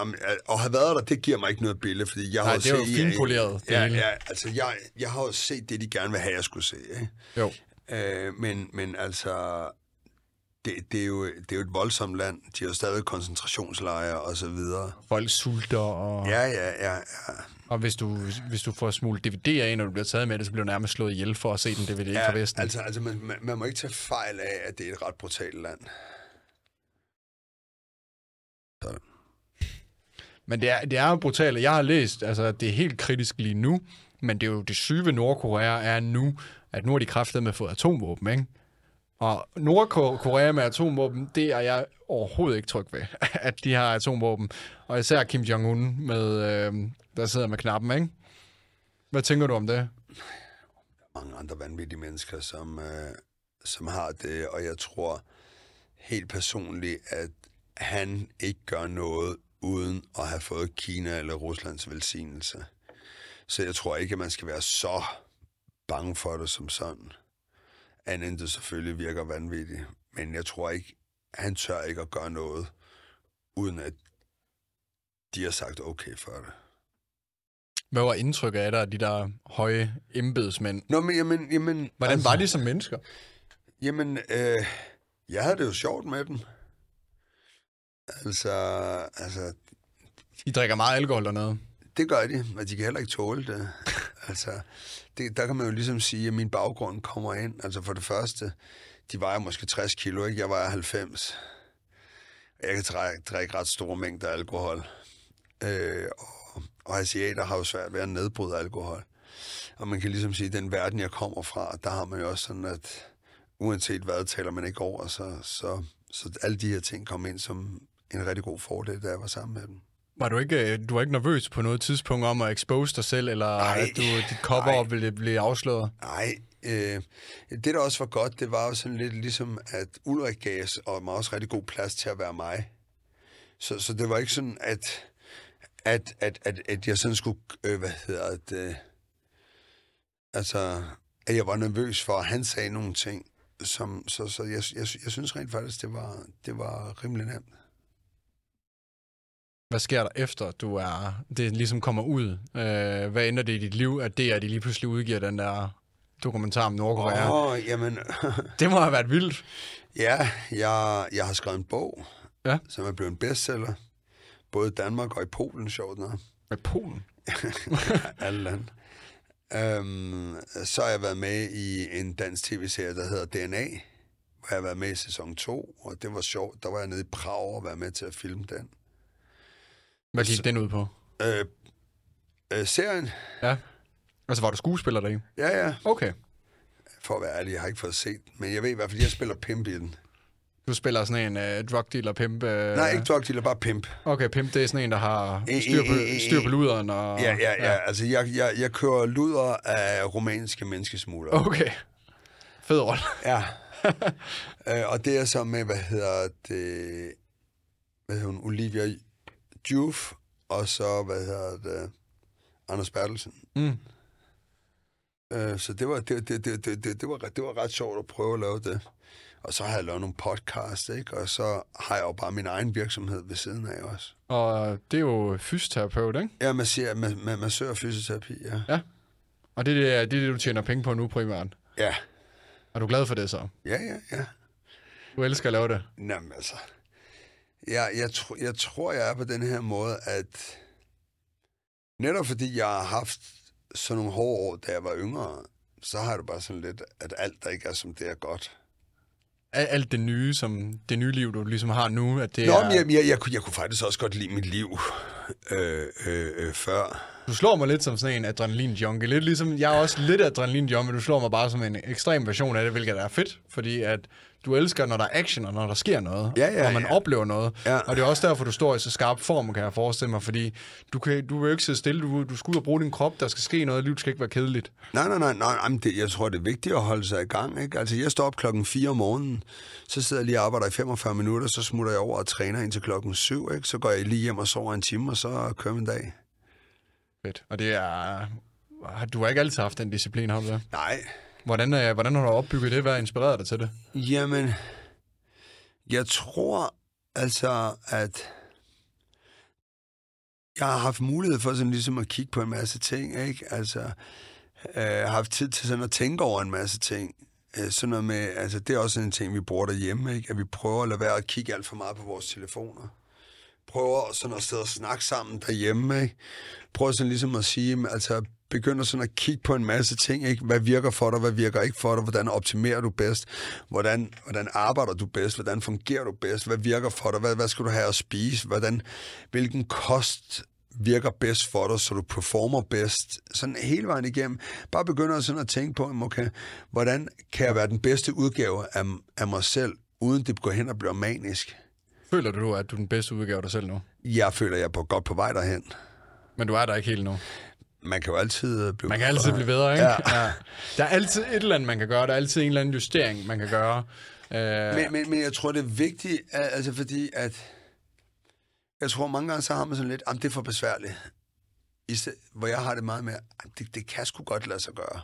at have været der, det giver mig ikke noget billede, fordi jeg Nej, har det er jo finpoleret, det Ja, hele. ja, altså, jeg, jeg har jo set det, de gerne vil have, jeg skulle se, ikke? Jo. Øh, men, men altså, det, det, er jo, det er jo et voldsomt land. De har jo stadig koncentrationslejre og så videre. Folk sulter, og, Ja, ja, ja, ja. og hvis, du, hvis du får smule DVD'er ind, og du bliver taget med det, så bliver du nærmest slået ihjel for at se den DVD ja fra Vesten. altså, altså man, man, man må ikke tage fejl af, at det er et ret brutalt land. Så, Men det er, det er brutalt. Jeg har læst, altså det er helt kritisk lige nu, men det er jo det syge ved Nordkorea er nu, at nu har de kræftet med at få atomvåben, ikke? Og Nordkorea med atomvåben, det er jeg overhovedet ikke tryg ved, at de har atomvåben. Og især Kim Jong-un, med, øh, der sidder med knappen, ikke? Hvad tænker du om det? mange andre vanvittige mennesker, som, øh, som har det, og jeg tror helt personligt, at han ikke gør noget uden at have fået Kina eller Ruslands velsignelse. Så jeg tror ikke, at man skal være så bange for det som sådan. Andet end det selvfølgelig virker vanvittigt. Men jeg tror ikke, han tør ikke at gøre noget, uden at de har sagt okay for det. Hvad var indtrykket af dig af de der høje embedsmænd? Nå, men jamen... jamen Hvordan altså... var de som mennesker? Jamen, øh, jeg havde det jo sjovt med dem. Altså, altså, De drikker meget alkohol dernede. Det gør de, og de kan heller ikke tåle det. altså, det, der kan man jo ligesom sige, at min baggrund kommer ind. Altså for det første, de vejer måske 60 kilo, ikke? Jeg vejer 90. Jeg kan drikke, drikke ret store mængder alkohol. Øh, og, og asiater har jo svært ved at nedbryde alkohol. Og man kan ligesom sige, at den verden, jeg kommer fra, der har man jo også sådan, at uanset hvad, taler man ikke over, så, så, så alle de her ting kom ind som en rigtig god fordel, da jeg var sammen med dem. Var du ikke, øh, du var ikke nervøs på noget tidspunkt om at expose dig selv, eller Nej, at du, dit cover nej. ville blive afsløret? Nej, øh, det der også var godt, det var jo sådan lidt ligesom, at Ulrik gav os og mig også rigtig god plads til at være mig. Så, så det var ikke sådan, at, at, at, at, at jeg sådan skulle, øh, hvad hedder det, øh, altså, at jeg var nervøs for, at han sagde nogle ting, som, så, så jeg, jeg, jeg synes rent faktisk, det var, det var rimelig nemt. Hvad sker der efter, du er, det ligesom kommer ud? Øh, hvad ender det i dit liv, at det er, at de lige pludselig udgiver den der dokumentar om Nordkorea? Åh, oh, jamen, Det må have været vildt. Ja, jeg, jeg har skrevet en bog, Ja. som er blevet en bestseller. Både i Danmark og i Polen, sjovt nok. Med Polen? Alle lande. Øhm, så har jeg været med i en dansk tv-serie, der hedder DNA, hvor jeg har været med i sæson 2, og det var sjovt. Der var jeg nede i Prag og være med til at filme den. Hvad gik den ud på? Øh, øh, serien? Ja. Altså, var du skuespiller der Ja, ja. Okay. For at være ærlig, jeg har ikke fået set men jeg ved i hvert fald, at jeg spiller pimp i den. Du spiller sådan en uh, drug dealer pimp. Uh... Nej, ikke drug dealer, bare pimp. Okay, pimp, det er sådan en, der har Eh, styr på, eh, styr på luderen. Og... Ja, ja, ja. Altså, jeg, jeg, jeg kører luder af romanske menneskesmuglere. Okay. Fed rolle. Ja. øh, og det er så med, hvad hedder det, hvad hedder hun, Olivia Juf, og så, hvad hedder det, Anders Bertelsen. Mm. Øh, så det var, det, det, det, det, det, det, var, det var ret sjovt at prøve at lave det. Og så har jeg lavet nogle podcasts, ikke? Og så har jeg jo bare min egen virksomhed ved siden af også. Og det er jo fysioterapeut, ikke? Ja, man siger, man, man, man søger fysioterapi, ja. Og det er det, det er det, du tjener penge på nu primært. Ja, Er du glad for det så? ja, ja, ja. Du elsker at lave det. Jamen altså, jeg, jeg, tro, jeg tror, jeg er på den her måde, at netop fordi jeg har haft sådan nogle hårde år, da jeg var yngre, så har jeg det bare sådan lidt, at alt, der ikke er som det er godt. Al- Alt det nye, som det nye liv, du ligesom har nu, at det Nå, er... men jeg, jeg, jeg, kunne, jeg kunne faktisk også godt lide mit liv øh, øh, øh, før. Du slår mig lidt som sådan en adrenalin-junkie. Lidt ligesom, jeg er også lidt adrenalin-junkie, men du slår mig bare som en ekstrem version af det, hvilket er fedt, fordi at du elsker, når der er action, og når der sker noget, Ja, ja, når man ja. oplever noget. Ja. Og det er også derfor, du står i så skarp form, kan jeg forestille mig, fordi du, kan, du vil jo ikke sidde stille, du, du skal ud og bruge din krop, der skal ske noget, livet skal ikke være kedeligt. Nej, nej, nej, nej, nej det, jeg tror, det er vigtigt at holde sig i gang. Ikke? Altså, jeg står op klokken 4 om morgenen, så sidder jeg lige og arbejder i 45 minutter, så smutter jeg over og træner indtil klokken 7, ikke? så går jeg lige hjem og sover en time, og så kører min dag. Fedt. Og det er... Du har ikke altid haft den disciplin, har du det? Nej, Hvordan, øh, hvordan har du opbygget det? Hvad har inspireret dig til det? Jamen, jeg tror altså, at jeg har haft mulighed for sådan ligesom at kigge på en masse ting, ikke? Altså, øh, jeg har haft tid til sådan at tænke over en masse ting. øh, sådan noget med, altså det er også en ting, vi bruger derhjemme, ikke? at vi prøver at lade være at kigge alt for meget på vores telefoner. Prøver sådan at sidde og snakke sammen derhjemme, ikke? Prøver sådan ligesom at sige, altså begynder sådan at kigge på en masse ting, ikke? Hvad virker for dig, hvad virker ikke for dig, hvordan optimerer du bedst, hvordan, hvordan arbejder du bedst, hvordan fungerer du bedst, hvad virker for dig, hvad, hvad skal du have at spise, hvordan, hvilken kost virker bedst for dig, så du performer bedst, sådan hele vejen igennem. Bare begynder sådan at tænke på, okay, hvordan kan jeg være den bedste udgave af, af mig selv, uden det går hen og bliver manisk. Føler du, at du er den bedste udgave af dig selv nu? Jeg føler, jeg er på, godt på vej derhen. Men du er der ikke helt nu? Man kan jo altid blive Man kan altid blive bedre, ikke? Ja. ja. Der er altid et eller andet, man kan gøre. Der er altid en eller anden justering, man kan gøre. Uh... Men, men, men jeg tror, det er vigtigt, altså fordi at... Jeg tror, mange gange så har man sådan lidt, at det er for besværligt. I sted, hvor jeg har det meget med, at det, det kan sgu godt lade sig gøre.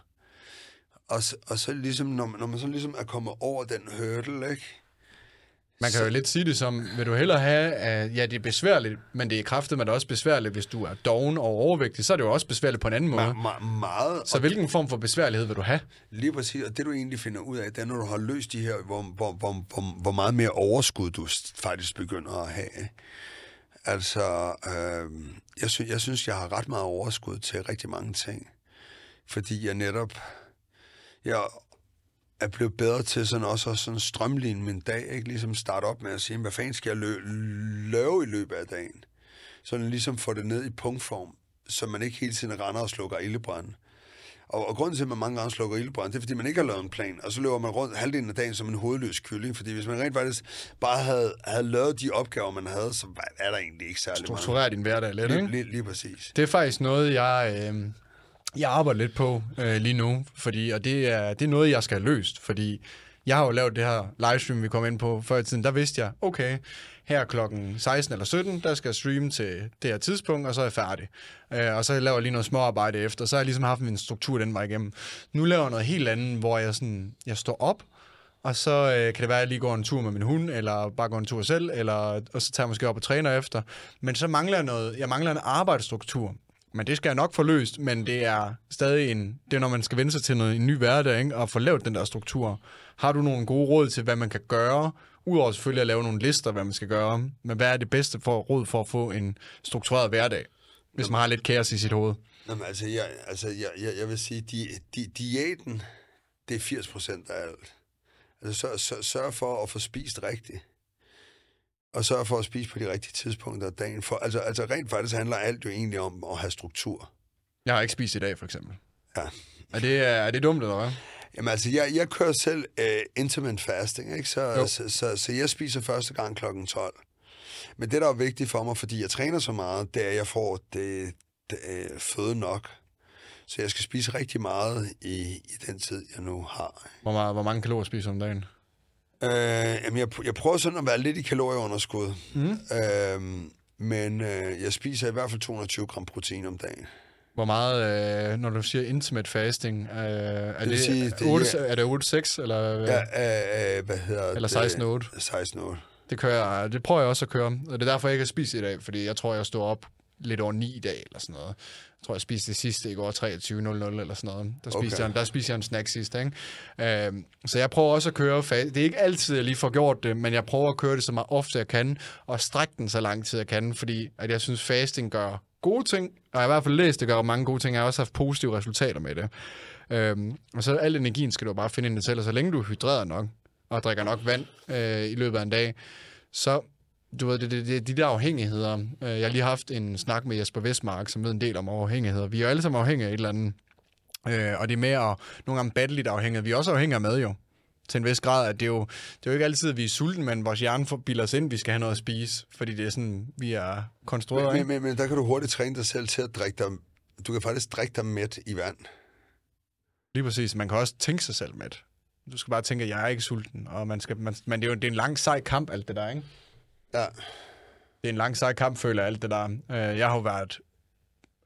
Og, så, og så ligesom, når man, når man så ligesom er kommet over den hurdle, ikke? Man kan jo lidt sige det som, vil du hellere have, at ja, det er besværligt, men det er kraftet, men det er også besværligt, hvis du er doven og overvægtig, så er det jo også besværligt på en anden måde. Ma- ma- meget. Så hvilken form for besværlighed vil du have? Lige præcis, og det du egentlig finder ud af, det er, når du har løst de her, hvor, hvor, hvor, hvor, hvor meget mere overskud du faktisk begynder at have. Altså, øh, jeg, sy- jeg synes, jeg har ret meget overskud til rigtig mange ting. Fordi jeg netop... Jeg er blevet bedre til sådan også at sådan strømligne min dag, ikke? Ligesom starte op med at sige, hvad fanden skal jeg lø- løbe i løbet af dagen? Sådan ligesom få det ned i punktform, så man ikke hele tiden render og slukker ildebrand. Og, og grunden til, at man mange gange slukker ildebrand, det er, fordi man ikke har lavet en plan, og så løber man rundt halvdelen af dagen som en hovedløs kylling, fordi hvis man rent faktisk bare havde, havde lavet de opgaver, man havde, så er der egentlig ikke særlig meget. Struktureret din hverdag lidt, lige, ikke? Lige, lige præcis. Det er faktisk noget, jeg... Øh jeg arbejder lidt på øh, lige nu, fordi, og det er, det er noget, jeg skal have løst, fordi jeg har jo lavet det her livestream, vi kom ind på før i tiden. Der vidste jeg, okay, her klokken 16 eller 17, der skal jeg streame til det her tidspunkt, og så er jeg færdig. Øh, og så laver jeg lige noget småarbejde efter, så har jeg ligesom haft min struktur den vej igennem. Nu laver jeg noget helt andet, hvor jeg, sådan, jeg står op, og så øh, kan det være, at jeg lige går en tur med min hund, eller bare går en tur selv, eller, og så tager jeg måske op og træner efter. Men så mangler jeg noget, jeg mangler en arbejdsstruktur. Men det skal jeg nok få løst, men det er stadig en, det er når man skal vende sig til noget, en ny hverdag, ikke? og få lavet den der struktur. Har du nogle gode råd til, hvad man kan gøre, udover selvfølgelig at lave nogle lister, hvad man skal gøre, men hvad er det bedste for råd for at få en struktureret hverdag, hvis man har lidt kaos i sit hoved? Jamen, altså, jeg, altså, jeg, jeg, jeg vil sige, di, di, diæten, det er 80 procent af alt. Altså, sørg, sørg, sørg for at få spist rigtigt og sørge for at spise på de rigtige tidspunkter af dagen. For, altså, altså rent faktisk handler alt jo egentlig om at have struktur. Jeg har ikke spist i dag, for eksempel. Ja. Er det, er det dumt, eller hvad? Jamen altså, jeg, jeg kører selv uh, intermittent fasting, ikke? Så, så, så, så jeg spiser første gang klokken 12. Men det, der er vigtigt for mig, fordi jeg træner så meget, det er, at jeg får det, det uh, føde nok. Så jeg skal spise rigtig meget i, i den tid, jeg nu har. Hvor, meget, hvor mange kalorier spiser du om dagen? Øh, jamen, jeg, jeg prøver sådan at være lidt i kalorieunderskud. Mm. Øh, men øh, jeg spiser i hvert fald 220 gram protein om dagen. Hvor meget, øh, når du siger intermittent fasting, øh, er, det, vil sige, det 8, ja, er det 8-6? Eller, ja, øh, hvad hedder eller 16-8? 16-8. Det, kører, det prøver jeg også at køre, og det er derfor, jeg ikke har spist i dag, fordi jeg tror, jeg står op lidt over 9 i dag, eller sådan noget. Jeg tror, jeg spiste det sidste i går 23.00 eller sådan noget. Der spiste, okay. jeg, der spiste jeg en snack sidst, ikke? Øh, så jeg prøver også at køre Det er ikke altid, jeg lige får gjort det, men jeg prøver at køre det så meget ofte jeg kan, og strække den så lang tid jeg kan, fordi at jeg synes, fasting gør gode ting, og jeg har i hvert fald læst, det gør mange gode ting. Jeg har også haft positive resultater med det. Øhm, og så al energien skal du bare finde ind i selv, og så længe du hydrerer nok, og drikker nok vand øh, i løbet af en dag, så du ved, det, det, det, de der afhængigheder. Øh, jeg har lige haft en snak med Jesper Vestmark, som ved en del om afhængigheder. Vi er jo alle sammen afhængige af et eller andet. Øh, og det er mere at nogle gange batteligt afhængige. Vi er også afhængige af mad jo. Til en vis grad, at det er jo, det er jo ikke altid, at vi er sulten, men vores hjerne forbilder os ind, at vi skal have noget at spise, fordi det er sådan, vi er konstrueret. Men, men, men, men der kan du hurtigt træne dig selv til at drikke dig, du kan faktisk drikke dig mæt i vand. Lige præcis. Man kan også tænke sig selv mæt. Du skal bare tænke, at jeg er ikke sulten, og man skal, man, men det er jo det er en lang sej kamp, alt det der, ikke? Ja. Det er en lang sej kamp, føler jeg, alt det der. Øh, jeg har jo været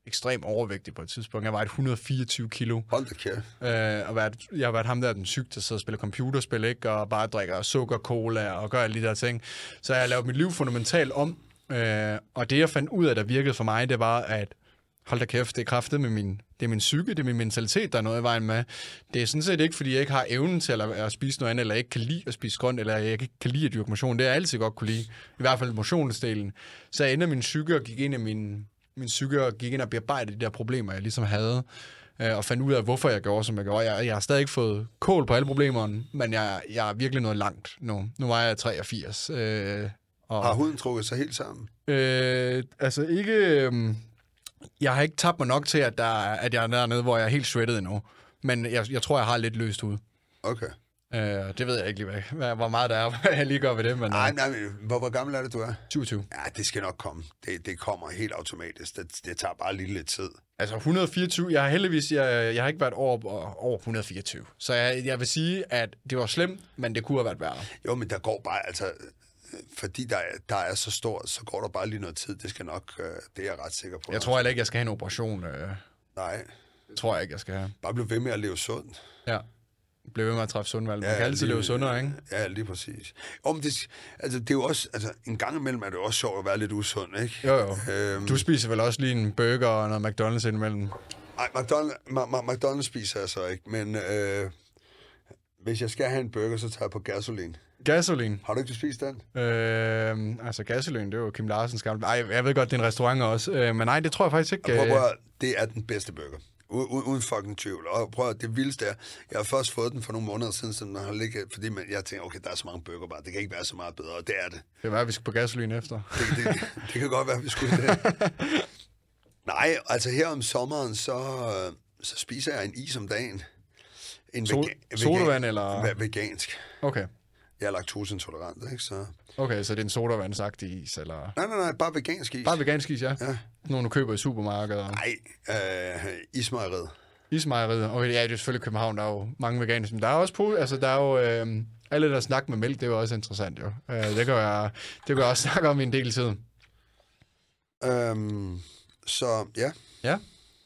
ekstremt overvægtig på et tidspunkt. Jeg var 124 kilo. Hold da kæft. Øh, og været, jeg har været ham der, den syg, der sidder og spiller computerspil, ikke? og bare drikker sukker, cola og gør alle de der ting. Så jeg har lavet mit liv fundamentalt om, øh, og det jeg fandt ud af, der virkede for mig, det var, at hold da kæft, det er kraftet med min, det er min psyke, det er min mentalitet, der er noget i vejen med. Det er sådan set ikke, fordi jeg ikke har evnen til at, at spise noget andet, eller ikke kan lide at spise grønt, eller jeg ikke kan lide at dyrke motion. Det har jeg altid godt kunne lide. I hvert fald motionsdelen. Så jeg ender min psyke og gik ind i min, min psyke og gik ind og bearbejdede de der problemer, jeg ligesom havde øh, og fandt ud af, hvorfor jeg gjorde, som jeg gjorde. Jeg, jeg har stadig ikke fået kål på alle problemerne, men jeg, jeg er virkelig nået langt nu. Nu var jeg 83. Øh, og, Har huden trukket sig helt sammen? Øh, altså ikke... Øh, jeg har ikke tabt mig nok til, at, der, er- at jeg er dernede, hvor jeg er helt shredded endnu. Men jeg, jeg tror, jeg har lidt løst ud. Okay. Øh, det ved jeg ikke lige, hvad, hvor meget der er, hvad jeg lige gør ved det, men Nej, øh, nej, men hvor, hvor gammel er det, du er? 27. Ja, det skal nok komme. Det, det kommer helt automatisk. Det, det tager bare lige lidt tid. Altså 124, jeg har heldigvis, jeg, jeg har ikke været over, over 124. Så jeg, jeg vil sige, at det var slemt, men det kunne have været værre. Jo, men der går bare, altså, fordi der, er- der er så stort, så går der bare lige noget tid. Det skal nok, øh, det er jeg ret sikker på. Jeg tror heller ikke, jeg skal have en operation. Øh, Nej, det tror jeg ikke, jeg skal have. bare bliv ved med at leve sundt. Ja. Bliv ved med at træffe sundvalg. Man kan altid lige- leve sundere, ikke? Ja, lige præcis. Jo, men det, altså, det er jo også, altså, en gang imellem er det også sjovt at være lidt usund, ikke? Jo, jo. Øhm, Du spiser vel også lige en burger og noget McDonald's indimellem? Nej, McDonald's, Ma- Ma- McDonald's spiser jeg så ikke, men øh, hvis jeg skal have en burger, så tager jeg på gasolin. Gasolin. Har du ikke spist den? Øh, altså gasolin, det er jo Kim Larsens gamle... Ej, jeg ved godt, det er en restaurant også. Øh, men nej, det tror jeg faktisk ikke. Prøv, Øh, prøv, at- det er den bedste burger. U- uden fucking tvivl. Og prøv at, det vildeste er, jeg har først fået den for nogle måneder siden, så den har ligget, fordi man, jeg tænker, okay, der er så mange burger bare, det kan ikke være så meget bedre, og det er det. det er være, at vi skal på gasolin efter. Det, det, det kan godt være, at vi skulle det. Nej, altså her om sommeren, så, øh, så spiser jeg en is om dagen. En Sol- vega- sodavand eller- ve- Vegansk. Okay. Jeg er laktoseintolerant, ikke? Så... Okay, så det er en sodavandsagtig is, eller... Nej, nej, nej, bare vegansk is. Bare vegansk is, ja. Ja. Nogle, du køber i supermarkeder. Nej, øh, ismejeriet. Ismejeriet. Okay, ja, det er selvfølgelig København, der er jo mange veganere. Men der er også på, altså der er jo... Øh, alle der snakker med mælk, det er jo også interessant, jo. Øh, det, kan jeg, det kan jeg også snakke om i en del tid. Øhm, så ja, Ja.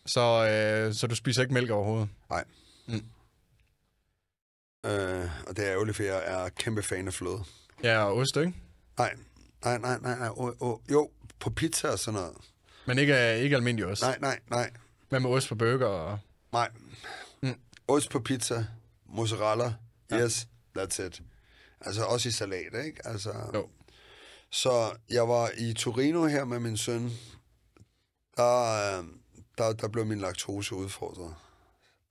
Så, øh, så du spiser ikke mælk overhovedet? Øh, og det er ærgerligt, for jeg er kæmpe fan af fløde. Ja, og ost, ikke? Nej, nej, nej, nej, nej. Oh, oh, jo, på pizza og sådan noget. Men ikke, ikke almindelig ost. Nej, nej, nej, Hvad med ost på burger? Og... nej. Mm. Ost på pizza, mozzarella, Ja. yes, that's it. Altså også i salat, ikke? Altså, Jo. Så jeg var i Torino her med min søn. Der, øh, der, der blev min laktose udfordret.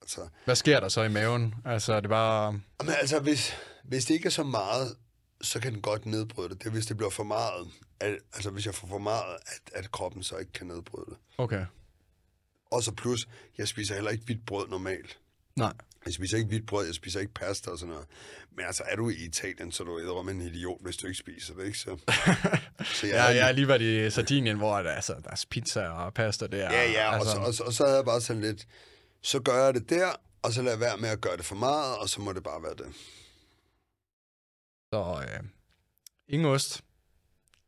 Altså, Hvad sker der så i maven? Altså, er det bare... Men altså, hvis, hvis det ikke er så meget, så kan den godt nedbryde det. Det er, hvis det bliver for meget. At, altså, hvis jeg får for meget, at, at kroppen så ikke kan nedbryde det. Okay. Og så plus, jeg spiser heller ikke hvidt brød normalt. Nej. Jeg spiser ikke hvidt brød, jeg spiser ikke pasta og sådan noget. Men altså, er du i Italien, så er du æder med en idiot, hvis du ikke spiser det, ikke? Så, så Ja, jeg har lige været i Sardinien, hvor der, altså, der er pizza og pasta der. Ja, ja, altså, og, så, og, så, og så havde jeg bare sådan lidt, så gør jeg det der, og så lader jeg være med at gøre det for meget, og så må det bare være det. Så øh, ingen ost,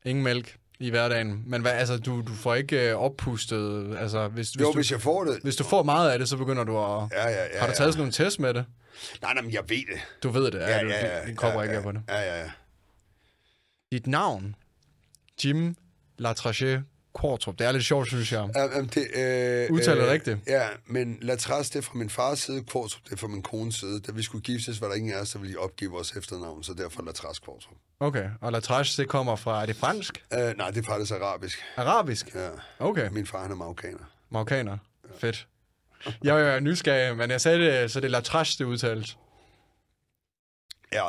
ingen mælk i hverdagen. Men hvad, altså, du, du får ikke øh, oppustet... Altså, hvis, hvis, Jo, du, hvis jeg får det. hvis du får meget af det, så begynder du at... Ja, ja, ja. har du ja. taget sådan nogle test med det? Nej, nej, men jeg ved det. Du ved det, Ja, du, ja, ja. din, din krop ja, ja, på det. Ja, ja, ja. Dit navn, Jim Latrache Kortrup. Det er lidt sjovt, synes jeg. Ja, det, øh, Udtaler det rigtigt? Ja, men Latras, det er fra min fars side, Kvartrup, det er fra min kones side. Da vi skulle giftes, var der ingen af os, der ville opgive vores efternavn, så derfor Latras Kvartrup. Okay, og Latrache, det kommer fra... Er det fransk? Øh, nej, det er faktisk arabisk. Arabisk? Ja. Okay. Min far, han er marokkaner. Marokkaner. Fedt. Jeg er nysgerrig, men jeg sagde det, så det er Latrache, det udtales. Ja,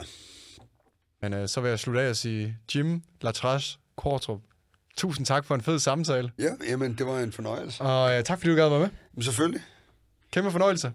Men øh, så vil jeg slutte af og sige, Jim Latrache Kortrup, tusind tak for en fed samtale. ja jamen, det var en fornøjelse. Og øh, tak fordi du gad være med. Men selvfølgelig. Kæmpe fornøjelse.